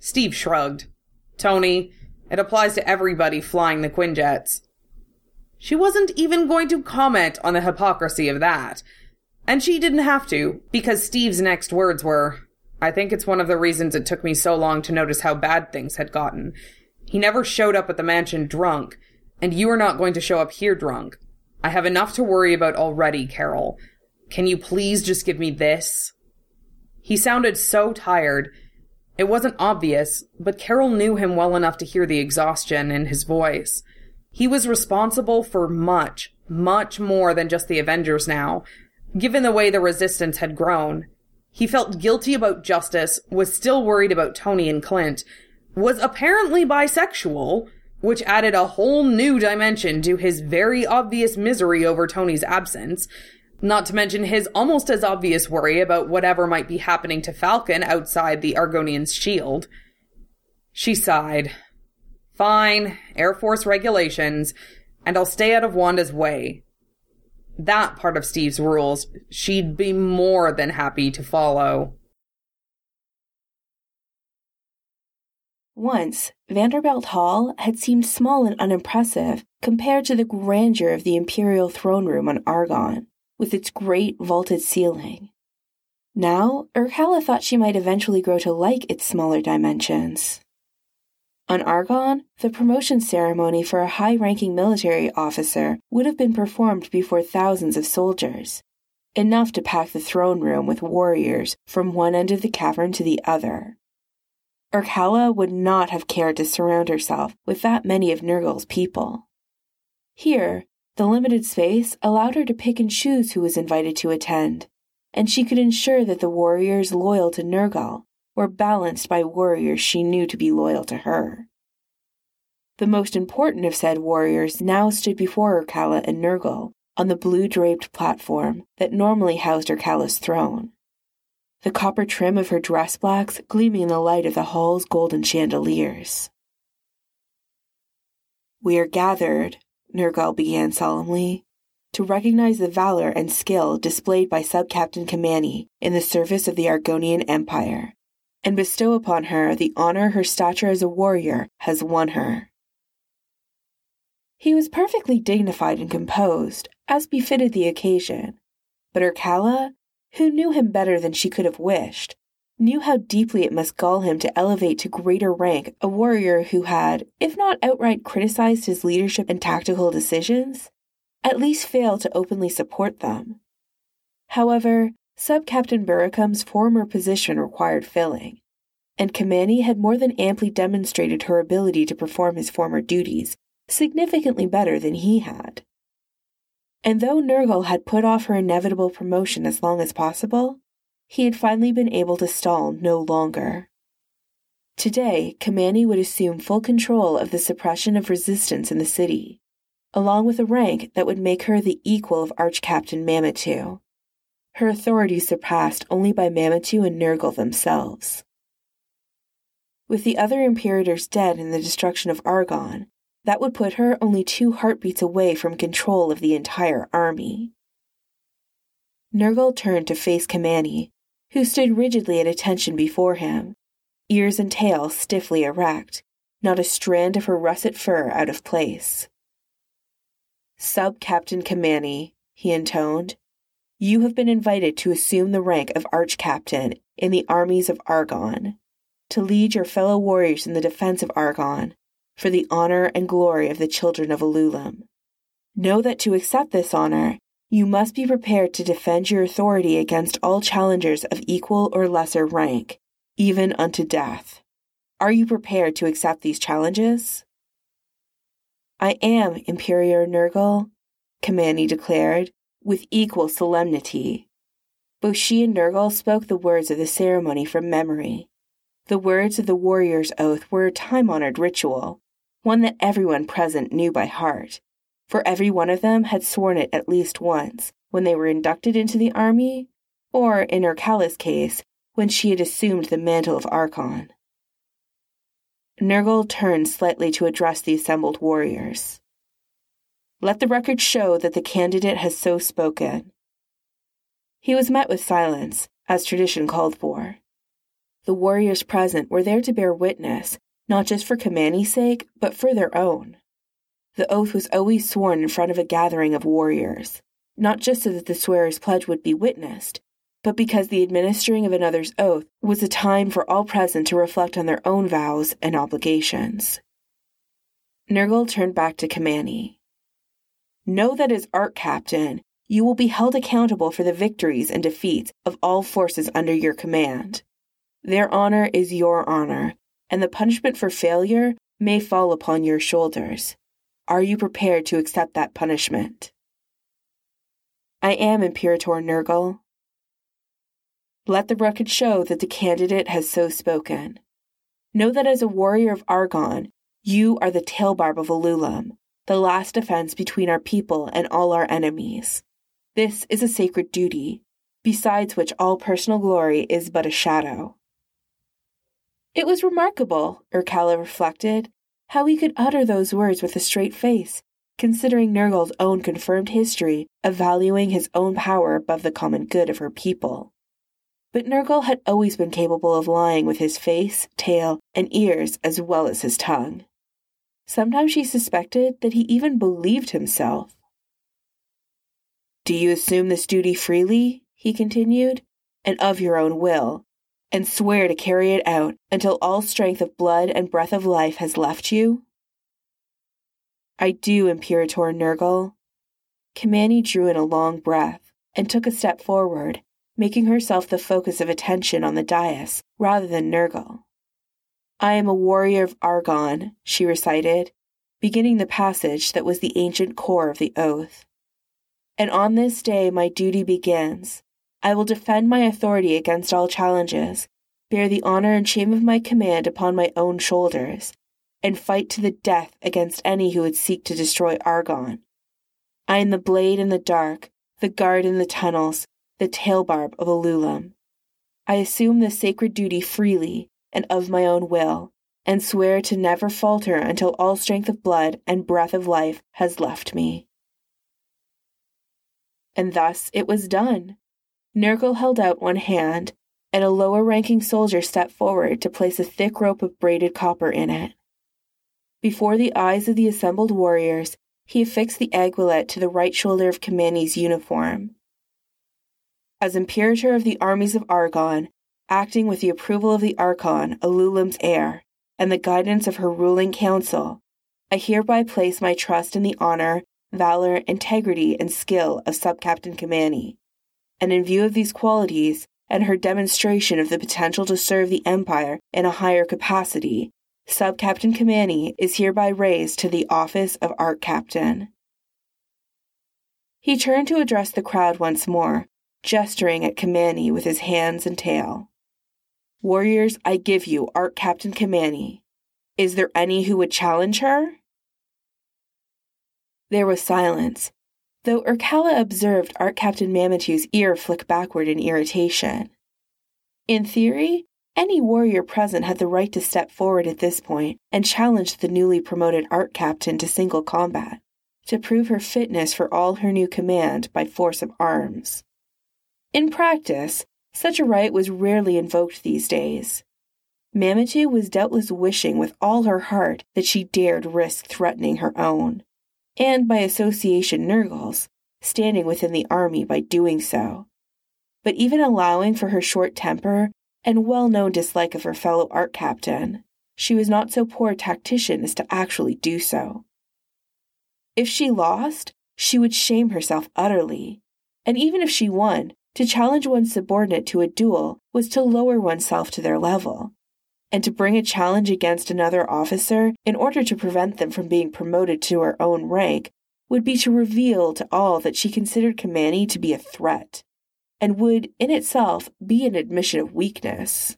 Steve shrugged. Tony, it applies to everybody flying the Quinjets. She wasn't even going to comment on the hypocrisy of that. And she didn't have to, because Steve's next words were, I think it's one of the reasons it took me so long to notice how bad things had gotten. He never showed up at the mansion drunk, and you are not going to show up here drunk. I have enough to worry about already, Carol. Can you please just give me this? He sounded so tired. It wasn't obvious, but Carol knew him well enough to hear the exhaustion in his voice. He was responsible for much, much more than just the Avengers now, given the way the resistance had grown. He felt guilty about justice, was still worried about Tony and Clint, was apparently bisexual, which added a whole new dimension to his very obvious misery over Tony's absence, not to mention his almost as obvious worry about whatever might be happening to Falcon outside the Argonian's shield. She sighed. Fine, Air Force regulations, and I'll stay out of Wanda's way. That part of Steve's rules she'd be more than happy to follow. Once, Vanderbilt Hall had seemed small and unimpressive compared to the grandeur of the Imperial throne room on Argon, with its great vaulted ceiling. Now, Irkalla thought she might eventually grow to like its smaller dimensions. On Argon, the promotion ceremony for a high ranking military officer would have been performed before thousands of soldiers, enough to pack the throne room with warriors from one end of the cavern to the other. Irkalla would not have cared to surround herself with that many of Nergal's people. Here, the limited space allowed her to pick and choose who was invited to attend, and she could ensure that the warriors loyal to Nergal were balanced by warriors she knew to be loyal to her. The most important of said warriors now stood before Irkalla and Nergal on the blue draped platform that normally housed Irkalla's throne the copper trim of her dress blacks gleaming in the light of the hall's golden chandeliers. We are gathered, Nergal began solemnly, to recognize the valor and skill displayed by Sub Captain Kamani in the service of the Argonian Empire, and bestow upon her the honor her stature as a warrior has won her. He was perfectly dignified and composed, as befitted the occasion, but Irkalla who knew him better than she could have wished, knew how deeply it must gall him to elevate to greater rank a warrior who had, if not outright criticized his leadership and tactical decisions, at least failed to openly support them. However, Sub-Captain Buricum's former position required filling, and Kamani had more than amply demonstrated her ability to perform his former duties significantly better than he had. And though Nergal had put off her inevitable promotion as long as possible, he had finally been able to stall no longer. Today, Kamani would assume full control of the suppression of resistance in the city, along with a rank that would make her the equal of Arch-Captain Mamitu. Her authority surpassed only by Mamitu and Nergal themselves. With the other Imperators dead in the destruction of Argon, that would put her only two heartbeats away from control of the entire army. Nergal turned to face Kamani, who stood rigidly at attention before him, ears and tail stiffly erect, not a strand of her russet fur out of place. Sub Captain Kamani, he intoned, you have been invited to assume the rank of Arch Captain in the armies of Argon, to lead your fellow warriors in the defense of Argon for the honor and glory of the children of Alulam. Know that to accept this honor, you must be prepared to defend your authority against all challengers of equal or lesser rank, even unto death. Are you prepared to accept these challenges? I am, Imperator Nergal, Kamani declared, with equal solemnity. Both she and Nergal spoke the words of the ceremony from memory. The words of the warrior's oath were a time honored ritual, one that everyone present knew by heart, for every one of them had sworn it at least once when they were inducted into the army, or, in Irkalla's case, when she had assumed the mantle of Archon. Nergal turned slightly to address the assembled warriors. Let the record show that the candidate has so spoken. He was met with silence, as tradition called for. The warriors present were there to bear witness, not just for Kamani's sake, but for their own. The oath was always sworn in front of a gathering of warriors, not just so that the swearer's pledge would be witnessed, but because the administering of another's oath was a time for all present to reflect on their own vows and obligations. Nergal turned back to Kamani. Know that as Arch Captain, you will be held accountable for the victories and defeats of all forces under your command. Their honor is your honor, and the punishment for failure may fall upon your shoulders. Are you prepared to accept that punishment? I am Imperator Nergal. Let the record show that the candidate has so spoken. Know that as a warrior of Argon, you are the tailbarb of Alulam, the last defense between our people and all our enemies. This is a sacred duty, besides which all personal glory is but a shadow. It was remarkable, Irkalla reflected, how he could utter those words with a straight face, considering Nergal's own confirmed history of valuing his own power above the common good of her people. But Nergal had always been capable of lying with his face, tail, and ears as well as his tongue. Sometimes she suspected that he even believed himself. Do you assume this duty freely? he continued, and of your own will, and swear to carry it out until all strength of blood and breath of life has left you? I do, Imperator Nergal. Kamani drew in a long breath and took a step forward, making herself the focus of attention on the dais rather than Nergal. I am a warrior of Argon, she recited, beginning the passage that was the ancient core of the oath. And on this day my duty begins, I will defend my authority against all challenges, bear the honor and shame of my command upon my own shoulders, and fight to the death against any who would seek to destroy Argon. I am the blade in the dark, the guard in the tunnels, the tail barb of Alulam. I assume this sacred duty freely and of my own will, and swear to never falter until all strength of blood and breath of life has left me. And thus it was done. Nergal held out one hand, and a lower ranking soldier stepped forward to place a thick rope of braided copper in it. Before the eyes of the assembled warriors, he affixed the aiguillet to the right shoulder of Kamani's uniform. As Imperator of the armies of Argon, acting with the approval of the Archon, Alulam's heir, and the guidance of her ruling council, I hereby place my trust in the honor, valor, integrity, and skill of Subcaptain Kamani, and in view of these qualities and her demonstration of the potential to serve the Empire in a higher capacity, Sub Captain Kamani is hereby raised to the office of Arch Captain. He turned to address the crowd once more, gesturing at Kamani with his hands and tail. Warriors, I give you Arch Captain Kamani. Is there any who would challenge her? There was silence, though Irkalla observed Arch Captain Mamitu's ear flick backward in irritation. In theory, any warrior present had the right to step forward at this point and challenge the newly promoted Arch Captain to single combat, to prove her fitness for all her new command by force of arms. In practice, such a right was rarely invoked these days. Mamitu was doubtless wishing with all her heart that she dared risk threatening her own and by association Nergal's, standing within the army by doing so. But even allowing for her short temper and well known dislike of her fellow arch Captain, she was not so poor a tactician as to actually do so. If she lost, she would shame herself utterly, and even if she won, to challenge one's subordinate to a duel was to lower oneself to their level, and to bring a challenge against another officer in order to prevent them from being promoted to her own rank would be to reveal to all that she considered Kamani to be a threat, and would, in itself, be an admission of weakness.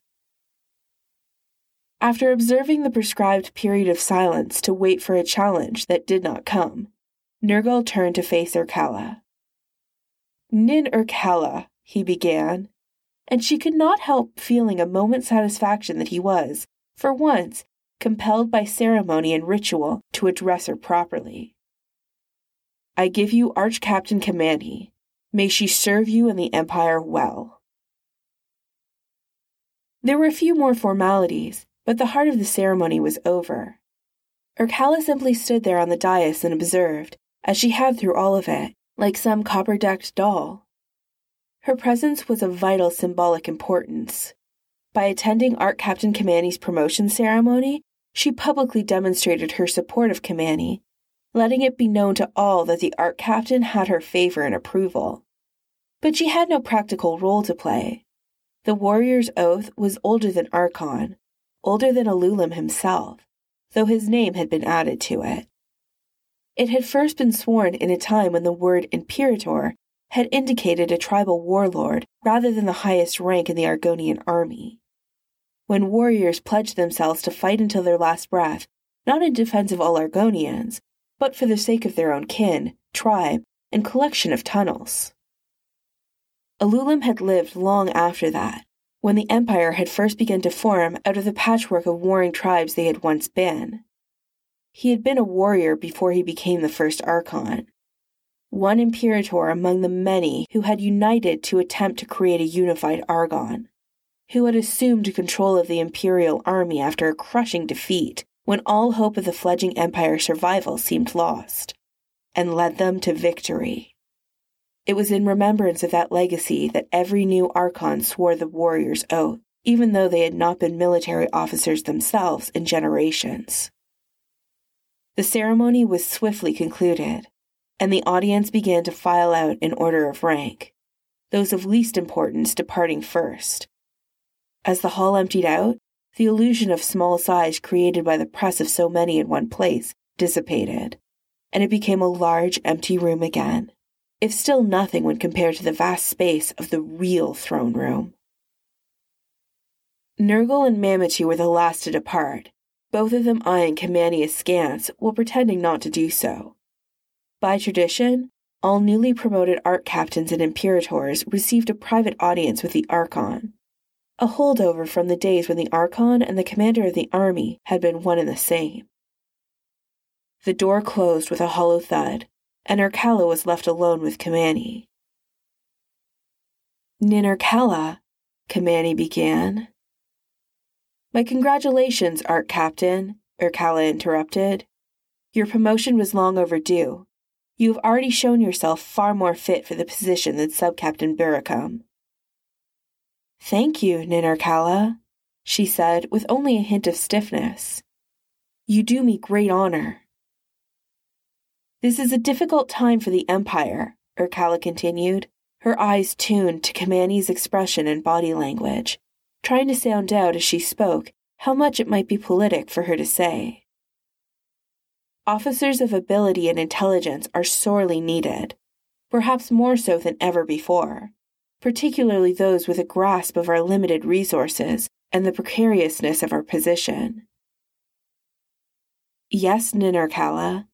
After observing the prescribed period of silence to wait for a challenge that did not come, Nergal turned to face Irkalla. Nin Irkalla, he began, and she could not help feeling a moment's satisfaction that he was, for once, compelled by ceremony and ritual to address her properly. I give you Arch Captain Kamani. May she serve you and the Empire well. There were a few more formalities, but the heart of the ceremony was over. Irkalla simply stood there on the dais and observed, as she had through all of it, like some copper decked doll. Her presence was of vital symbolic importance. By attending Arch Captain Kamani's promotion ceremony, she publicly demonstrated her support of Kamani, letting it be known to all that the arch Captain had her favor and approval. But she had no practical role to play. The warrior's oath was older than Archon, older than Alulim himself, though his name had been added to it. It had first been sworn in a time when the word Imperator had indicated a tribal warlord rather than the highest rank in the Argonian army. When warriors pledged themselves to fight until their last breath, not in defense of all Argonians, but for the sake of their own kin, tribe, and collection of tunnels. Alulim had lived long after that, when the Empire had first begun to form out of the patchwork of warring tribes they had once been. He had been a warrior before he became the first Archon, one Imperator among the many who had united to attempt to create a unified Argon, who had assumed control of the Imperial army after a crushing defeat when all hope of the fledgling Empire's survival seemed lost, and led them to victory. It was in remembrance of that legacy that every new Archon swore the warrior's oath, even though they had not been military officers themselves in generations. The ceremony was swiftly concluded, and the audience began to file out in order of rank, those of least importance departing first. As the hall emptied out, the illusion of small size created by the press of so many in one place dissipated, and it became a large empty room again if still nothing when compared to the vast space of the real throne room. Nergal and Mamitu were the last to depart, both of them eyeing Kamani askance while pretending not to do so. By tradition, all newly promoted Arch captains and imperators received a private audience with the Archon, a holdover from the days when the Archon and the commander of the army had been one and the same. The door closed with a hollow thud, and Irkalla was left alone with Kamani. Nin Irkalla, Kamani began. My congratulations, Arch Captain, Irkalla interrupted. Your promotion was long overdue. You have already shown yourself far more fit for the position than Sub-Captain Baracum. Thank you, Nin Irkalla, she said with only a hint of stiffness. You do me great honor. This is a difficult time for the Empire, Irkalla continued, her eyes tuned to Kamani's expression and body language, trying to sound out as she spoke how much it might be politic for her to say. Officers of ability and intelligence are sorely needed, perhaps more so than ever before, particularly those with a grasp of our limited resources and the precariousness of our position. Yes, Nin Irkalla,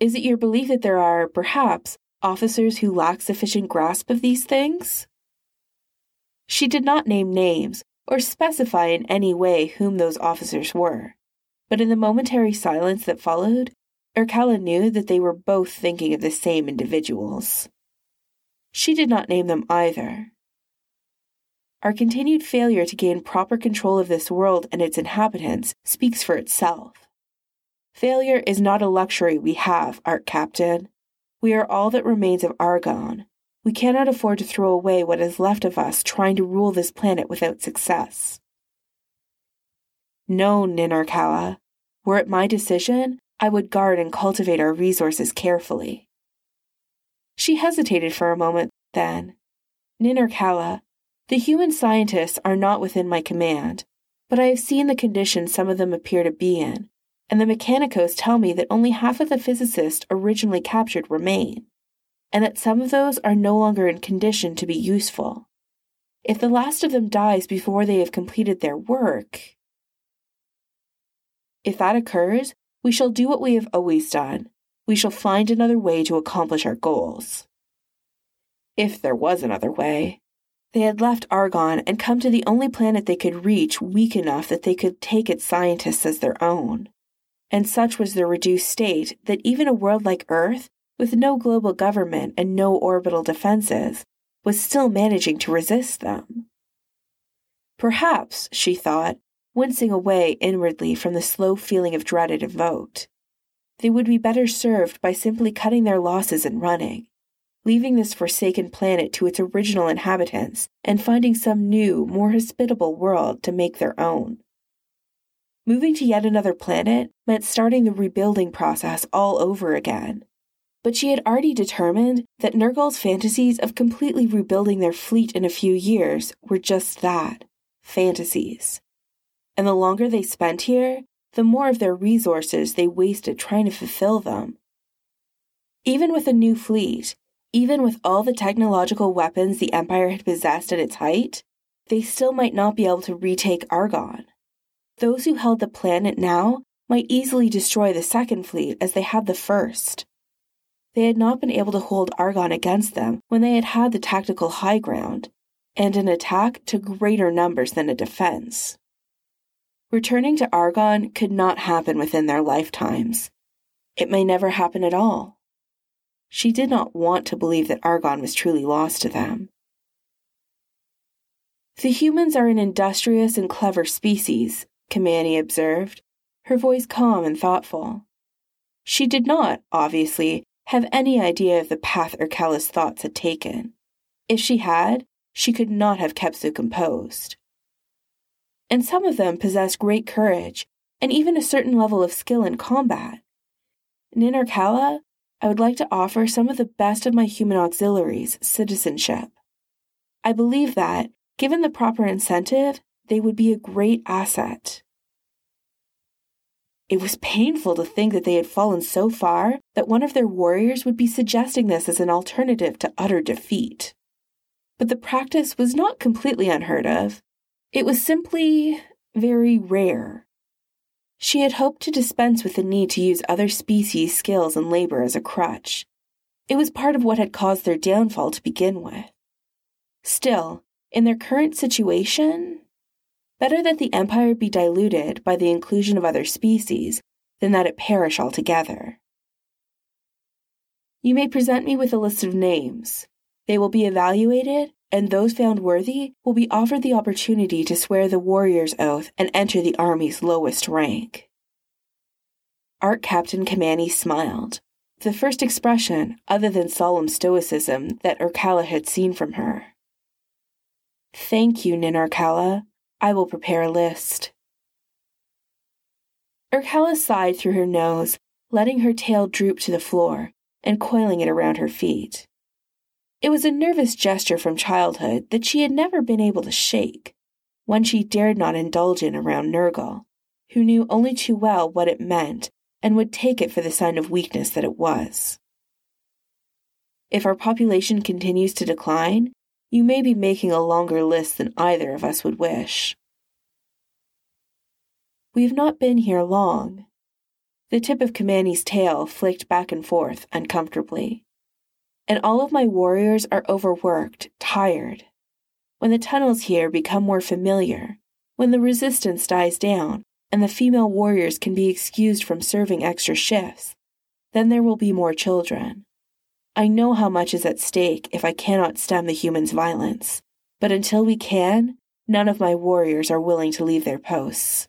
is it your belief that there are, perhaps, officers who lack sufficient grasp of these things? She did not name names or specify in any way whom those officers were, but in the momentary silence that followed, Irkalla knew that they were both thinking of the same individuals. She did not name them either. Our continued failure to gain proper control of this world and its inhabitants speaks for itself. Failure is not a luxury we have, Arch Captain. We are all that remains of Argon. We cannot afford to throw away what is left of us trying to rule this planet without success. No, Nin Irkalla. Were it my decision, I would guard and cultivate our resources carefully. She hesitated for a moment, then. Nin Irkalla, the human scientists are not within my command, but I have seen the conditions some of them appear to be in, and the mechanicos tell me that only half of the physicists originally captured remain, and that some of those are no longer in condition to be useful. If the last of them dies before they have completed their work, if that occurs, we shall do what we have always done. we shall find another way to accomplish our goals. If there was another way. They had left Argon and come to the only planet they could reach weak enough that they could take its scientists as their own. And such was their reduced state that even a world like Earth, with no global government and no orbital defenses, was still managing to resist them. Perhaps, she thought, wincing away inwardly from the slow feeling of dread it evoked, they would be better served by simply cutting their losses and running, leaving this forsaken planet to its original inhabitants and finding some new, more hospitable world to make their own. Moving to yet another planet meant starting the rebuilding process all over again. But she had already determined that Nergal's fantasies of completely rebuilding their fleet in a few years were just that fantasies. And the longer they spent here, the more of their resources they wasted trying to fulfill them. Even with a new fleet, even with all the technological weapons the Empire had possessed at its height, they still might not be able to retake Argon. Those who held the planet now might easily destroy the second fleet as they had the first. They had not been able to hold Argon against them when they had had the tactical high ground, and an attack to greater numbers than a defense. Returning to Argon could not happen within their lifetimes. It may never happen at all. She did not want to believe that Argon was truly lost to them. The humans are an industrious and clever species, Kamani observed, her voice calm and thoughtful. She did not, obviously, have any idea of the path Irkalla's thoughts had taken. If she had, she could not have kept so composed and some of them possess great courage and even a certain level of skill in combat. In I would like to offer some of the best of my human auxiliaries citizenship. I believe that, given the proper incentive, they would be a great asset. It was painful to think that they had fallen so far that one of their warriors would be suggesting this as an alternative to utter defeat. But the practice was not completely unheard of, it was simply very rare. She had hoped to dispense with the need to use other species' skills and labor as a crutch. It was part of what had caused their downfall to begin with. Still, in their current situation, better that the empire be diluted by the inclusion of other species than that it perish altogether. You may present me with a list of names. They will be evaluated and those found worthy will be offered the opportunity to swear the warrior's oath and enter the army's lowest rank. Arch Captain Kamani smiled, the first expression other than solemn stoicism that Irkalla had seen from her. Thank you, Nin Irkalla. I will prepare a list. Irkalla sighed through her nose, letting her tail droop to the floor and coiling it around her feet. It was a nervous gesture from childhood that she had never been able to shake, one she dared not indulge in around Nergal, who knew only too well what it meant and would take it for the sign of weakness that it was. If our population continues to decline, you may be making a longer list than either of us would wish. We have not been here long. The tip of Kamani's tail flicked back and forth uncomfortably and all of my warriors are overworked, tired. When the tunnels here become more familiar, when the resistance dies down, and the female warriors can be excused from serving extra shifts, then there will be more children. I know how much is at stake if I cannot stem the humans' violence, but until we can, none of my warriors are willing to leave their posts.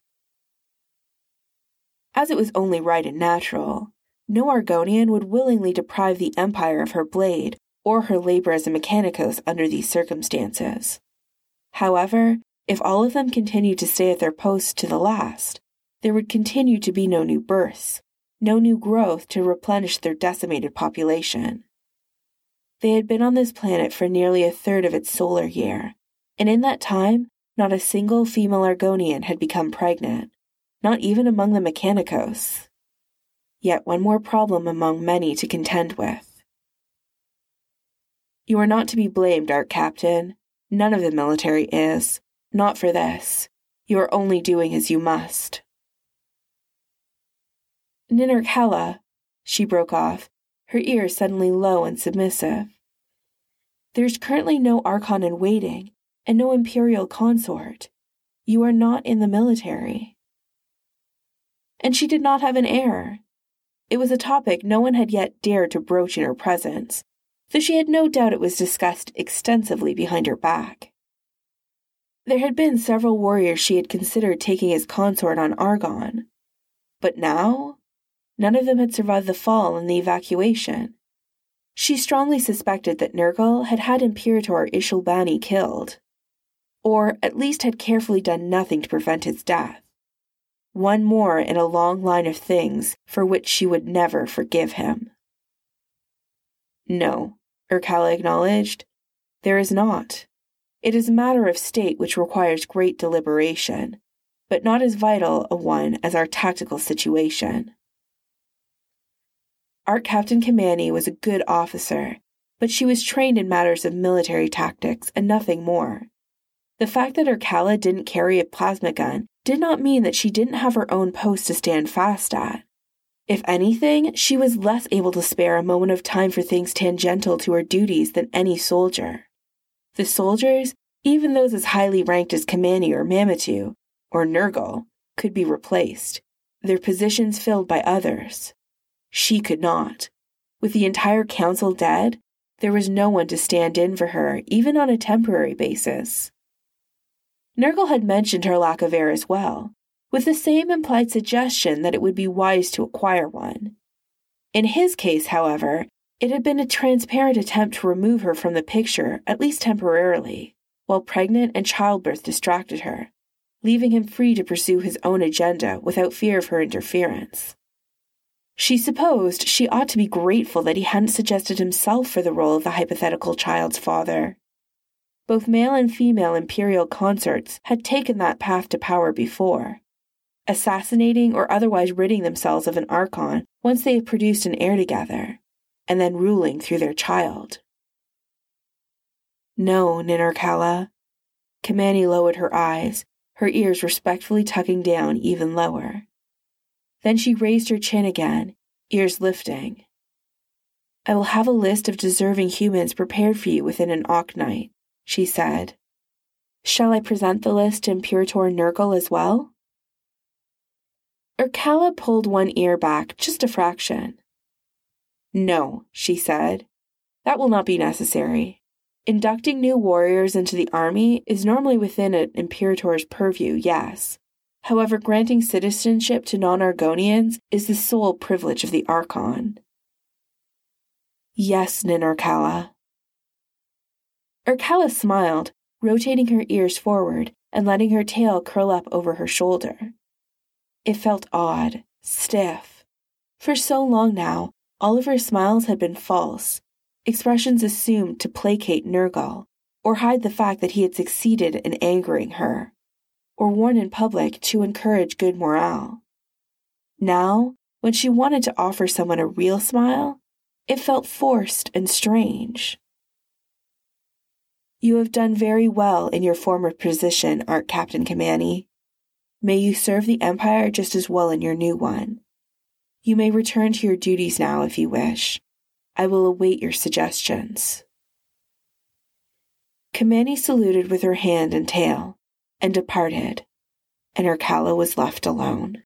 As it was only right and natural, no Argonian would willingly deprive the Empire of her blade or her labor as a mechanicos under these circumstances. However, if all of them continued to stay at their posts to the last, there would continue to be no new births, no new growth to replenish their decimated population. They had been on this planet for nearly a third of its solar year, and in that time, not a single female Argonian had become pregnant, not even among the Mechanicos yet one more problem among many to contend with. You are not to be blamed, Arch Captain. None of the military is. Not for this. You are only doing as you must. Nin Irkalla, she broke off, her ears suddenly low and submissive. There's currently no Archon in waiting, and no Imperial consort. You are not in the military. And she did not have an heir. It was a topic no one had yet dared to broach in her presence, though she had no doubt it was discussed extensively behind her back. There had been several warriors she had considered taking as consort on Argon, but now none of them had survived the fall and the evacuation. She strongly suspected that Nergal had had Imperator Ishulbani killed, or at least had carefully done nothing to prevent his death. One more in a long line of things for which she would never forgive him. No, Irkalla acknowledged, there is not. It is a matter of state which requires great deliberation, but not as vital a one as our tactical situation. Arch Captain Kamani was a good officer, but she was trained in matters of military tactics and nothing more. The fact that Irkalla didn't carry a plasma gun did not mean that she didn't have her own post to stand fast at. If anything, she was less able to spare a moment of time for things tangential to her duties than any soldier. The soldiers, even those as highly ranked as Kamani or Mamitu, or Nergal, could be replaced, their positions filled by others. She could not. With the entire council dead, there was no one to stand in for her, even on a temporary basis. Nergal had mentioned her lack of heir as well, with the same implied suggestion that it would be wise to acquire one. In his case, however, it had been a transparent attempt to remove her from the picture, at least temporarily, while pregnant and childbirth distracted her, leaving him free to pursue his own agenda without fear of her interference. She supposed she ought to be grateful that he hadn't suggested himself for the role of the hypothetical child's father. Both male and female imperial consorts had taken that path to power before, assassinating or otherwise ridding themselves of an archon once they had produced an heir together, and then ruling through their child. No, Nin Irkalla. Kamani lowered her eyes, her ears respectfully tucking down even lower. Then she raised her chin again, ears lifting. I will have a list of deserving humans prepared for you within an Ock she said. Shall I present the list to Imperator Nergal as well? Irkalla pulled one ear back just a fraction. No, she said. That will not be necessary. Inducting new warriors into the army is normally within an Imperator's purview, yes, However, granting citizenship to non Argonians is the sole privilege of the Archon. Yes, Nin Irkalla. Irkalla smiled, rotating her ears forward and letting her tail curl up over her shoulder. It felt odd, stiff. For so long now, all of her smiles had been false, expressions assumed to placate Nergal, or hide the fact that he had succeeded in angering her or worn in public to encourage good morale. Now, when she wanted to offer someone a real smile, it felt forced and strange. You have done very well in your former position, Arch Captain Kamani. May you serve the Empire just as well in your new one. You may return to your duties now if you wish. I will await your suggestions. Kamani saluted with her hand and tail, and departed, and Irkalla was left alone.